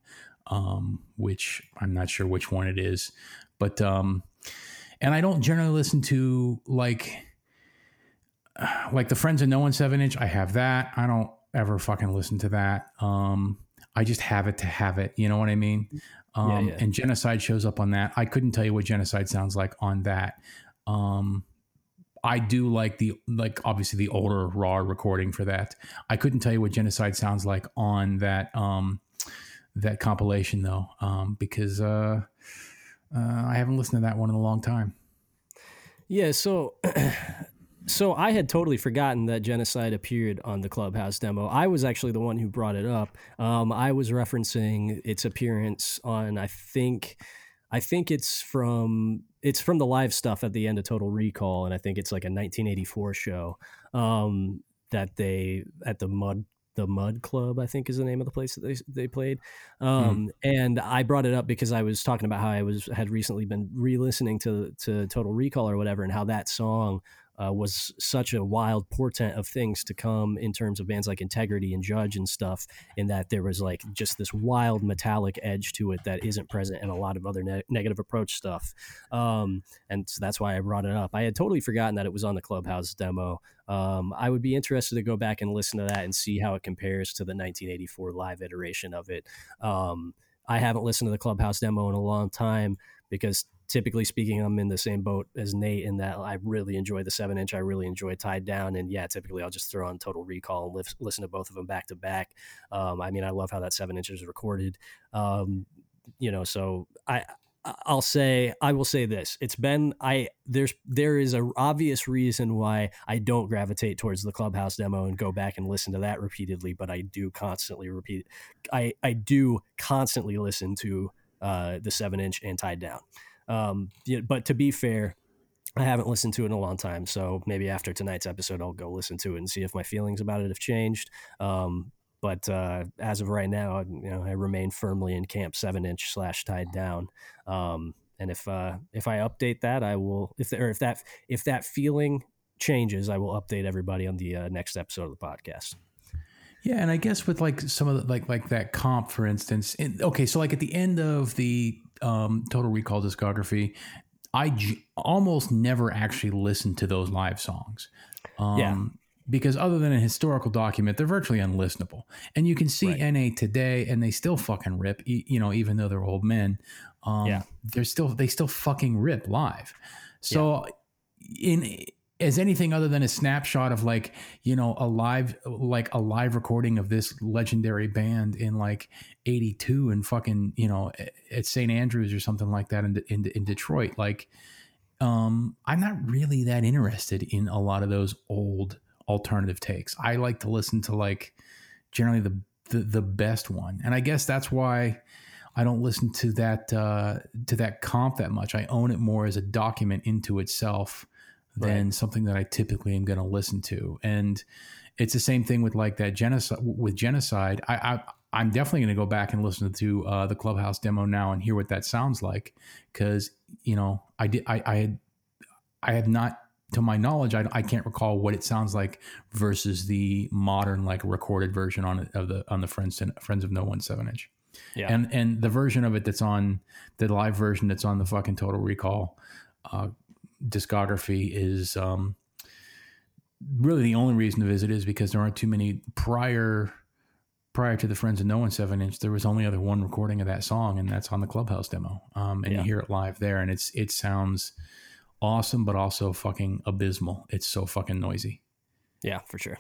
um, which I'm not sure which one it is, but um, and I don't generally listen to like like the Friends of No One seven inch. I have that. I don't ever fucking listen to that. Um, I just have it to have it. You know what I mean? Um, yeah. And genocide shows up on that. I couldn't tell you what genocide sounds like on that. Um, I do like the like obviously the older raw recording for that. I couldn't tell you what genocide sounds like on that um, that compilation though, um, because uh, uh, I haven't listened to that one in a long time. Yeah, so so I had totally forgotten that genocide appeared on the Clubhouse demo. I was actually the one who brought it up. Um, I was referencing its appearance on I think I think it's from it's from the live stuff at the end of Total Recall, and I think it's like a 1984 show um, that they at the Mud the Mud Club, I think is the name of the place that they they played. Um, And I brought it up because I was talking about how I was had recently been re-listening to to Total Recall or whatever, and how that song uh, was such a wild portent of things to come in terms of bands like Integrity and Judge and stuff, in that there was like just this wild metallic edge to it that isn't present in a lot of other ne- negative approach stuff. Um, and so that's why I brought it up. I had totally forgotten that it was on the Clubhouse demo. Um, I would be interested to go back and listen to that and see how it compares to the 1984 live iteration of it. Um, I haven't listened to the Clubhouse demo in a long time because typically speaking, I'm in the same boat as Nate in that I really enjoy the seven inch. I really enjoy Tied Down. And yeah, typically I'll just throw on Total Recall and live, listen to both of them back to back. Um, I mean, I love how that seven inch is recorded. Um, you know, so I, I'll say I will say this. It's been I there's there is a obvious reason why I don't gravitate towards the Clubhouse demo and go back and listen to that repeatedly, but I do constantly repeat I I do constantly listen to uh the 7 inch and tied down. Um yeah, but to be fair, I haven't listened to it in a long time, so maybe after tonight's episode I'll go listen to it and see if my feelings about it have changed. Um but uh, as of right now, you know, I remain firmly in camp seven inch slash tied down. Um, and if uh, if I update that, I will. If or if that if that feeling changes, I will update everybody on the uh, next episode of the podcast. Yeah, and I guess with like some of the like like that comp, for instance. In, okay, so like at the end of the um, Total Recall discography, I j- almost never actually listened to those live songs. Um, Yeah. Because other than a historical document, they're virtually unlistenable. And you can see Right. NA today, and they still fucking rip. e- You know, even though they're old men, um, Yeah. they're still they still fucking rip live. So in as anything other than a snapshot of like you know a live like a live recording of this legendary band in like 82 and fucking you know at st andrews or something like that in, in, in detroit. Like um i'm not really that interested in a lot of those old alternative takes. I like to listen to like generally the the, the best one. And i guess that's why I don't listen to that uh, to that comp that much. I own it more as a document into itself than right. something that I typically am going to listen to. And it's the same thing with like that genocide. With genocide, I, I am definitely going to go back and listen to uh, the Clubhouse demo now and hear what that sounds like because you know I did I, I had I have not to my knowledge I, I can't recall what it sounds like versus the modern like recorded version on of the on the Friends Friends of No One seven inch. Yeah. And and the version of it that's on the live version that's on the fucking Total Recall uh, discography is um, really the only reason to visit is because there aren't too many prior prior to the Friends of No One seven inch. There was only other one recording of that song, and that's on the Clubhouse demo. Um, and yeah. you hear it live there, and it's it sounds awesome, but also fucking abysmal. It's so fucking noisy. Yeah, for sure.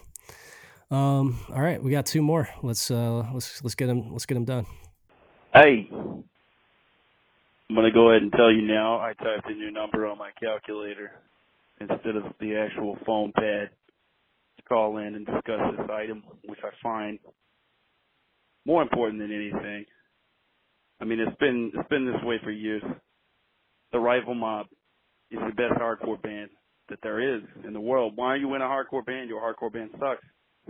Um, all right, we got two more. Let's uh, let's let's get them let's get them done. Hey, I'm going to go ahead and tell you now. I typed in your number on my calculator instead of the actual phone pad to call in and discuss this item, which I find more important than anything. I mean, it's been it's been this way for years. The Rival Mob is the best hardcore band that there is in the world. Why are you in a hardcore band? Your hardcore band sucks.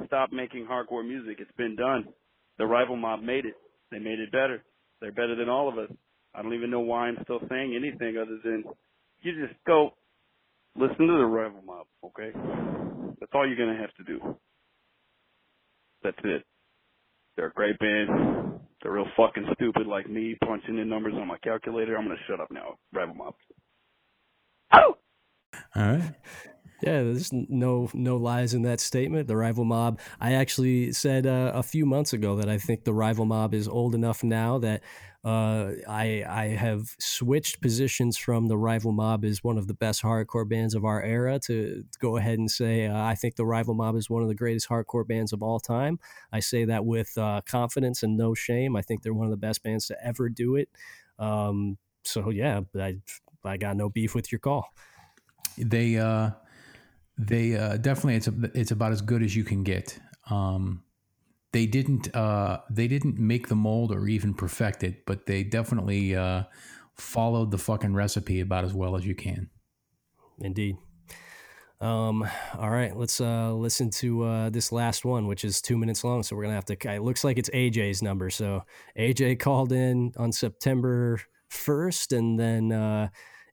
Stop making hardcore music. It's been done. The Rival Mob made it. They made it better. They're better than all of us. I don't even know why I'm still saying anything other than you just go listen to the rival mob, okay? That's all you're gonna have to do. That's it. They're a great band. They're real fucking stupid like me punching in numbers on my calculator. I'm gonna shut up now. Rival mob. Oh! All right. Yeah, there's no no lies in that statement. The rival mob. I actually said uh, a few months ago that I think the rival mob is old enough now that uh, I I have switched positions from the rival mob is one of the best hardcore bands of our era to go ahead and say uh, I think the rival mob is one of the greatest hardcore bands of all time. I say that with uh, confidence and no shame. I think they're one of the best bands to ever do it. Um, so yeah, I I got no beef with your call. They uh they uh, definitely it's a, it's about as good as you can get. Um, they didn't uh, they didn't make the mold or even perfect it, but they definitely uh, followed the fucking recipe about as well as you can. Indeed. Um, all right, let's uh, listen to uh, this last one, which is two minutes long. So we're gonna have to. It looks like it's AJ's number. So AJ called in on September first, and then uh,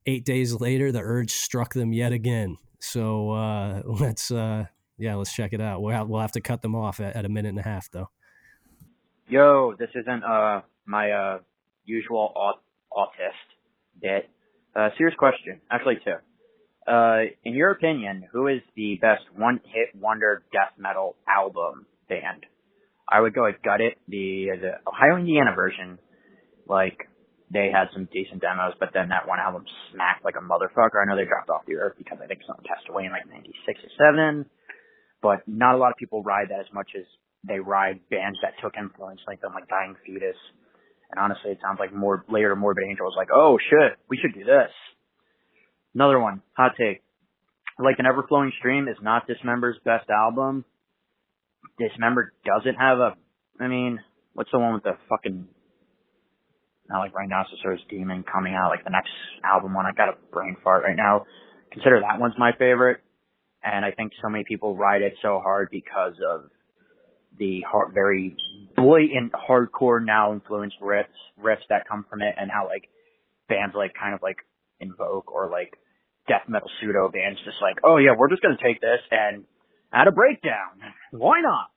eight days later, the urge struck them yet again. So uh, let's uh, yeah, let's check it out. We'll have, we'll have to cut them off at, at a minute and a half though. Yo, this isn't uh my uh usual aut- autist bit. Uh, serious question, actually two. Uh, in your opinion, who is the best one-hit wonder death metal album band? I would go with Gutted, the the Ohio Indiana version. Like they had some decent demos, but then that one album smacked like a motherfucker. I know they dropped off the earth because I think someone passed away in like 96 or 7, but not a lot of people ride that as much as they ride bands that took influence like them, like Dying Fetus. And honestly, it sounds like more later Morbid Angel was like, oh shit, we should do this. Another one, hot take. Like an Ever Flowing Stream is not Dismember's best album. Dismember doesn't have a, I mean, what's the one with the fucking not like Rhinoceros Demon coming out, like the next album one. I got a brain fart right now. Consider that one's my favorite. And I think so many people ride it so hard because of the hard, very blatant hardcore now influenced riffs, riffs that come from it and how like bands like kind of like Invoke or like death metal pseudo bands just like, oh yeah, we're just gonna take this and add a breakdown. Why not?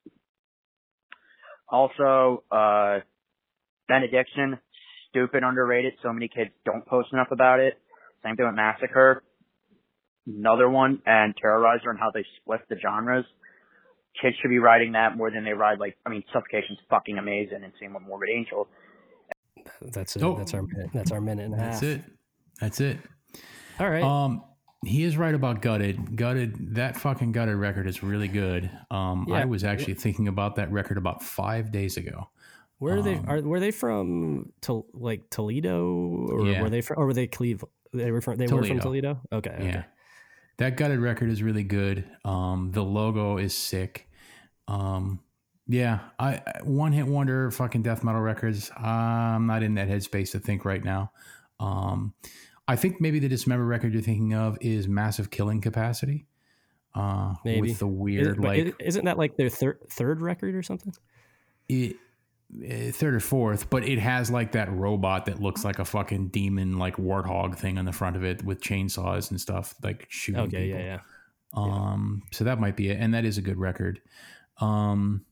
Also, uh, Benediction, stupid underrated. So many kids don't post enough about it. Same thing with Massacre. Another one, and Terrorizer and how they split the genres. Kids should be riding that more than they ride like I mean Suffocation's fucking amazing and same with Morbid Angel. That's it. Oh. That's our minute. that's our minute and a half. That's it. That's it. All right. Um he is right about gutted. Gutted. That fucking gutted record is really good. Um, Yeah. I was actually thinking about that record about five days ago. Where are they? Um, Are were they from? To, like Toledo, or Yeah. were they from? Or were they Cleveland? They were from. They were from Toledo. Toledo. Okay. okay. That gutted record is really good. Um, the logo is sick. Um, yeah, I one hit wonder fucking death metal records. I'm not in that headspace to think right now. Um, I think maybe the dismember record you're thinking of is massive killing capacity. Uh, Maybe with the Is- weird but like is- isn't that like their third third record or something? it, third or fourth, but it has like that robot that looks like a fucking demon, like warthog thing on the front of it with chainsaws and stuff, like shooting. Okay. people. Yeah. Yeah. Um, so that might be it, and that is a good record. Um,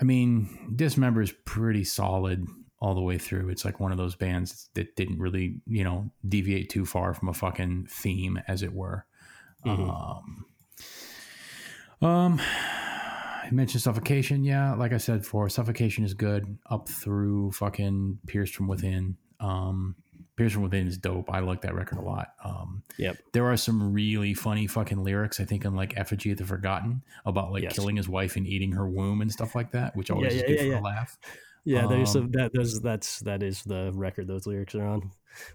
I mean, Dismember is pretty solid all the way through. It's like one of those bands that didn't really, you know, deviate too far from a fucking theme, as it were. Um, um, I mentioned Suffocation. Yeah, like I said before, Suffocation is good up through fucking Pierced from Within. Um, Pierced from Within is dope. I like that record a lot. Um, Yep. there are some really funny fucking lyrics. I think in like Effigy of the Forgotten about like Yes. killing his wife and eating her womb and stuff like that, which always yeah, is good yeah, for yeah. a laugh. Yeah, there's Um, some that those that's that is the record those lyrics are on.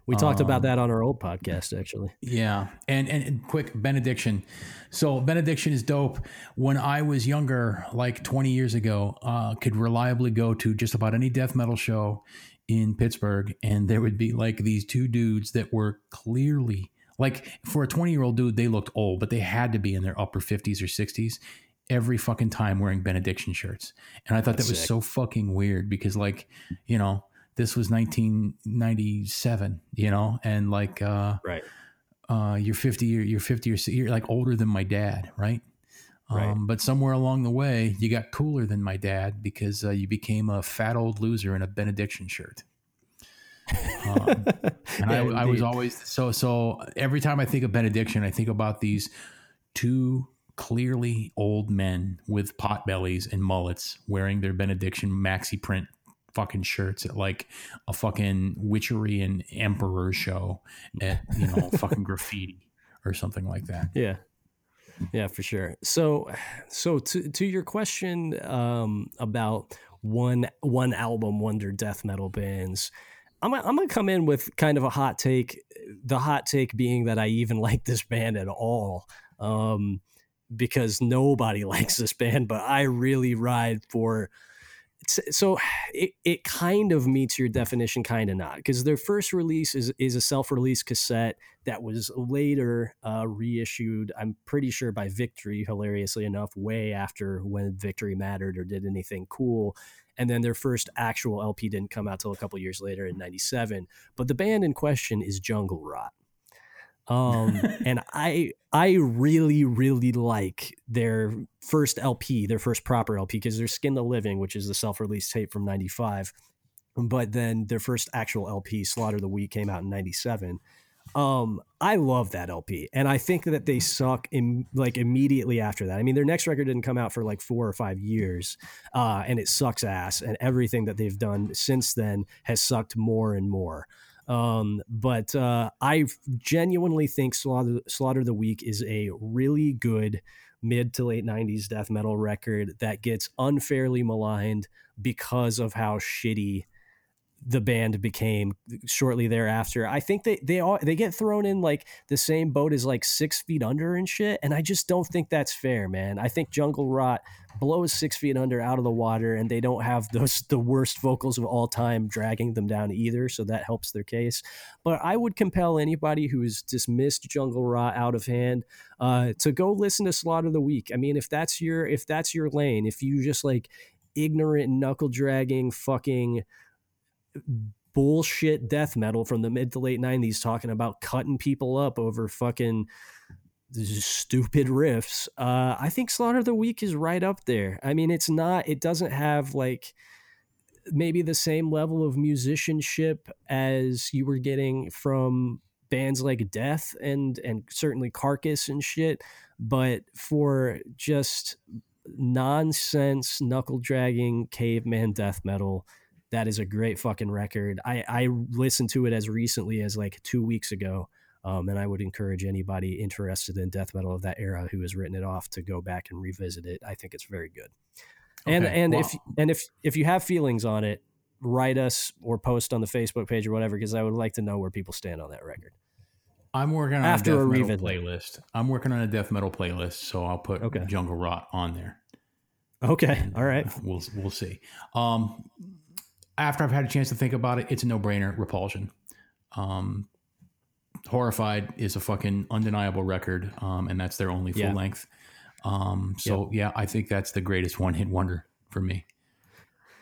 We talked about Um, that on our old podcast actually. Yeah, and, and and quick benediction. So benediction is dope. When I was younger, like 20 years ago, uh, could reliably go to just about any death metal show in Pittsburgh, and there would be like these two dudes that were clearly like for a 20 year old dude, they looked old, but they had to be in their upper 50s or 60s. Every fucking time wearing benediction shirts, and I thought That's that was sick. so fucking weird because, like, you know, this was 1997, you know, and like, uh, Right. uh, you're 50 you're, you're 50 or you're like older than my dad right Right. um, but somewhere along the way you got cooler than my dad because uh, you became a fat old loser in a benediction shirt um, and I, Yeah, I was always so so every time i think of benediction i think about these two clearly old men with pot bellies and mullets wearing their benediction maxi print fucking shirts at like a fucking witchery and emperor show at you know fucking graffiti or something like that Yeah. Yeah, for sure. So so to to your question um about one one album wonder death metal bands, I'm gonna- I'm to come in with kind of a hot take. The hot take being that I even like this band at all. Um because nobody likes this band, but I really ride for so it, it kind of meets your definition kind of not because their first release is is a self-release cassette that was later uh, reissued i'm pretty sure by victory hilariously enough way after when victory mattered or did anything cool. And then their first actual lp didn't come out till a couple years later in 97 but the band in question is jungle rot um and i i really really like their first lp their first proper lp because their skin the living which is the self-release tape from 95 but then their first actual lp slaughter the weak came out in 97 um i love that lp and i think that they suck in like immediately after that. I mean their next record didn't come out for like four or five years uh and it sucks ass and everything that they've done since then has sucked more and more um, but uh, I genuinely think Slaughter, Slaughter the Weak is a really good mid to late 90s death metal record that gets unfairly maligned because of how shitty the band became shortly thereafter. I think they they all they get thrown in like the same boat as like six feet under and shit, and I just don't think that's fair, man. I think Jungle Rot blows six feet under out of the water, and they don't have those the worst vocals of all time dragging them down either, so that helps their case. But I would compel anybody who's dismissed Jungle Rot out of hand uh, to go listen to Slaughter the Weak. I mean, if that's your if that's your lane, if you just like ignorant knuckle dragging fucking bullshit death metal from the mid to late 90s talking about cutting people up over fucking stupid riffs. Uh i think slaughter of the weak is right up there. I mean it's not it doesn't have like maybe the same level of musicianship as you were getting from bands like death and and certainly carcass and shit but for just nonsense knuckle dragging caveman death metal that is a great fucking record. I I listened to it as recently as like two weeks ago, Um, and I would encourage anybody interested in death metal of that era who has written it off to go back and revisit it. I think it's very good. And Okay, and well- if and if if you have feelings on it, write us or post on the Facebook page or whatever because I would like to know where people stand on that record. I'm working on After a a death metal revisit. playlist. I'm working on a death metal playlist, so I'll put Okay. Jungle Rot on there. Okay, all right. We'll we'll see. Um, after I've had a chance to think about it, it's a no brainer. Repulsion. Um, Horrified is a fucking undeniable record, um, and that's their only full Yeah. length. Um, so yeah, I think that's the greatest one hit wonder for me.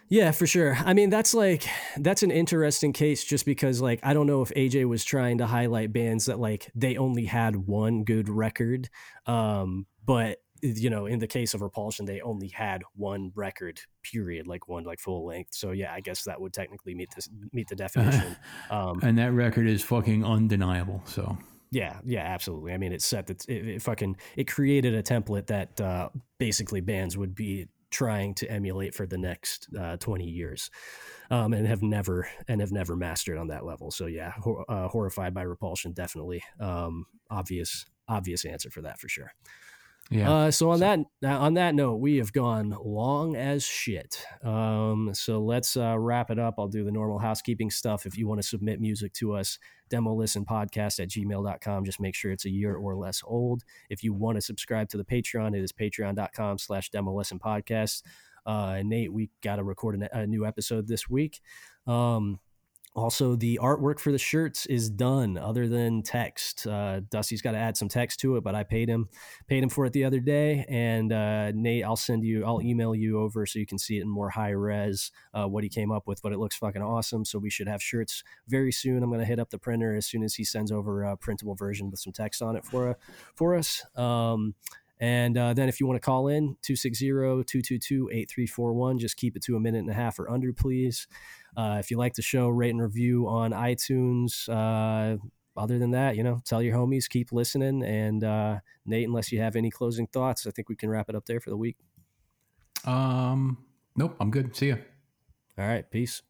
Yeah, for sure. I mean, that's like that's an interesting case just because like I don't know if AJ was trying to highlight bands that like they only had one good record. Um, but you know, in the case of Repulsion, they only had one record, period, like one like full length. So yeah, I guess that would technically meet this meet the definition. Um, And that record is fucking undeniable. So yeah, yeah, absolutely. I mean, it set that it, it fucking it created a template that uh, basically bands would be trying to emulate for the next uh, twenty years, um, and have never and have never mastered on that level. So yeah, hor- uh, horrified by repulsion, definitely um, obvious obvious answer for that for sure. Yeah, Uh, so on that uh, on that note, we have gone long as shit. Um, so let's uh, wrap it up. I'll do the normal housekeeping stuff. If you want to submit music to us, demo listen podcast at gmail.com. Just make sure it's a year or less old. If you want to subscribe to the Patreon, it is patreon.com slash demo listen podcast. Uh, and Nate, we got to record a new episode this week. Um, also, the artwork for the shirts is done. Other than text, uh, Dusty's got to add some text to it, but I paid him paid him for it the other day. And uh, Nate, I'll send you, I'll email you over so you can see it in more high res uh, what he came up with. But it looks fucking awesome. So we should have shirts very soon. I'm gonna hit up the printer as soon as he sends over a printable version with some text on it for for us. Um, and uh, then if you want to call in 260-222-8341, just keep it to a minute and a half or under, please. Uh, if you like the show, rate and review on iTunes. Uh, other than that, you know, tell your homies, keep listening. And uh, Nate, unless you have any closing thoughts, I think we can wrap it up there for the week. um, nope, I'm good. See ya. All right, peace.